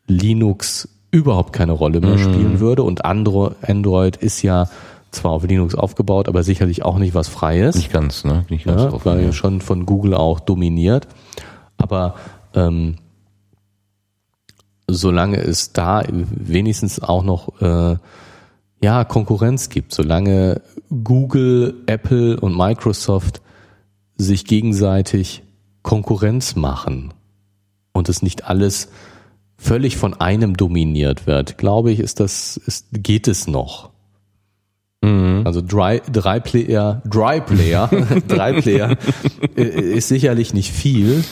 Linux überhaupt keine Rolle mehr spielen würde und Andro Android ist ja zwar auf Linux aufgebaut, aber sicherlich auch nicht was Freies nicht ganz, ne? Nicht ganz ja, offen, war ja. ja schon von Google auch dominiert. Aber ähm, solange es da wenigstens auch noch äh, ja Konkurrenz gibt, solange Google, Apple und Microsoft sich gegenseitig Konkurrenz machen und es nicht alles völlig von einem dominiert wird, glaube ich, ist das, ist, geht es noch. Mhm. Also drei, drei Player, Dry Player, drei Player äh, ist sicherlich nicht viel,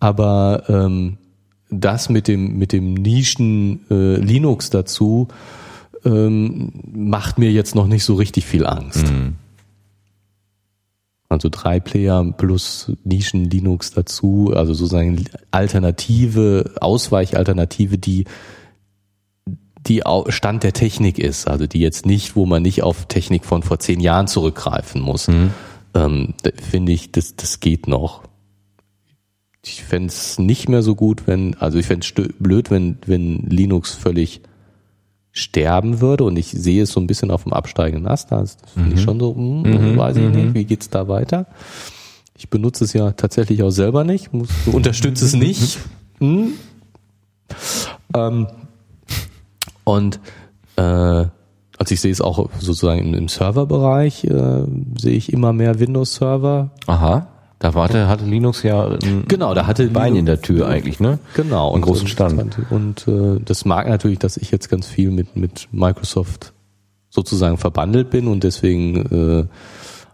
aber ähm, das mit dem mit dem Nischen äh, Linux dazu ähm, macht mir jetzt noch nicht so richtig viel Angst. Mhm. Also drei Player plus Nischen Linux dazu, also sozusagen Alternative, Ausweichalternative, die die Stand der Technik ist, also die jetzt nicht, wo man nicht auf Technik von vor zehn Jahren zurückgreifen muss. Mhm. Ähm, Finde ich, das, das geht noch. Ich fände es nicht mehr so gut, wenn, also ich fände es blöd, wenn, wenn Linux völlig sterben würde und ich sehe es so ein bisschen auf dem absteigenden Ast. Das finde ich schon so, hm, weiß ich nicht, wie geht's da weiter? Ich benutze es ja tatsächlich auch selber nicht, muss, unterstütze es nicht. Hm. Ähm, und äh, also ich sehe es auch sozusagen im, im Serverbereich, äh, sehe ich immer mehr Windows-Server. Aha. Da warte, hatte Linux ja ein Genau, da hatte Bein Linux- in der Tür eigentlich, ne? Genau. Einen großen Stand. Und äh, das mag natürlich, dass ich jetzt ganz viel mit, mit Microsoft sozusagen verbandelt bin und deswegen äh,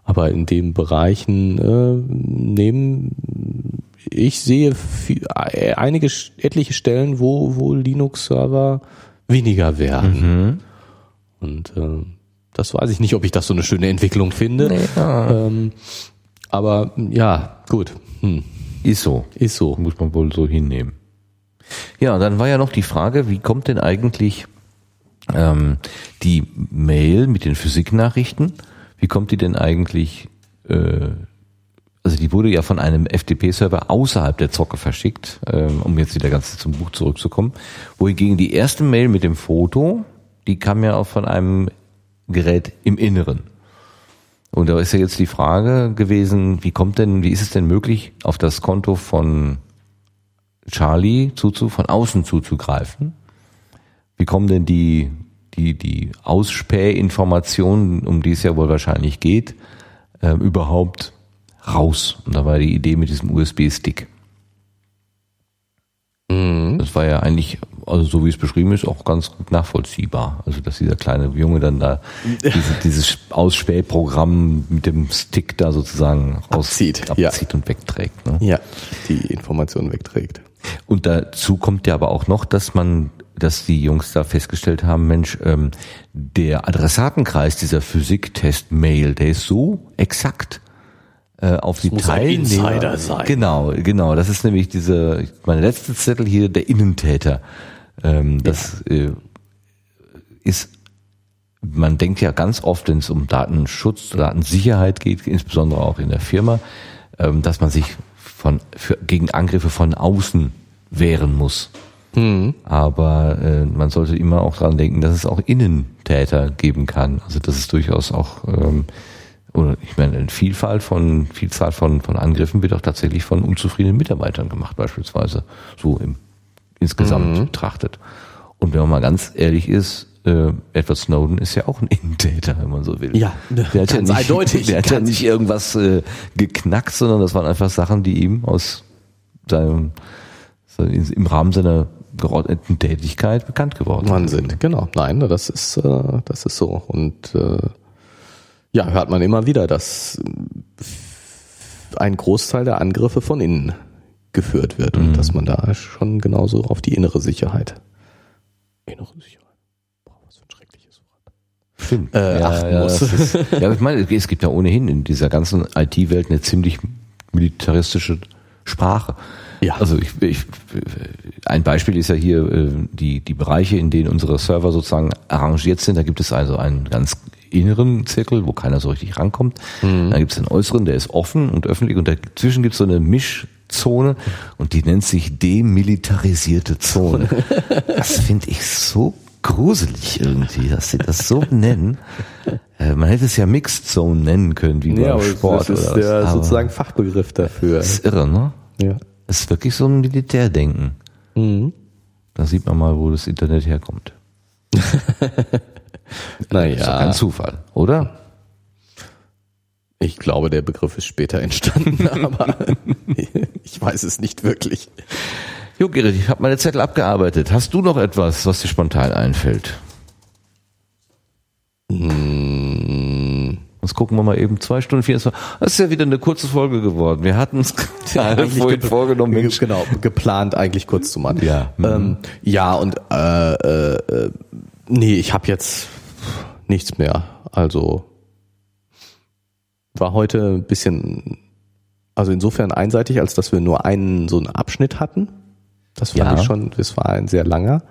aber in den Bereichen äh, nehmen ich sehe viel, äh, einige etliche Stellen, wo, wo Linux-Server weniger werden. Und äh, das weiß ich nicht, ob ich das so eine schöne Entwicklung finde. Ähm, aber ja, gut. Hm, Ist so. ist so. Muss man wohl so hinnehmen. Ja, dann war ja noch die Frage, wie kommt denn eigentlich ähm, die Mail mit den Physiknachrichten, wie kommt die denn eigentlich, äh, also die wurde ja von einem FTP-Server außerhalb der Zocke verschickt, ähm, um jetzt wieder ganz zum Buch zurückzukommen, wohingegen die erste Mail mit dem Foto, die kam ja auch von einem Gerät im Inneren. Und da ist ja jetzt die Frage gewesen, wie kommt denn, wie ist es denn möglich, auf das Konto von Charlie zuzu, von außen zuzugreifen? Wie kommen denn die, die, die Ausspähinformationen, um die es ja wohl wahrscheinlich geht, ähm, überhaupt raus? Und da war die Idee mit diesem USB-Stick. Das war ja eigentlich, also so wie es beschrieben ist, auch ganz gut nachvollziehbar. Also dass dieser kleine Junge dann da diese, dieses Ausspähprogramm mit dem Stick da sozusagen raus, Abzieht, ja. und wegträgt. Ne? Ja, die Information wegträgt. Und dazu kommt ja aber auch noch, dass man, dass die Jungs da festgestellt haben, Mensch, ähm, der Adressatenkreis dieser Physiktest-Mail, der ist so exakt äh, auf die muss ein Teilnehmer. Insider sein. Genau, genau. Das ist nämlich diese, mein letzter Zettel hier, der Innentäter. Ähm, das äh, ist man denkt ja ganz oft, wenn es um Datenschutz, Datensicherheit geht, insbesondere auch in der Firma, ähm, dass man sich von, für, gegen Angriffe von außen wehren muss. Aber äh, man sollte immer auch dran denken, dass es auch Innentäter geben kann. Also dass es durchaus auch ähm, oder ich meine, eine Vielfalt von Vielzahl von von Angriffen wird auch tatsächlich von unzufriedenen Mitarbeitern gemacht, beispielsweise so im insgesamt betrachtet. Und wenn man mal ganz ehrlich ist, äh, Edward Snowden ist ja auch ein Innentäter, wenn man so will. Ja, der hat ja nicht, eindeutig. Der hat ja nicht irgendwas äh, geknackt, sondern das waren einfach Sachen, die ihm aus seinem im Rahmen seiner geordneten Tätigkeit bekannt geworden sind, genau. Nein, das ist, äh, das ist so. Und äh, ja, hört man immer wieder, dass ein Großteil der Angriffe von innen geführt wird und dass man da schon genauso auf die innere Sicherheit. Innere Sicherheit. Boah, was für ein schreckliches Wort. Stimmt. Äh, achten muss. das Ist, ja, aber ich meine, es gibt ja ohnehin in dieser ganzen IT-Welt eine ziemlich militaristische Sprache. Ja. Also ich, ich, ein Beispiel ist ja hier äh, die, die Bereiche, in denen unsere Server sozusagen arrangiert sind. Da gibt es also einen ganz inneren Zirkel, wo keiner so richtig rankommt. Mhm. Dann gibt es einen äußeren, der ist offen und öffentlich und dazwischen gibt es so eine Mischzone und die nennt sich demilitarisierte Zone. Das finde ich so gruselig irgendwie, dass sie das so nennen. Äh, Man hätte es ja Mixed Zone nennen können, wie beim Sport das ist oder der was. Aber sozusagen Fachbegriff dafür. Das ist irre, ne? Ja. Das ist wirklich so ein Militärdenken. Mhm. Da sieht man mal, wo das Internet herkommt. Ist doch Naja, kein Zufall, oder? ich glaube, der Begriff ist später entstanden, aber ich weiß es nicht wirklich. Jo, Gerrit, ich habe meine Zettel abgearbeitet. Hast du noch etwas, was dir spontan einfällt? Hm, Jetzt gucken wir mal eben zwei Stunden 24. Das ist ja wieder eine kurze Folge geworden. Wir hatten es eigentlich vorhin ge- vorgenommen. ge- Mensch. Genau, geplant eigentlich kurz zu machen. Ja. Ähm, ja, und äh, äh, nee, ich habe jetzt nichts mehr. Also war heute ein bisschen, also insofern einseitig, als dass wir nur einen so einen Abschnitt hatten. Das fand Ja. ich schon, das war ein sehr langer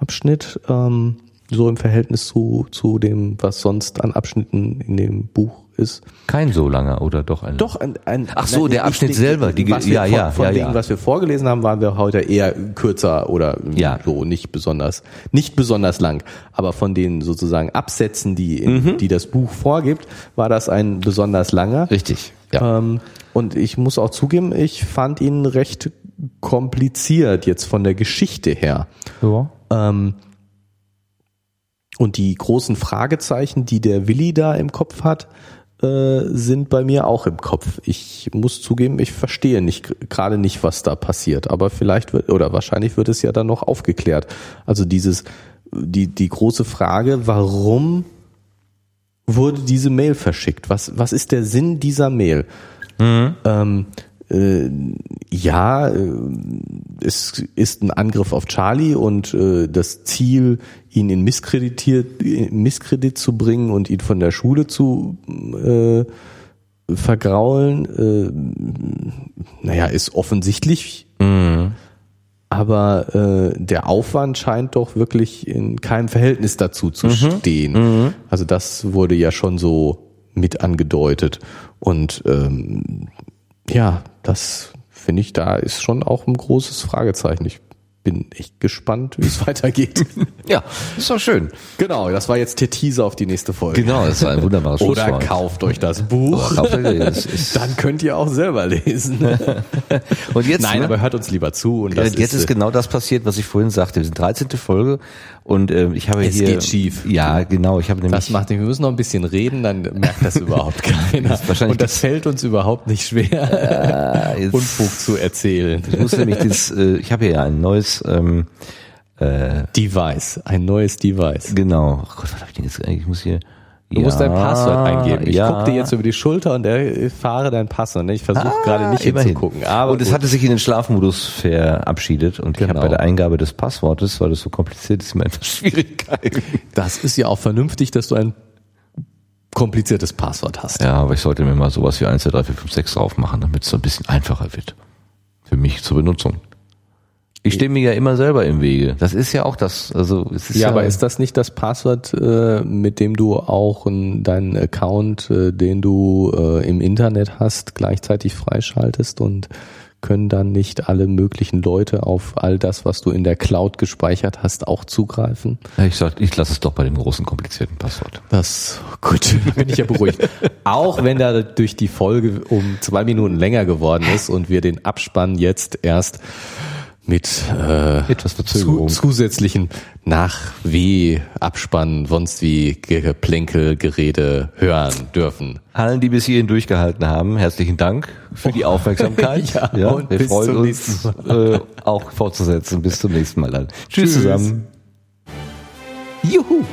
Abschnitt, ähm, so im Verhältnis zu, zu dem, was sonst an Abschnitten in dem Buch ist. Kein so langer oder doch ein? Doch, ein, ein Ach so, der nicht- Abschnitt nicht- selber, die- was wir ja, von, ja, von ja, dem, ja. was wir vorgelesen haben, waren wir heute eher kürzer oder Ja. so nicht besonders, nicht besonders lang. Aber von den sozusagen Absätzen, die, in, Mhm. die das Buch vorgibt, war das ein besonders langer. Richtig. Ja. Ähm, und ich muss auch zugeben, ich fand ihn recht kompliziert jetzt von der Geschichte her. ja. Ähm, und die großen Fragezeichen, die der Willi da im Kopf hat, äh, sind bei mir auch im Kopf. Ich muss zugeben, ich verstehe nicht gerade nicht, was da passiert. Aber vielleicht wird oder wahrscheinlich wird es ja dann noch aufgeklärt. Also dieses die die große Frage, warum wurde diese Mail verschickt? Was was ist der Sinn dieser Mail? Ähm, äh, ja, äh, es ist ein Angriff auf Charlie und äh, das Ziel, ihn in Misskreditiert, in Misskredit zu bringen und ihn von der Schule zu äh, vergraulen, äh, naja, ist offensichtlich. Aber äh, der Aufwand scheint doch wirklich in keinem Verhältnis dazu zu stehen. Also das wurde ja schon so mit angedeutet. Und ähm, ja, das finde ich, da ist schon auch ein großes Fragezeichen. Ich bin echt gespannt, wie es weitergeht. ja, ist doch schön. genau, das war jetzt der Teaser auf die nächste Folge. Genau, das war ein wunderbares Oder kauft euch das Buch. Ist- Dann könnt ihr auch selber lesen. Und jetzt, Nein, ne? aber hört uns lieber zu. Und jetzt ist, äh, genau das passiert, was ich vorhin sagte. Wir sind 13. Folge und äh, ich habe Es hier geht schief. Ja, genau. Ich habe nämlich Das macht nicht. Wir müssen noch ein bisschen reden, dann merkt das überhaupt keiner. wahrscheinlich Und das fällt uns überhaupt nicht schwer, jetzt- Unfug zu erzählen. ich muss nämlich das, äh, ich habe hier ja ein neues ähm, Device, ein neues Device. Genau. Ach Gott, was hab ich denn jetzt eigentlich? Ich muss hier. Du musst dein Passwort eingeben. Ich ja. gucke dir jetzt über die Schulter und äh, fahre dein Passwort. ne? Ich versuche gerade nicht Ah, immerhin. hinzugucken. Aber und es hatte sich in den Schlafmodus verabschiedet und ich Genau. habe bei der Eingabe des Passwortes, weil das so kompliziert ist, immer etwas Schwierigkeiten. das ist ja auch vernünftig, dass du ein kompliziertes Passwort hast. Ja, aber ich sollte mir mal sowas wie 1, 2, 3, 4, 5, 6 drauf machen, damit es so ein bisschen einfacher wird. Für mich zur Benutzung. Ich stehe mir ja immer selber im Wege. Das ist ja auch das, also es ist Ja, ja, aber ist das nicht das Passwort, äh, mit dem du auch deinen Account, äh, den du äh, im Internet hast, gleichzeitig freischaltest und können dann nicht alle möglichen Leute auf all das, was du in der Cloud gespeichert hast, auch zugreifen? ich sag, ich lasse es doch bei dem großen komplizierten Passwort. Das gut, bin ich ja beruhigt. Auch wenn da durch die Folge um zwei Minuten länger geworden ist und wir den Abspann jetzt erst mit äh, Etwas zu, Verzögerung. zusätzlichen Nach-W-Abspann, sonst wie Geplänkel, Gerede hören dürfen. Allen, die bis hierhin durchgehalten haben, herzlichen Dank für die Aufmerksamkeit. Ja, und wir freuen uns äh, auch fortzusetzen. Bis zum nächsten Mal dann. Tschüss, Tschüss. zusammen. Juhu.